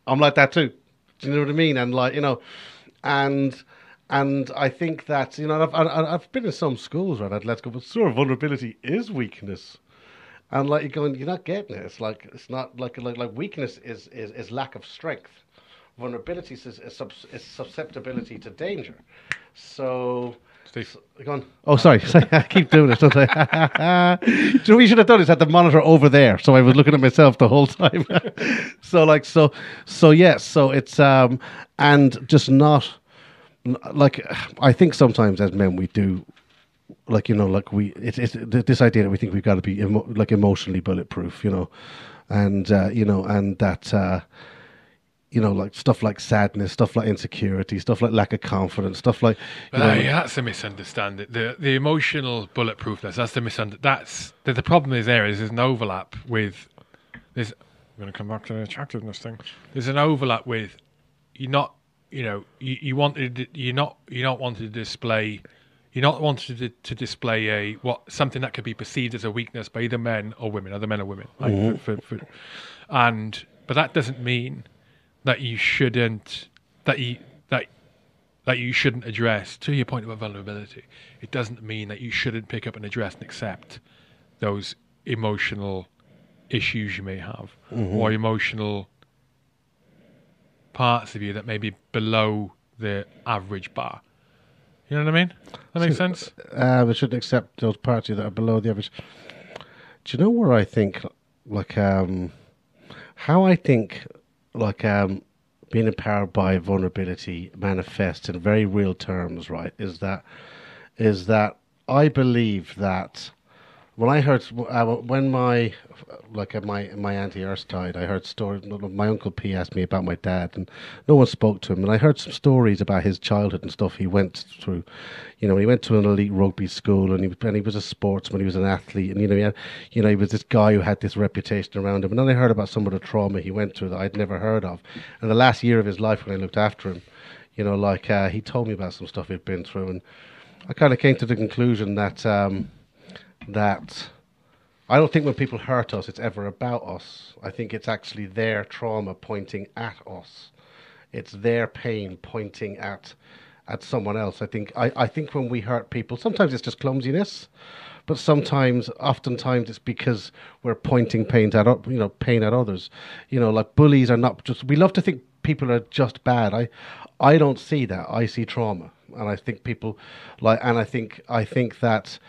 I'm like that too. Do you know what I mean? And like you know, and and I think that you know, I've I've, I've been in some schools right. I'd let's go, but sure, vulnerability is weakness. And like you're going, you're not getting it. It's like it's not like like like weakness is is, is lack of strength. vulnerability is, is, is susceptibility to danger. So. Steve. go on. Oh, sorry. sorry. I keep doing this, don't I? Do you know what you should have done is had the monitor over there, so I was looking at myself the whole time. so, like, so, so yes. So it's um, and just not like I think sometimes as men we do like you know like we it's, it's this idea that we think we've got to be emo- like emotionally bulletproof you know and uh, you know and that uh, you know like stuff like sadness stuff like insecurity stuff like lack of confidence stuff like you know, uh, that's a misunderstanding. The the emotional bulletproofness. That's the misunderstanding. That's the, the problem is there is there's an overlap with there's. I'm going to come back to the attractiveness thing. There's an overlap with you're not. You know, you, you wanted you're not you not wanted to display. You're not wanted to, to display a what something that could be perceived as a weakness by either men or women, either men or women. Like for, for, for, and but that doesn't mean that you shouldn't that you that that you shouldn't address. To your point about vulnerability, it doesn't mean that you shouldn't pick up and address and accept those emotional issues you may have or emotional parts of you that may be below the average bar. You know what I mean? That makes sense. uh, we shouldn't accept those parts of you that are below the average. Do you know where I think, like, um, how I think, like, um, being empowered by vulnerability manifests in very real terms, right? Is that, is that I believe that when I heard uh, when my like uh, my my auntie Urs died, I heard stories. My uncle P asked me about my dad, and no one spoke to him. And I heard some stories about his childhood and stuff he went through. You know, he went to an elite rugby school, and he and he was a sportsman. He was an athlete, and you know, he had, you know, he was this guy who had this reputation around him. And then I heard about some of the trauma he went through that I'd never heard of. And the last year of his life, when I looked after him, you know, like uh, he told me about some stuff he'd been through, and I kind of came to the conclusion that. Um, that I don't think when people hurt us, it's ever about us. I think it's actually their trauma pointing at us. It's their pain pointing at at someone else. I think I, I think when we hurt people, sometimes it's just clumsiness, but sometimes, oftentimes, it's because we're pointing pain at you know pain at others. You know, like bullies are not just. We love to think people are just bad. I I don't see that. I see trauma, and I think people like, and I think I think that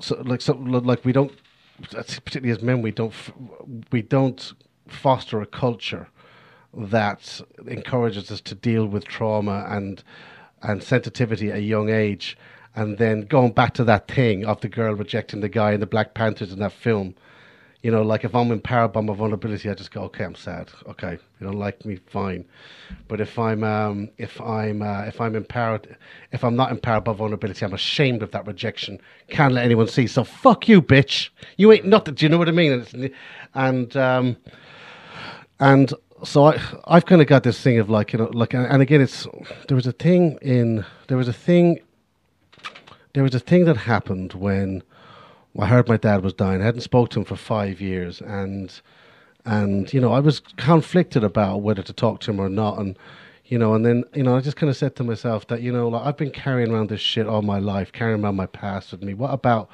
so like so like we don't particularly as men we don't we don't foster a culture that encourages us to deal with trauma and and sensitivity at a young age and then going back to that thing of the girl rejecting the guy in the black panthers in that film you know like if i'm empowered by my vulnerability i just go okay i'm sad. Okay you don't like me fine. But if i'm um if i'm uh, if i'm empowered if i'm not empowered by vulnerability i'm ashamed of that rejection. Can't let anyone see. So fuck you bitch. You ain't nothing. Do you know what i mean? And, and um and so I, I've kind of got this thing of like you know, like, and and again, it's there was a thing in there was a thing, there was a thing that happened when I heard my dad was dying. I hadn't spoke to him for five years, and and you know, I was conflicted about whether to talk to him or not, and you know, and then you know, I just kind of said to myself that you know, like I've been carrying around this shit all my life, carrying around my past with me. What about,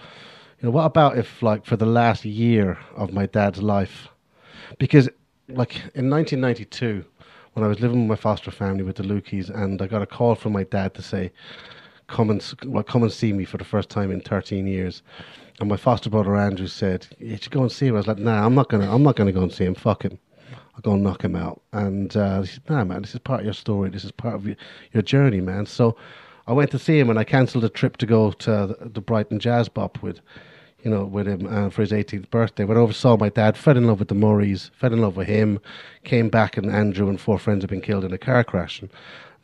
you know, what about if like for the last year of my dad's life, because like in 1992 when I was living with my foster family with the Lukies, and I got a call from my dad to say, "Come and well, come and see me for the first time in 13 years." And my foster brother Andrew said, "You should go and see him." I was like, "Nah, I'm not gonna. I'm not gonna go and see him. Fuck him. I'll go and knock him out." And uh, he said, "Nah, man, this is part of your story. This is part of your, your journey, man." So I went to see him, and I cancelled a trip to go to the, Brighton Jazz Bop with you know, with him uh, for his 18th birthday. Went over, saw my dad, fell in love with the Murrays, fell in love with him, came back, and Andrew and four friends had been killed in a car crash. And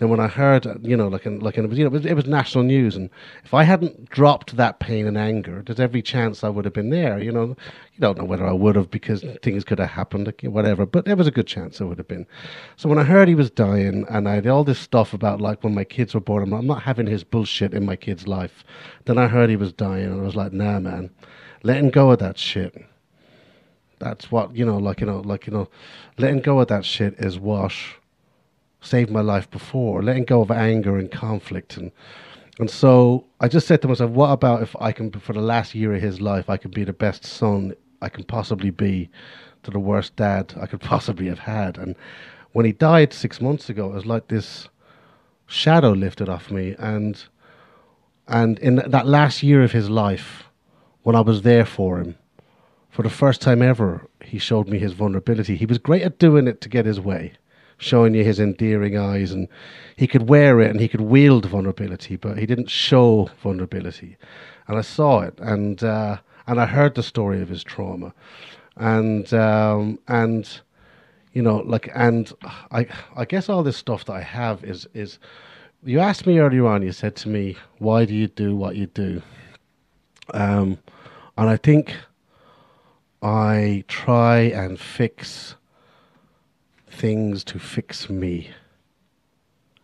then when I heard, uh, you know, like, like in, it was, you know, it was, it was national news, and if I hadn't dropped that pain and anger, there's every chance I would have been there. You know, you don't know whether I would have because things could have happened, whatever. But there was a good chance I would have been. So when I heard he was dying, and I had all this stuff about like when my kids were born, I'm not, I'm not having his bullshit in my kid's life. Then I heard he was dying, and I was like, nah, man letting go of that shit. That's what you know, like you know, like you know, letting go of that shit is what saved my life before. Letting go of anger and conflict, and and so I just said to myself, what about if I can, for the last year of his life, I can be the best son I can possibly be to the worst dad I could possibly have had, and when he died six months ago, it was like this shadow lifted off me, and and in that last year of his life, when I was there for him, for the first time ever, he showed me his vulnerability. He was great at doing it to get his way, showing you his endearing eyes, and he could wear it and he could wield vulnerability, but he didn't show vulnerability. And I saw it, and uh, and I heard the story of his trauma, and um, and you know, like, and I I guess all this stuff that I have is is. You asked me earlier on. You said to me, "Why do you do what you do?" Um, and I think I try and fix things to fix me.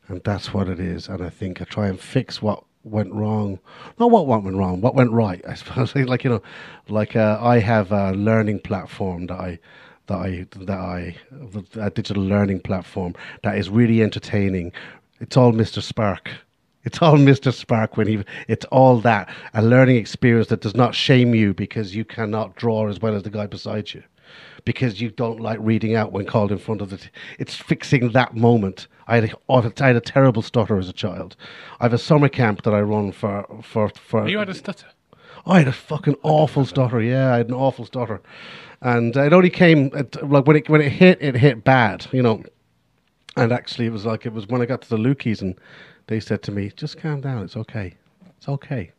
And that's what it is. And I think I try and fix what went wrong. Not what went wrong, what went right, I suppose. like, you know, like uh, I have a learning platform that I. That I, that I, a digital learning platform that is really entertaining. It's all Mr. Spark. It's all Mr. Spark when he. It's all that a learning experience that does not shame you because you cannot draw as well as the guy beside you, because you don't like reading out when called in front of the. T- it's fixing that moment. I had, a, I had a terrible stutter as a child. I have a summer camp that I run for for for. You had a stutter. I had a fucking awful stutter. Yeah, I had an awful stutter, and it only came at, like when it when it hit, it hit bad. You know, and actually it was like it was when I got to the Lukis and they said to me, "Just calm down. It's okay. It's okay."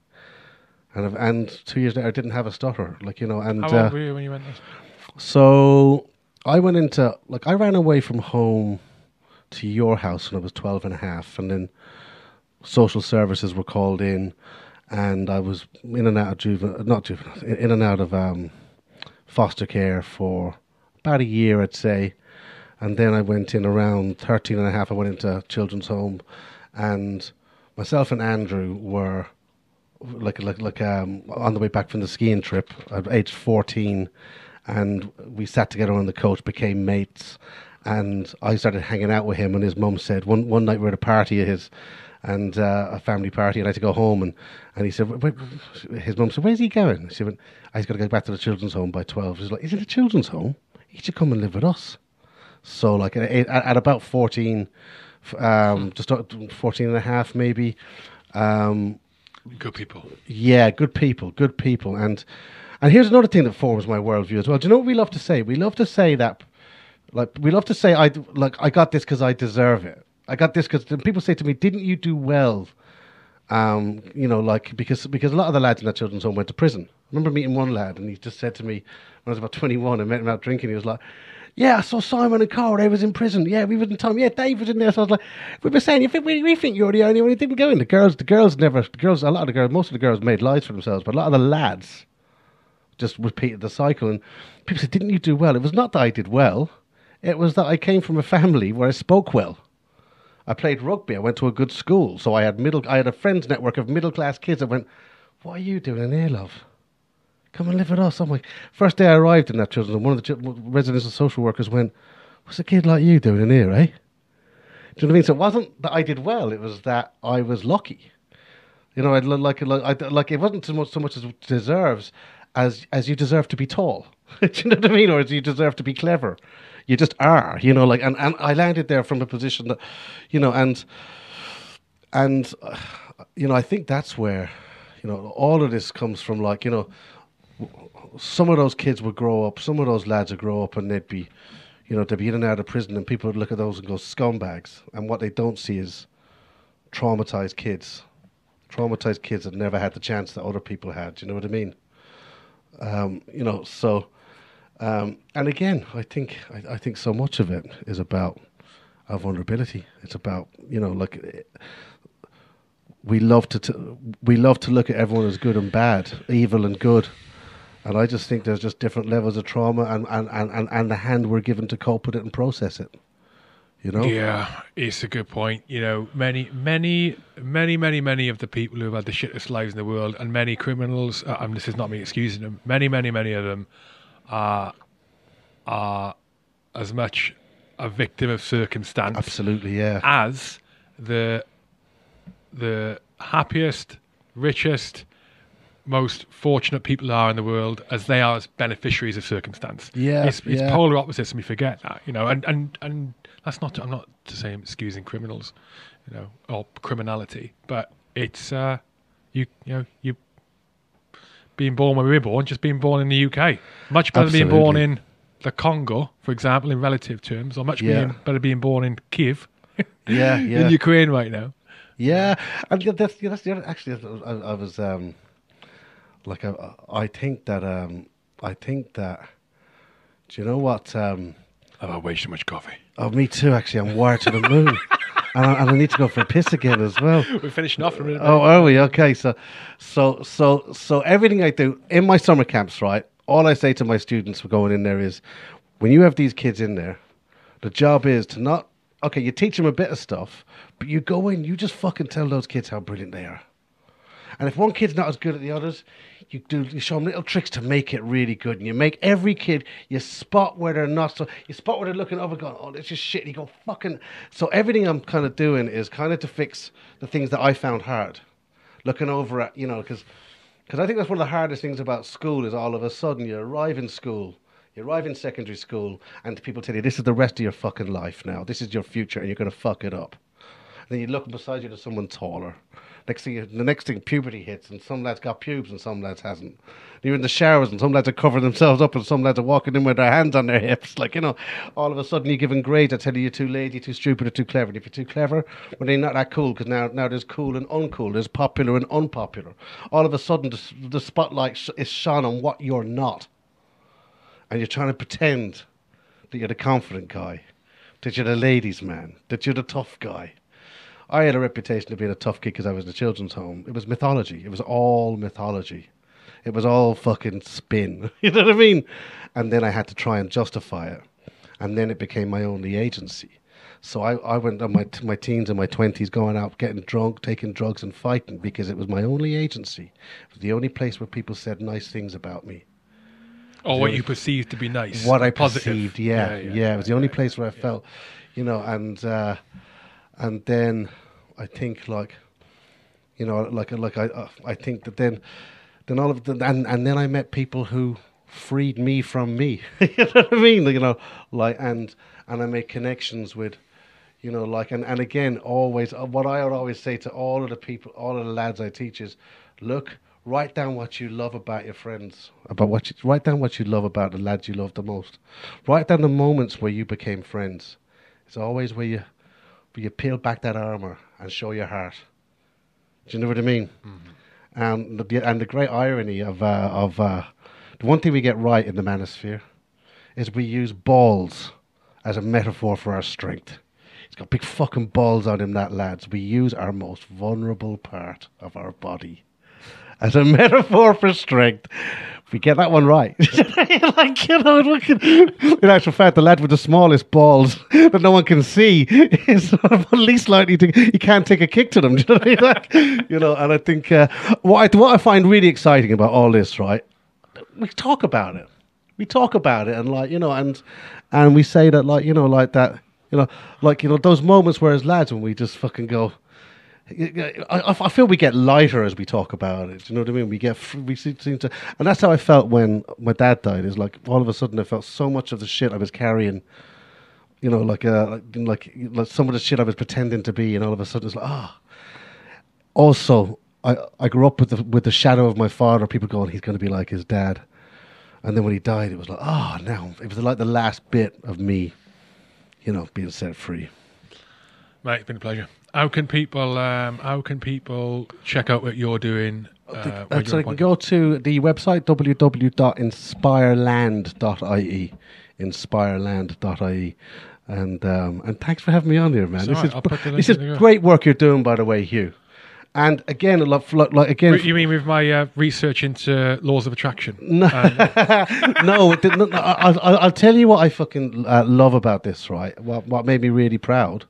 And I've, and two years later, I didn't have a stutter. Like you know, and How uh, old were you when you went there? So I went into like I ran away from home to your house when I was 12 and a half and then social services were called in and I was in and out of juvenile not juvenile in and out of um, foster care for about a year I'd say. And then I went in around 13 and a half I went into children's home and myself and Andrew were like like like um, on the way back from the skiing trip at age 14 and we sat together on the coach became mates and I started hanging out with him and his mum said one one night we were at a party of his and uh, a family party and I had to go home and, and he said his mum said where's he going? She went he's got to go back to the children's home by 12 he's like is it a children's home? He should come and live with us. So like at, at, at about 14 um, just not 14 and a half maybe um, Good people. yeah, good people, good people, and and here's another thing that forms my worldview as well. Do you know what we love to say? We love to say that, like, we love to say, I like, I got this because I deserve it. I got this because people say to me, "Didn't you do well?" Um, you know, like because because a lot of the lads in that children's home went to prison. I remember meeting one lad, and he just said to me when I was about twenty one, I met him out drinking. He was like. Yeah, I saw Simon and Carl. They was in prison. Yeah, we was in time. Yeah, Dave was in there. So I was like, we were saying, you think we, we think you're the only one who didn't go in. The girls, the girls never. The girls, a lot of the girls, most of the girls made lies for themselves, but a lot of the lads just repeated the cycle. And people said, "Didn't you do well?" It was not that I did well. It was that I came from a family where I spoke well. I played rugby. I went to a good school, so I had middle. I had a friends network of middle class kids that went, "What are you doing in here, love? Come and live with us." I'm like, first day I arrived in that children's, home, one of the residential social workers went, "What's a kid like you doing in here, eh?" Do you know what I mean? So it wasn't that I did well; it was that I was lucky. You know, I'd li- like like like it wasn't so much so much as deserves as as you deserve to be tall. Do you know what I mean? Or as you deserve to be clever. You just are. You know, like and, and I landed there from a position that, you know, and and uh, you know I think that's where, you know, all of this comes from. Like you know, some of those kids would grow up, some of those lads would grow up, and they'd be, you know, they'd be in and out of prison, and people would look at those and go scumbags. And what they don't see is traumatized kids, traumatized kids that never had the chance that other people had. Do you know what I mean? Um, you know, so, um, and again, I think I, I think so much of it is about our vulnerability. It's about you know, like we love to t- we love to look at everyone as good and bad, evil and good. And I just think there's just different levels of trauma and, and, and, and, and the hand we're given to cope with it and process it. You know? Yeah, it's a good point. You know, many, many, many, many, many of the people who have had the shittest lives in the world, and many criminals. Uh, and this is not me excusing them. Many, many, many of them are are as much a victim of circumstance Absolutely, yeah. as the the happiest, richest, most fortunate people are in the world as they are as beneficiaries of circumstance. Yeah, it's, it's yeah. polar opposites, and we forget that. You know, and and and that's not. I'm not to say I'm excusing criminals, you know, or criminality, but it's uh, you you know you being born where we were born, just being born in the UK, much better than being born in the Congo, for example, in relative terms, or much Yeah. being, better being born in Kiev Yeah, in Ukraine right now. yeah. And that's, yeah, that's the other. Actually, I, I was um, like, I, I think that um, I think that. Do you know what? Um, I've had way too much coffee. Oh, me too. Actually, I'm wired to the moon, and, I, and I need to go for a piss again as well. We're finishing off minute. Oh, are we? Okay. So, so, so, so everything I do in my summer camps, right? All I say to my students for going in there is, when you have these kids in there, the job is to not. Okay, you teach them a bit of stuff, but you go in, you just fucking tell those kids how brilliant they are. And if one kid's not as good as the others, you do you show them little tricks to make it really good. And you make every kid you spot where they're not so you spot where they're looking over, going, oh, this is shit. And you go fucking. So everything I'm kind of doing is kind of to fix the things that I found hard. Looking over at you know because because I think that's one of the hardest things about school is all of a sudden you arrive in school. You arrive in secondary school, and people tell you this is the rest of your fucking life now. This is your future, and you're going to fuck it up. Then you look beside you to someone taller. Next thing, the next thing, puberty hits, and some lads got pubes and some lads hasn't. You're in the showers, and some lads are covering themselves up, and some lads are walking in with their hands on their hips. Like you know, all of a sudden you're giving grades. I tell you, you're too lazy, too stupid, or too clever. And if you're too clever, well, then you're not that cool because now, now there's cool and uncool. There's popular and unpopular. All of a sudden, the, the spotlight sh- is shone on what you're not, and you're trying to pretend that you're the confident guy, that you're the ladies' man, that you're the tough guy. I had a reputation of being a tough kid because I was in a children's home. It was mythology. It was all mythology. It was all fucking spin. you know what I mean? And then I had to try and justify it. And then it became my only agency. So I, I went on my, t- my teens and my 20s going out, getting drunk, taking drugs, and fighting because it was my only agency. It was the only place where people said nice things about me or what you perceived to be nice. what I positive. perceived. Yeah, yeah, It was the only place where I felt, you know, and uh, and then I think like, you know, like like I uh, I think that then then all of the and and then I met people who freed me from me. you know what I mean? You know, like and and I made connections with. You know, like and, and again, always uh, what I would always say to all of the people, all of the lads I teach is, look, write down what you love about your friends, about what you write down what you love about the lads you love the most. Write down the moments where you became friends. It's always where you where you peel back that armor and show your heart. Do you know what I mean? Um, the, and the great irony of uh, of uh, the one thing we get right in the manosphere is we use balls as a metaphor for our strength. He's got big fucking balls on him, that lads. We use our most vulnerable part of our body as a metaphor for strength. We get that one right. like, you know, look at- in actual fact, the lad with the smallest balls that no one can see is sort of least likely to. He can't take a kick to them. Do you know what I mean? Like, you know, and I think uh, what I, what I find really exciting about all this, right? We talk about it. We talk about it, and like you know, and and we say that, like you know, like that, you know, like you know, those moments where as lads when we just fucking go. I, I feel we get lighter as we talk about it. Do you know what I mean? We get we seem to, and that's how I felt when my dad died. Is like all of a sudden I felt so much of the shit I was carrying, you know, like uh, like like, some of the shit I was pretending to be, and all of a sudden it's like ah. Also, I I grew up with the with the shadow of my father. People going, he's going to be like his dad, and then when he died, it was like ah, now it was like the last bit of me, you know, being set free. Mate, it's been a pleasure. How can people um, how can people check out what you're doing? Uh, Uh, so they can go to the website www.inspireland.ie, inspireland.ie, and um, and thanks for having me on here, man. It's This right, is I'll put the link this is great work you're doing, by the way, Hugh. And again, like, like, like again, You mean with my uh, research into laws of attraction? no, no, didn't- I- I'll, I'll, I'll tell you what I fucking uh, love about this. Right, what what made me really proud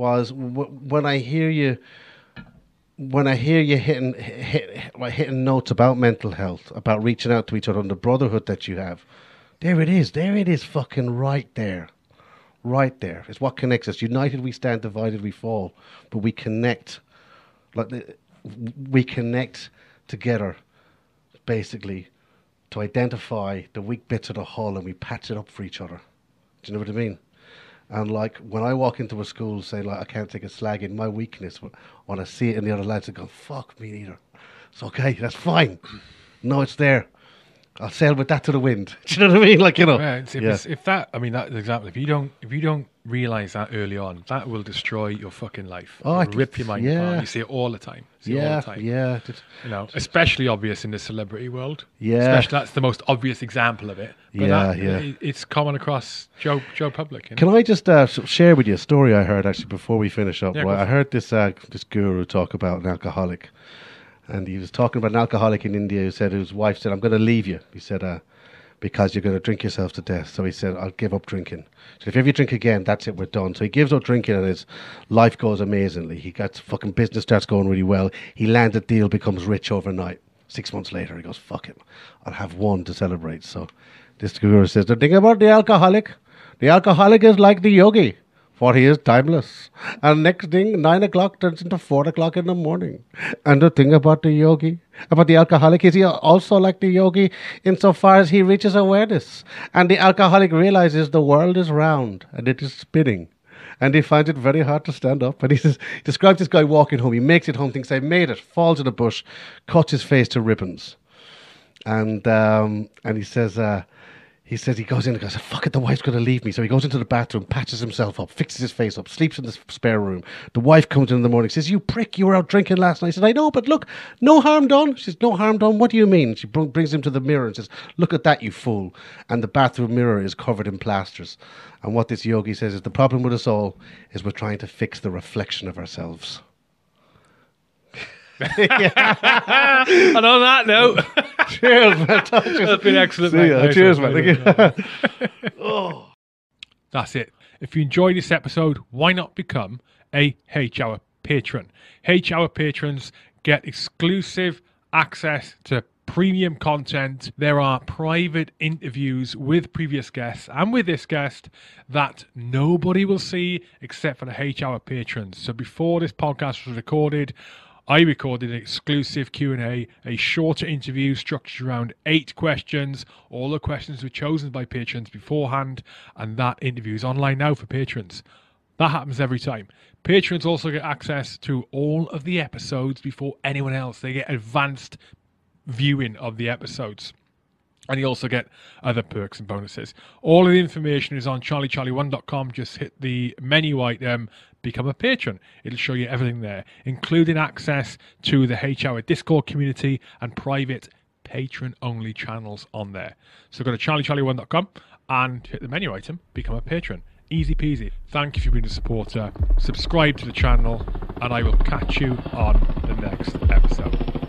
was w- when I hear you, when I hear you hitting hit, hit, hitting notes about mental health, about reaching out to each other, and the brotherhood that you have. There it is. There it is. Fucking right there, right there. It's what connects us. United we stand, divided we fall. But we connect, like we connect together basically to identify the weak bits of the hull and we patch it up for each other. Do you know what I mean? And like when I walk into a school saying like I can't take a slag in my weakness, when I see it in the other lads, I go, "Fuck me neither." It's okay. That's fine. No, it's there. I'll sail with that to the wind. Do you know what I mean? Like you know, Yeah, it's- if, yeah. it's- if that, I mean, that example. If you don't, if you don't realize that early on, that will destroy your fucking life. Oh, I It'll rip your mind yeah. apart. You see it all the time. You see it all yeah, the time. yeah, Just- You know, especially obvious in the celebrity world. Yeah. especially that's the most obvious example of it. But Yeah, that, yeah. it- it's common across Joe Joe Public. You know? Can I just uh, share with you a story I heard actually before we finish up? Yeah, Well, I heard this uh, this guru talk about an alcoholic, and he was talking about an alcoholic in India who said his wife said, "I'm going to leave you." He said, uh, "Because you're going to drink yourself to death." So he said, "I'll give up drinking." So if you drink again, that's it. We're done. So he gives up drinking, and his life goes amazingly. He gets fucking business starts going really well. He lands a deal, becomes rich overnight. Six months later, he goes, "Fuck it, I'll have one to celebrate." So this guru says, "The thing about the alcoholic." The alcoholic is like the yogi, for he is timeless. And next thing, nine o'clock turns into four o'clock in the morning. And the thing about the yogi, about the alcoholic, is he also like the yogi insofar as he reaches awareness. And the alcoholic realizes the world is round and it is spinning. And he finds it very hard to stand up. And he says, describes this guy walking home. He makes it home, thinks, I made it, falls in a bush, cuts his face to ribbons and um, and he says uh, he says he goes in and goes fuck it the wife's going to leave me. So he goes into the bathroom patches himself up fixes his face up sleeps in the spare room. The wife comes in in the morning says you prick you were out drinking last night. He says I know but look no harm done. She says no harm done? What do you mean? She br- brings him to the mirror and says look at that you fool. And the bathroom mirror is covered in plasters. And what this yogi says is the problem with us all is we're trying to fix the reflection of ourselves and on that note, cheers man that's been excellent. See mate. ya. Cheers man Thank you. That's it. If you enjoyed this episode, why not become a H Hour patron? H Hour patrons get exclusive access to premium content. There are private interviews with previous guests and with this guest that nobody will see except for the H Hour patrons. So before this podcast was recorded, I recorded an exclusive Q&A, a shorter interview structured around eight questions. All the questions were chosen by patrons beforehand, and that interview is online now for patrons. That happens every time. Patrons also get access to all of the episodes before anyone else. They get advanced viewing of the episodes. And you also get other perks and bonuses. All of the information is on charliecharlie1.com. Just hit the menu item, become a patron. It'll show you everything there, including access to the H Hour Discord community and private patron only channels on there. So go to charliecharlie1.com and hit the menu item, become a patron. Easy peasy. Thank you for being a supporter. Subscribe to the channel, and I will catch you on the next episode.